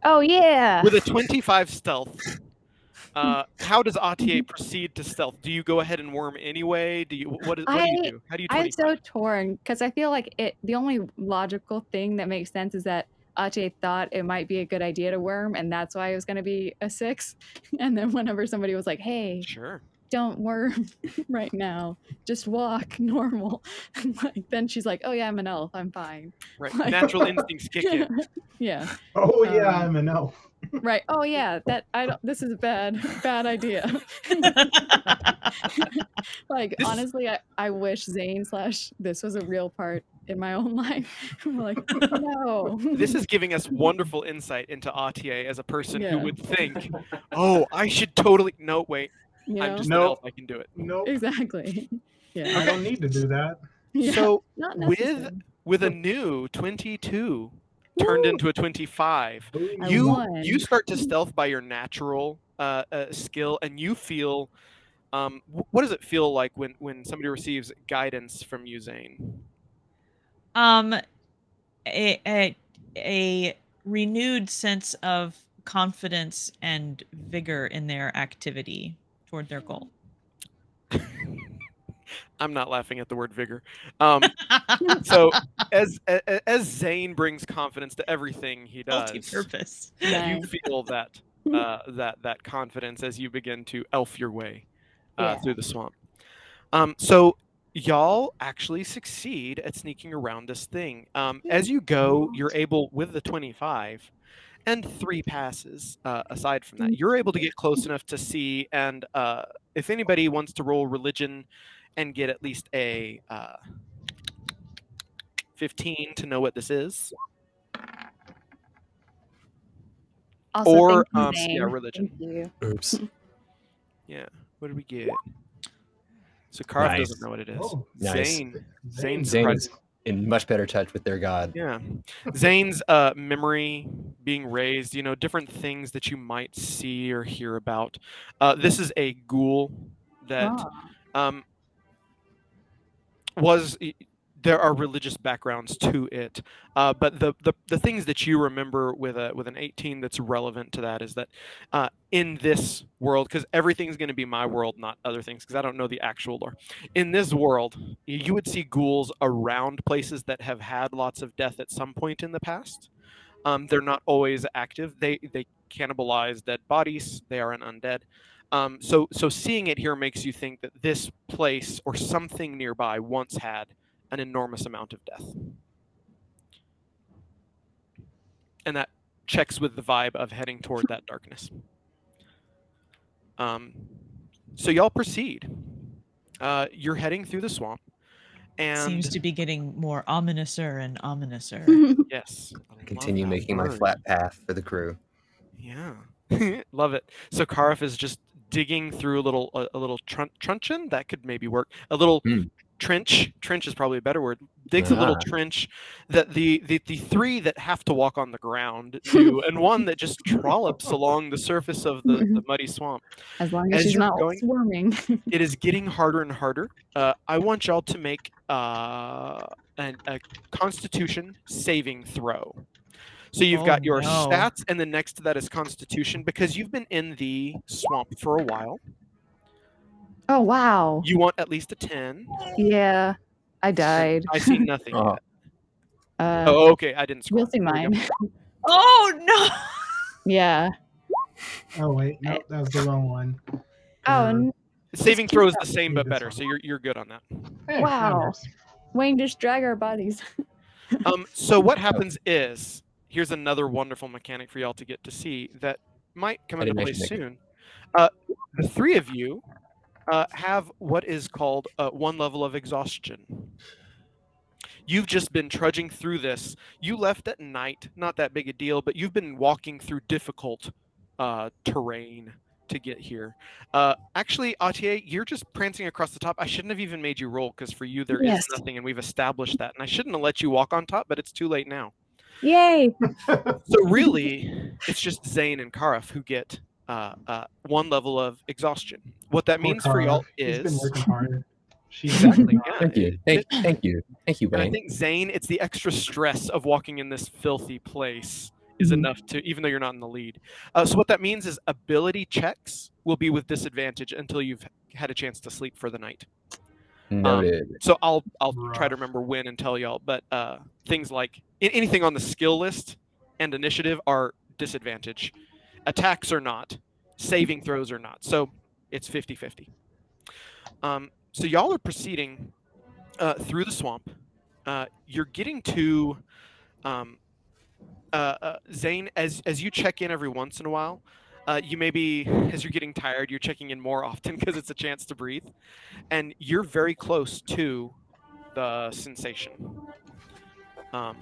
[SPEAKER 5] Oh yeah.
[SPEAKER 9] With a 25 stealth, uh, how does Atier proceed to stealth? Do you go ahead and worm anyway? Do you what, is- what do you
[SPEAKER 5] I-
[SPEAKER 9] do? How do you
[SPEAKER 5] I'm so torn because I feel like it. The only logical thing that makes sense is that Ache thought it might be a good idea to worm, and that's why it was going to be a six. And then whenever somebody was like, "Hey,
[SPEAKER 9] Sure.
[SPEAKER 5] Don't worm right now, just walk normal," like then she's like, "Oh yeah, I'm an elf. I'm fine."
[SPEAKER 9] Right.
[SPEAKER 5] Like-
[SPEAKER 9] Natural instincts kick in.
[SPEAKER 5] yeah.
[SPEAKER 8] Oh yeah,
[SPEAKER 5] Um,
[SPEAKER 8] I'm an elf.
[SPEAKER 5] Right. Oh yeah. That I don't. This is a bad, bad idea. like
[SPEAKER 9] This-
[SPEAKER 5] honestly, I, I wish Zane slash this was a real part in my own life. I'm like, no.
[SPEAKER 9] This is giving us wonderful insight into Atier as a person
[SPEAKER 5] Yeah.
[SPEAKER 9] who would think, "Oh, I should totally." No, wait.
[SPEAKER 5] You
[SPEAKER 9] I'm
[SPEAKER 5] know
[SPEAKER 9] just
[SPEAKER 8] No.
[SPEAKER 9] an elf. I can do it.
[SPEAKER 8] Nope,
[SPEAKER 5] exactly. Yeah.
[SPEAKER 8] I don't need to do that.
[SPEAKER 5] yeah.
[SPEAKER 9] So with with a new 22 turned
[SPEAKER 5] Woo!
[SPEAKER 9] into a 25,
[SPEAKER 5] I
[SPEAKER 9] you
[SPEAKER 5] won.
[SPEAKER 9] you start to stealth by your natural uh, uh, skill, and you feel. Um, what does it feel like when when somebody receives guidance from you, Zane?
[SPEAKER 7] um a, a a renewed sense of confidence and vigor in their activity toward their goal
[SPEAKER 9] I'm not laughing at the word vigor. Um, so as a- a- as Zane brings confidence to everything he does,
[SPEAKER 7] multi-purpose
[SPEAKER 9] you feel that uh, that that confidence as you begin to elf your way uh,
[SPEAKER 5] Yeah.
[SPEAKER 9] through the swamp. Um, so y'all actually succeed at sneaking around this thing. Um, as you go, you're able with the 25 and three passes. Uh, aside from that, you're able to get close enough to see and uh, if anybody wants to roll religion and get at least a uh, 15 to know what this is,
[SPEAKER 5] Also,
[SPEAKER 9] or um, yeah, religion.
[SPEAKER 4] Oops.
[SPEAKER 9] Yeah. What did we get? So Karif
[SPEAKER 4] Nice.
[SPEAKER 9] doesn't know what it is.
[SPEAKER 8] Oh,
[SPEAKER 4] Nice.
[SPEAKER 9] Zane. Zane
[SPEAKER 4] Zane's
[SPEAKER 9] surprises-
[SPEAKER 4] in much better touch with their god.
[SPEAKER 9] Yeah. Zane's uh, memory being raised, you know, different things that you might see or hear about. Uh, this is a ghoul that
[SPEAKER 5] Ah.
[SPEAKER 9] um, was. There are religious backgrounds to it, uh, but the, the the things that you remember with a with an 18 that's relevant to that is that uh, in this world, because everything's going to be my world, not other things, because I don't know the actual lore. In this world, you would see ghouls around places that have had lots of death at some point in the past. Um, they're not always active. They they cannibalize dead bodies. They are an undead. Um, so so seeing it here makes you think that this place or something nearby once had an enormous amount of death, and that checks with the vibe of heading toward that darkness. Um, so y'all proceed. Uh, you're heading through the swamp, and
[SPEAKER 7] Seems to be getting more ominouser and ominouser.
[SPEAKER 9] yes, I
[SPEAKER 4] Continue
[SPEAKER 9] that
[SPEAKER 4] making my flat path for the crew.
[SPEAKER 9] Yeah, love it. So Karif is just digging through a little a, a little trun- truncheon that could maybe work. A little
[SPEAKER 4] Hmm.
[SPEAKER 9] Trench. Trench is probably a better word. Digs a little trench that the, the the three that have to walk on the ground do, and one that just trollops along the surface of the, the muddy swamp.
[SPEAKER 5] As long as,
[SPEAKER 9] As
[SPEAKER 5] she's not
[SPEAKER 9] going-
[SPEAKER 5] swarming.
[SPEAKER 9] It is getting harder and harder. Uh, I want y'all to make uh, an, a Constitution saving throw. So you've
[SPEAKER 7] Oh,
[SPEAKER 9] got your
[SPEAKER 7] no.
[SPEAKER 9] stats, and then next to that is Constitution because you've been in the swamp for a while.
[SPEAKER 5] Oh wow.
[SPEAKER 9] You want at least a ten.
[SPEAKER 5] Yeah. I died.
[SPEAKER 9] I see nothing.
[SPEAKER 4] Oh.
[SPEAKER 9] yet.
[SPEAKER 5] Uh,
[SPEAKER 9] Oh, okay. I didn't scroll.
[SPEAKER 5] you'll see
[SPEAKER 9] There we go.
[SPEAKER 5] mine.
[SPEAKER 7] Oh no!
[SPEAKER 5] yeah.
[SPEAKER 8] Oh wait, no, that was the wrong one.
[SPEAKER 5] Oh,
[SPEAKER 8] Uh,
[SPEAKER 9] Saving throw is the same but better, so you're you're good on that.
[SPEAKER 8] hey,
[SPEAKER 5] Wow.
[SPEAKER 8] works.
[SPEAKER 5] Wayne just drag our bodies.
[SPEAKER 9] Um, so what happens is here's another wonderful mechanic for y'all to get to see that might come into play soon. Uh, the three of you uh, have what is called uh, one level of exhaustion. You've just been trudging through this. You left at night, not that big a deal, but you've been walking through difficult uh, terrain to get here. Uh, actually, Atier, you're just prancing across the top. I shouldn't have even made you roll because for you there is
[SPEAKER 5] Yes.
[SPEAKER 9] nothing, and we've established that. And I shouldn't have let you walk on top, but it's too late now.
[SPEAKER 5] Yay.
[SPEAKER 9] So really, it's just Zane and Karif who get uh, uh, one level of exhaustion. What that means for y'all
[SPEAKER 8] Cara. She's been
[SPEAKER 9] is.
[SPEAKER 8] She's
[SPEAKER 9] exactly. yeah,
[SPEAKER 4] Thank you. Thank,
[SPEAKER 9] it-
[SPEAKER 4] thank you. Thank you,
[SPEAKER 9] and I think Zane, it's the extra stress of walking in this filthy place is
[SPEAKER 8] Mhm.
[SPEAKER 9] enough to, even though you're not in the lead. Uh, so what that means is ability checks will be with disadvantage until you've had a chance to sleep for the night.
[SPEAKER 4] Noted.
[SPEAKER 9] So I'll I'll try to remember when and tell y'all. But uh, things like anything on the skill list and initiative are disadvantage. Attacks are not. Saving throws are not. So it's 50-50. Um, so y'all are proceeding uh, through the swamp. Uh, you're getting to um, uh, uh, Zane as as you check in every once in a while. Uh, you may be as you're getting tired, you're checking in more often because it's a chance to breathe, and you're very close to the sensation. Um,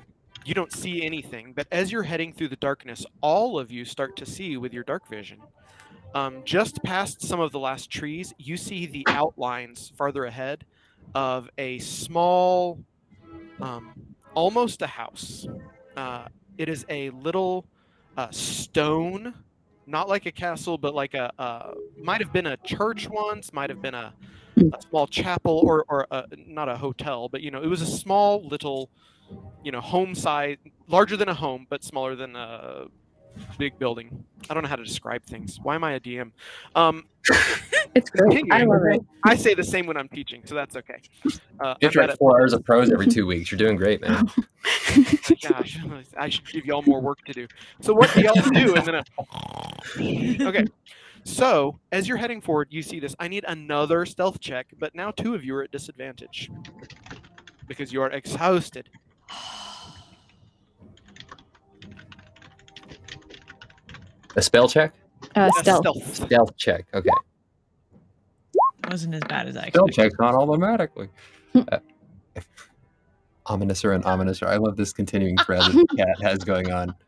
[SPEAKER 9] you don't see anything, but as you're heading through the darkness, all of you start to see with your dark vision. Um, just past some of the last trees, you see the outlines farther ahead of a small, um, almost a house. Uh, it is a little uh, stone, not like a castle, but like a uh, might have been a church once, might have been a, a small chapel, or or a, not a hotel, but you know, it was a small little, you know, home size, larger than a home, but smaller than a big building. I don't know how to describe things. Why am I a DM? Um,
[SPEAKER 5] It's great. I love it.
[SPEAKER 9] I say the same when I'm teaching, so that's okay. Uh,
[SPEAKER 4] You
[SPEAKER 9] I'm
[SPEAKER 4] have to
[SPEAKER 9] bad
[SPEAKER 4] write four hours of prose every two weeks. You're doing great, man.
[SPEAKER 9] Gosh, I should give y'all more work to do. So what do y'all do? And then a... okay. So as you're heading forward, you see this. I need another stealth check, but now two of you are at disadvantage because you are exhausted.
[SPEAKER 4] A spell check?
[SPEAKER 5] Uh,
[SPEAKER 9] Yeah,
[SPEAKER 5] stealth.
[SPEAKER 9] stealth.
[SPEAKER 4] Stealth check. Okay.
[SPEAKER 7] Wasn't as bad as I
[SPEAKER 4] Spell
[SPEAKER 7] expected.
[SPEAKER 4] checks on automatically. Uh, ominouser and ominouser. I love this continuing thread that the chat has going on.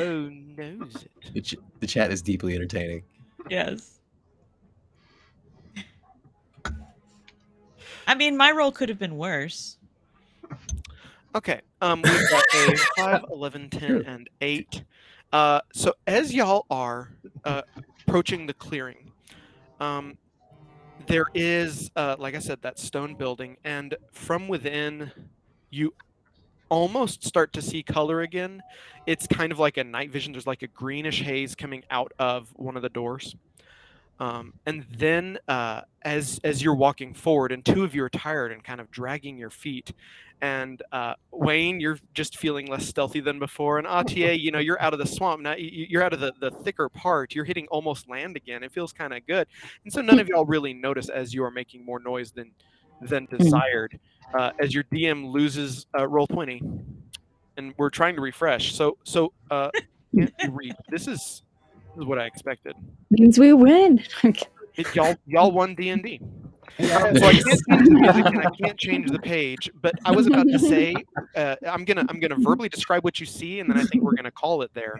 [SPEAKER 9] Oh, knows it.
[SPEAKER 4] The, ch- the chat is deeply entertaining.
[SPEAKER 7] Yes. I mean, my role could have been worse.
[SPEAKER 9] Okay. Um, we've got a 5, 11, 10, and 8. Uh, so as y'all are uh, approaching the clearing, um, there is, uh, like I said, that stone building, and from within, you almost start to see color again. It's kind of like a night vision. There's like a greenish haze coming out of one of the doors. Um, and then, uh, as as you're walking forward, and two of you are tired and kind of dragging your feet, and uh, Wayne, you're just feeling less stealthy than before, and Atier, you know, you're out of the swamp now. you- You're out of the, the thicker part. You're hitting almost land again. It feels kind of good, and so none of y'all really notice as you are making more noise than than desired. Uh, as your DM loses uh, Roll20, and we're trying to refresh. So so uh, this is is what I expected.
[SPEAKER 5] Means we win.
[SPEAKER 9] It, y'all y'all won D and D. So I can't change the and I can't change the page. But I was about to say uh, I'm gonna I'm gonna verbally describe what you see, and then I think we're gonna call it there.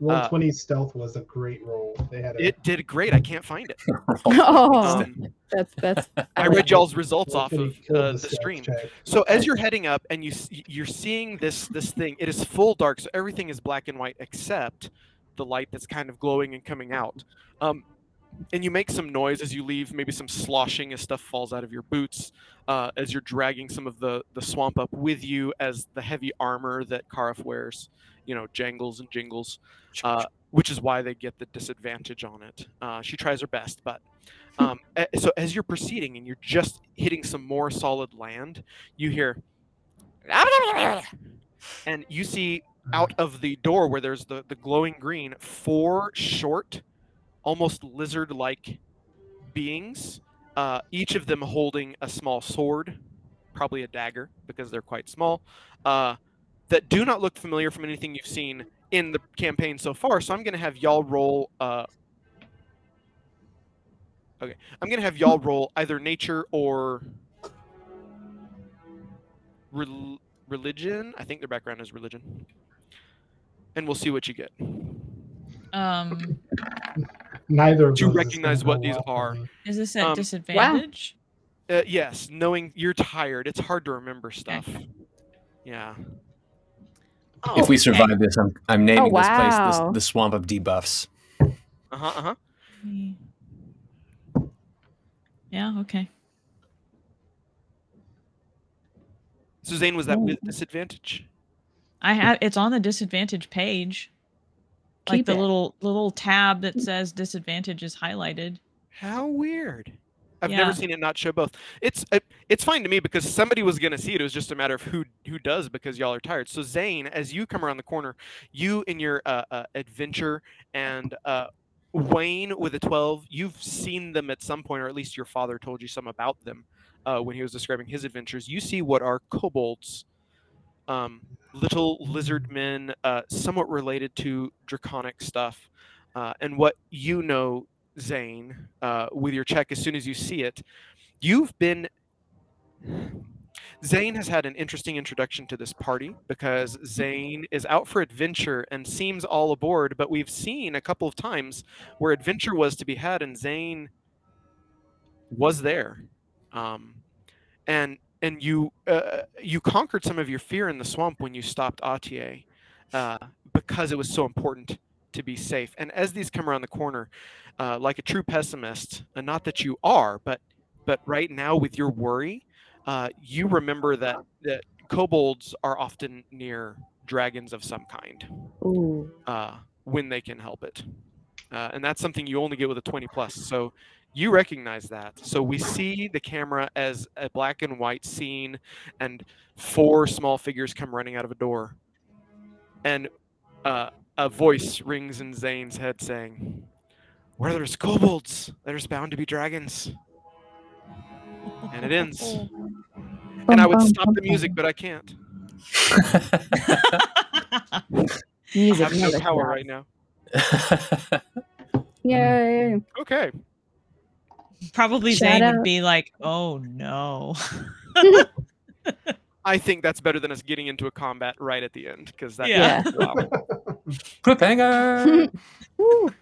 [SPEAKER 8] Roll
[SPEAKER 9] Uh,
[SPEAKER 8] 20 stealth was a great roll. They had a,
[SPEAKER 9] It did great. I can't find it.
[SPEAKER 5] oh,
[SPEAKER 9] Um,
[SPEAKER 5] that's that's.
[SPEAKER 9] I read y'all's results off of uh, the stream.
[SPEAKER 8] check.
[SPEAKER 9] So as you're heading up and you you're seeing this this thing, it is full dark, so everything is black and white except the light that's kind of glowing and coming out. Um, and you make some noise as you leave, maybe some sloshing as stuff falls out of your boots, uh, as you're dragging some of the the swamp up with you, as the heavy armor that Karif wears, you know, jangles and jingles, uh, which is why they get the disadvantage on it. Uh, she tries her best, but um, so as you're proceeding and you're just hitting some more solid land, you hear, and you see out of the door where there's the, the glowing green four short, almost lizard like beings, uh, each of them holding a small sword, probably a dagger because they're quite small, uh, that do not look familiar from anything you've seen in the campaign so far. So I'm going to have y'all roll. Uh, okay, I'm going to have y'all roll either nature or rel- religion. I think their background is religion. And we'll see what you get.
[SPEAKER 7] Um,
[SPEAKER 8] Neither of
[SPEAKER 9] To recognize what these
[SPEAKER 8] well
[SPEAKER 9] are.
[SPEAKER 7] is this at
[SPEAKER 9] Um,
[SPEAKER 7] disadvantage?
[SPEAKER 9] Uh, yes, knowing you're tired, it's hard to remember stuff. Yeah.
[SPEAKER 4] if we
[SPEAKER 7] okay.
[SPEAKER 4] survive this, I'm I'm naming this place the, the swamp of debuffs.
[SPEAKER 9] Uh huh. Uh huh.
[SPEAKER 7] Yeah, okay.
[SPEAKER 9] So Zane, was that with disadvantage?
[SPEAKER 7] I have it's on the disadvantage page. like
[SPEAKER 5] Keep
[SPEAKER 7] the
[SPEAKER 5] it.
[SPEAKER 7] little little tab that says disadvantage is highlighted.
[SPEAKER 9] How weird. I've
[SPEAKER 7] Yeah.
[SPEAKER 9] never seen it not show both. It's it's fine to me because somebody was going to see it. It was just a matter of who who does because y'all are tired. So Zane, as you come around the corner, you in your uh, uh, adventure and uh, Wayne with a twelve, you've seen them at some point, or at least your father told you some about them uh, when he was describing his adventures. You see what are kobolds, um, little lizard men, uh, somewhat related to draconic stuff, uh, and what you know Zane, uh, with your check as soon as you see it. You've been. Zane has had an interesting introduction to this party because Zane is out for adventure and seems all aboard, but we've seen a couple of times where adventure was to be had and Zane was there. Um, and and you uh, you conquered some of your fear in the swamp when you stopped Atier uh, because it was so important to be safe. And as these come around the corner, uh, like a true pessimist, and not that you are, but but right now with your worry, uh, you remember that that kobolds are often near dragons of some kind uh, when they can help it, uh, and that's something you only get with a twenty plus. So you recognize that. So we see the camera as a black and white scene, and four small figures come running out of a door, and uh, a voice rings in Zane's head saying, "Where there's kobolds, there's bound to be dragons." And it ends. And I would stop the music, but I can't. I
[SPEAKER 5] Music
[SPEAKER 9] have no power right now.
[SPEAKER 5] Yay!
[SPEAKER 9] Okay.
[SPEAKER 7] Probably
[SPEAKER 5] Shout
[SPEAKER 7] Zane
[SPEAKER 5] out-
[SPEAKER 7] would be like, "Oh no."
[SPEAKER 9] I think that's better than us getting into a combat right at the end because that.
[SPEAKER 7] Yeah.
[SPEAKER 9] Wow.
[SPEAKER 4] Cliffhanger.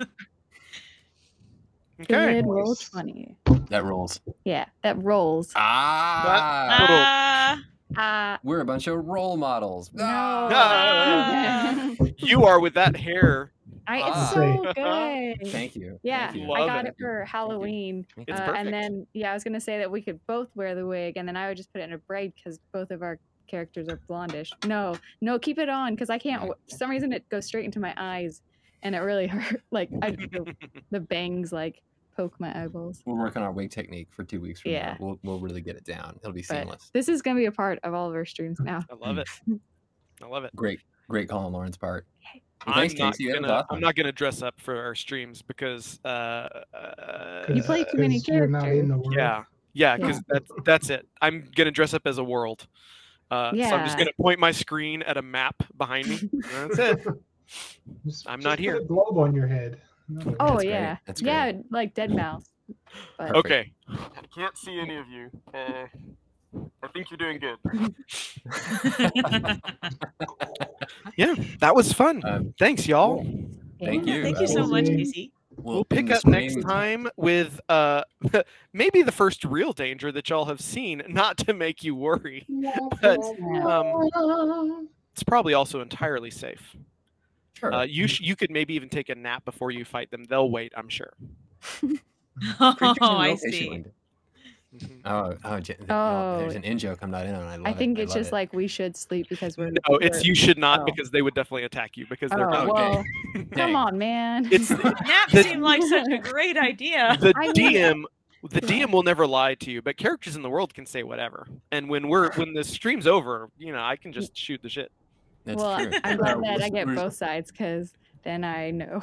[SPEAKER 9] Okay.
[SPEAKER 5] Good roll 20.
[SPEAKER 4] that rolls.
[SPEAKER 5] Yeah, that rolls.
[SPEAKER 4] Ah,
[SPEAKER 7] Ah,
[SPEAKER 5] Uh,
[SPEAKER 4] we're a bunch of role models.
[SPEAKER 5] no.
[SPEAKER 9] Ah. You are with that hair.
[SPEAKER 5] I,
[SPEAKER 4] Ah.
[SPEAKER 5] it's so good.
[SPEAKER 4] Thank you.
[SPEAKER 5] Yeah,
[SPEAKER 4] Thank you.
[SPEAKER 5] I got
[SPEAKER 9] it.
[SPEAKER 5] it for Halloween.
[SPEAKER 9] It's
[SPEAKER 5] uh,
[SPEAKER 9] perfect.
[SPEAKER 5] and then, yeah, I was going to say that we could both wear the wig, and then I would just put it in a braid because both of our characters are blondish. No, no, keep it on because I can't. For some reason, it goes straight into my eyes, and it really hurt. Like, I, the, the bangs, like, poke my eyeballs.
[SPEAKER 4] We'll work on our wig technique for two weeks from
[SPEAKER 5] Yeah.
[SPEAKER 4] now. We'll, we'll really get it down. It'll be
[SPEAKER 5] But
[SPEAKER 4] seamless.
[SPEAKER 5] this is going to be a part of all of our streams now.
[SPEAKER 9] I love it. I love it.
[SPEAKER 4] Great, great call on Lauren's part. Well,
[SPEAKER 9] I'm
[SPEAKER 4] thanks,
[SPEAKER 9] not
[SPEAKER 4] Casey.
[SPEAKER 9] Gonna.
[SPEAKER 4] awesome.
[SPEAKER 9] I'm not gonna dress up for our streams because. Uh, uh,
[SPEAKER 5] You play too many
[SPEAKER 8] 'Cause you're not in the world.
[SPEAKER 9] Yeah, yeah,
[SPEAKER 5] Yeah.
[SPEAKER 9] because that's that's it. I'm gonna dress up as a world. Uh, So I'm just gonna point my screen at a map behind me. That's it.
[SPEAKER 8] Just-
[SPEAKER 9] I'm
[SPEAKER 8] just
[SPEAKER 9] not
[SPEAKER 8] put
[SPEAKER 9] here.
[SPEAKER 8] a globe on your head. No.
[SPEAKER 5] Oh,
[SPEAKER 4] That's great.
[SPEAKER 5] yeah.
[SPEAKER 4] That's
[SPEAKER 5] Yeah, like Deadmau5. But
[SPEAKER 9] Okay. I can't see any of you. Uh, I think you're doing good. Yeah, that was fun.
[SPEAKER 4] Um,
[SPEAKER 9] Thanks, y'all.
[SPEAKER 4] Thank you.
[SPEAKER 7] Thank you so
[SPEAKER 4] Uh,
[SPEAKER 7] much,
[SPEAKER 8] Casey.
[SPEAKER 7] Casey.
[SPEAKER 9] We'll pick up next time with uh maybe the first real danger that y'all have seen, not to make you worry. But um it's probably also entirely safe.
[SPEAKER 4] Sure.
[SPEAKER 9] Uh, you sh- you could maybe even take a nap before you fight them. They'll wait, I'm sure.
[SPEAKER 7] Oh, I
[SPEAKER 4] rotation
[SPEAKER 7] see.
[SPEAKER 4] Window.
[SPEAKER 9] Mhm.
[SPEAKER 4] Oh, oh, j- y'all- there's
[SPEAKER 5] Oh.
[SPEAKER 4] an in joke I'm not in on. I love
[SPEAKER 5] I
[SPEAKER 4] it.
[SPEAKER 5] think it's
[SPEAKER 4] love
[SPEAKER 5] just
[SPEAKER 4] it.
[SPEAKER 5] like we should sleep because we're.
[SPEAKER 9] No, it's you should not
[SPEAKER 5] oh.
[SPEAKER 9] because they would definitely attack you because they're
[SPEAKER 5] Oh,
[SPEAKER 9] not.
[SPEAKER 5] well,
[SPEAKER 4] Dang.
[SPEAKER 5] come on, man.
[SPEAKER 9] It's
[SPEAKER 7] Nap
[SPEAKER 9] The-
[SPEAKER 7] seemed like such a great idea.
[SPEAKER 9] the
[SPEAKER 5] I.
[SPEAKER 9] DM the DM will never lie to you, but characters in the world can say whatever. And when we're when the stream's over, you know, I can just shoot the shit.
[SPEAKER 4] That's
[SPEAKER 5] well,
[SPEAKER 4] true.
[SPEAKER 5] I'm glad that I get both sides because then I know.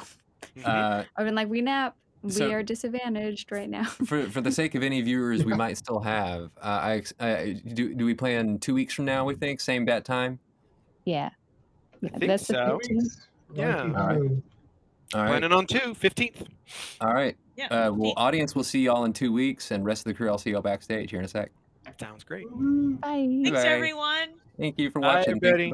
[SPEAKER 4] Uh,
[SPEAKER 5] I've been like, we nap. We
[SPEAKER 4] So-
[SPEAKER 5] are disadvantaged right now.
[SPEAKER 4] for for the sake of any viewers we might still have, uh, I, ex- uh, do do we plan two weeks from now? We think same bat time.
[SPEAKER 5] yeah. Yeah,
[SPEAKER 9] think
[SPEAKER 5] that's
[SPEAKER 9] so. Yeah.
[SPEAKER 4] All right. All right,
[SPEAKER 9] Planning on two, 15th.
[SPEAKER 4] all right.
[SPEAKER 7] Yeah.
[SPEAKER 4] Uh, well, audience, we'll see y'all in two weeks, and rest of the crew, I'll see y'all backstage here in a sec.
[SPEAKER 9] Sounds great.
[SPEAKER 5] Bye.
[SPEAKER 7] Thanks,
[SPEAKER 4] Bye.
[SPEAKER 7] everyone.
[SPEAKER 4] Thank you for watching. Thank you for
[SPEAKER 9] everybody.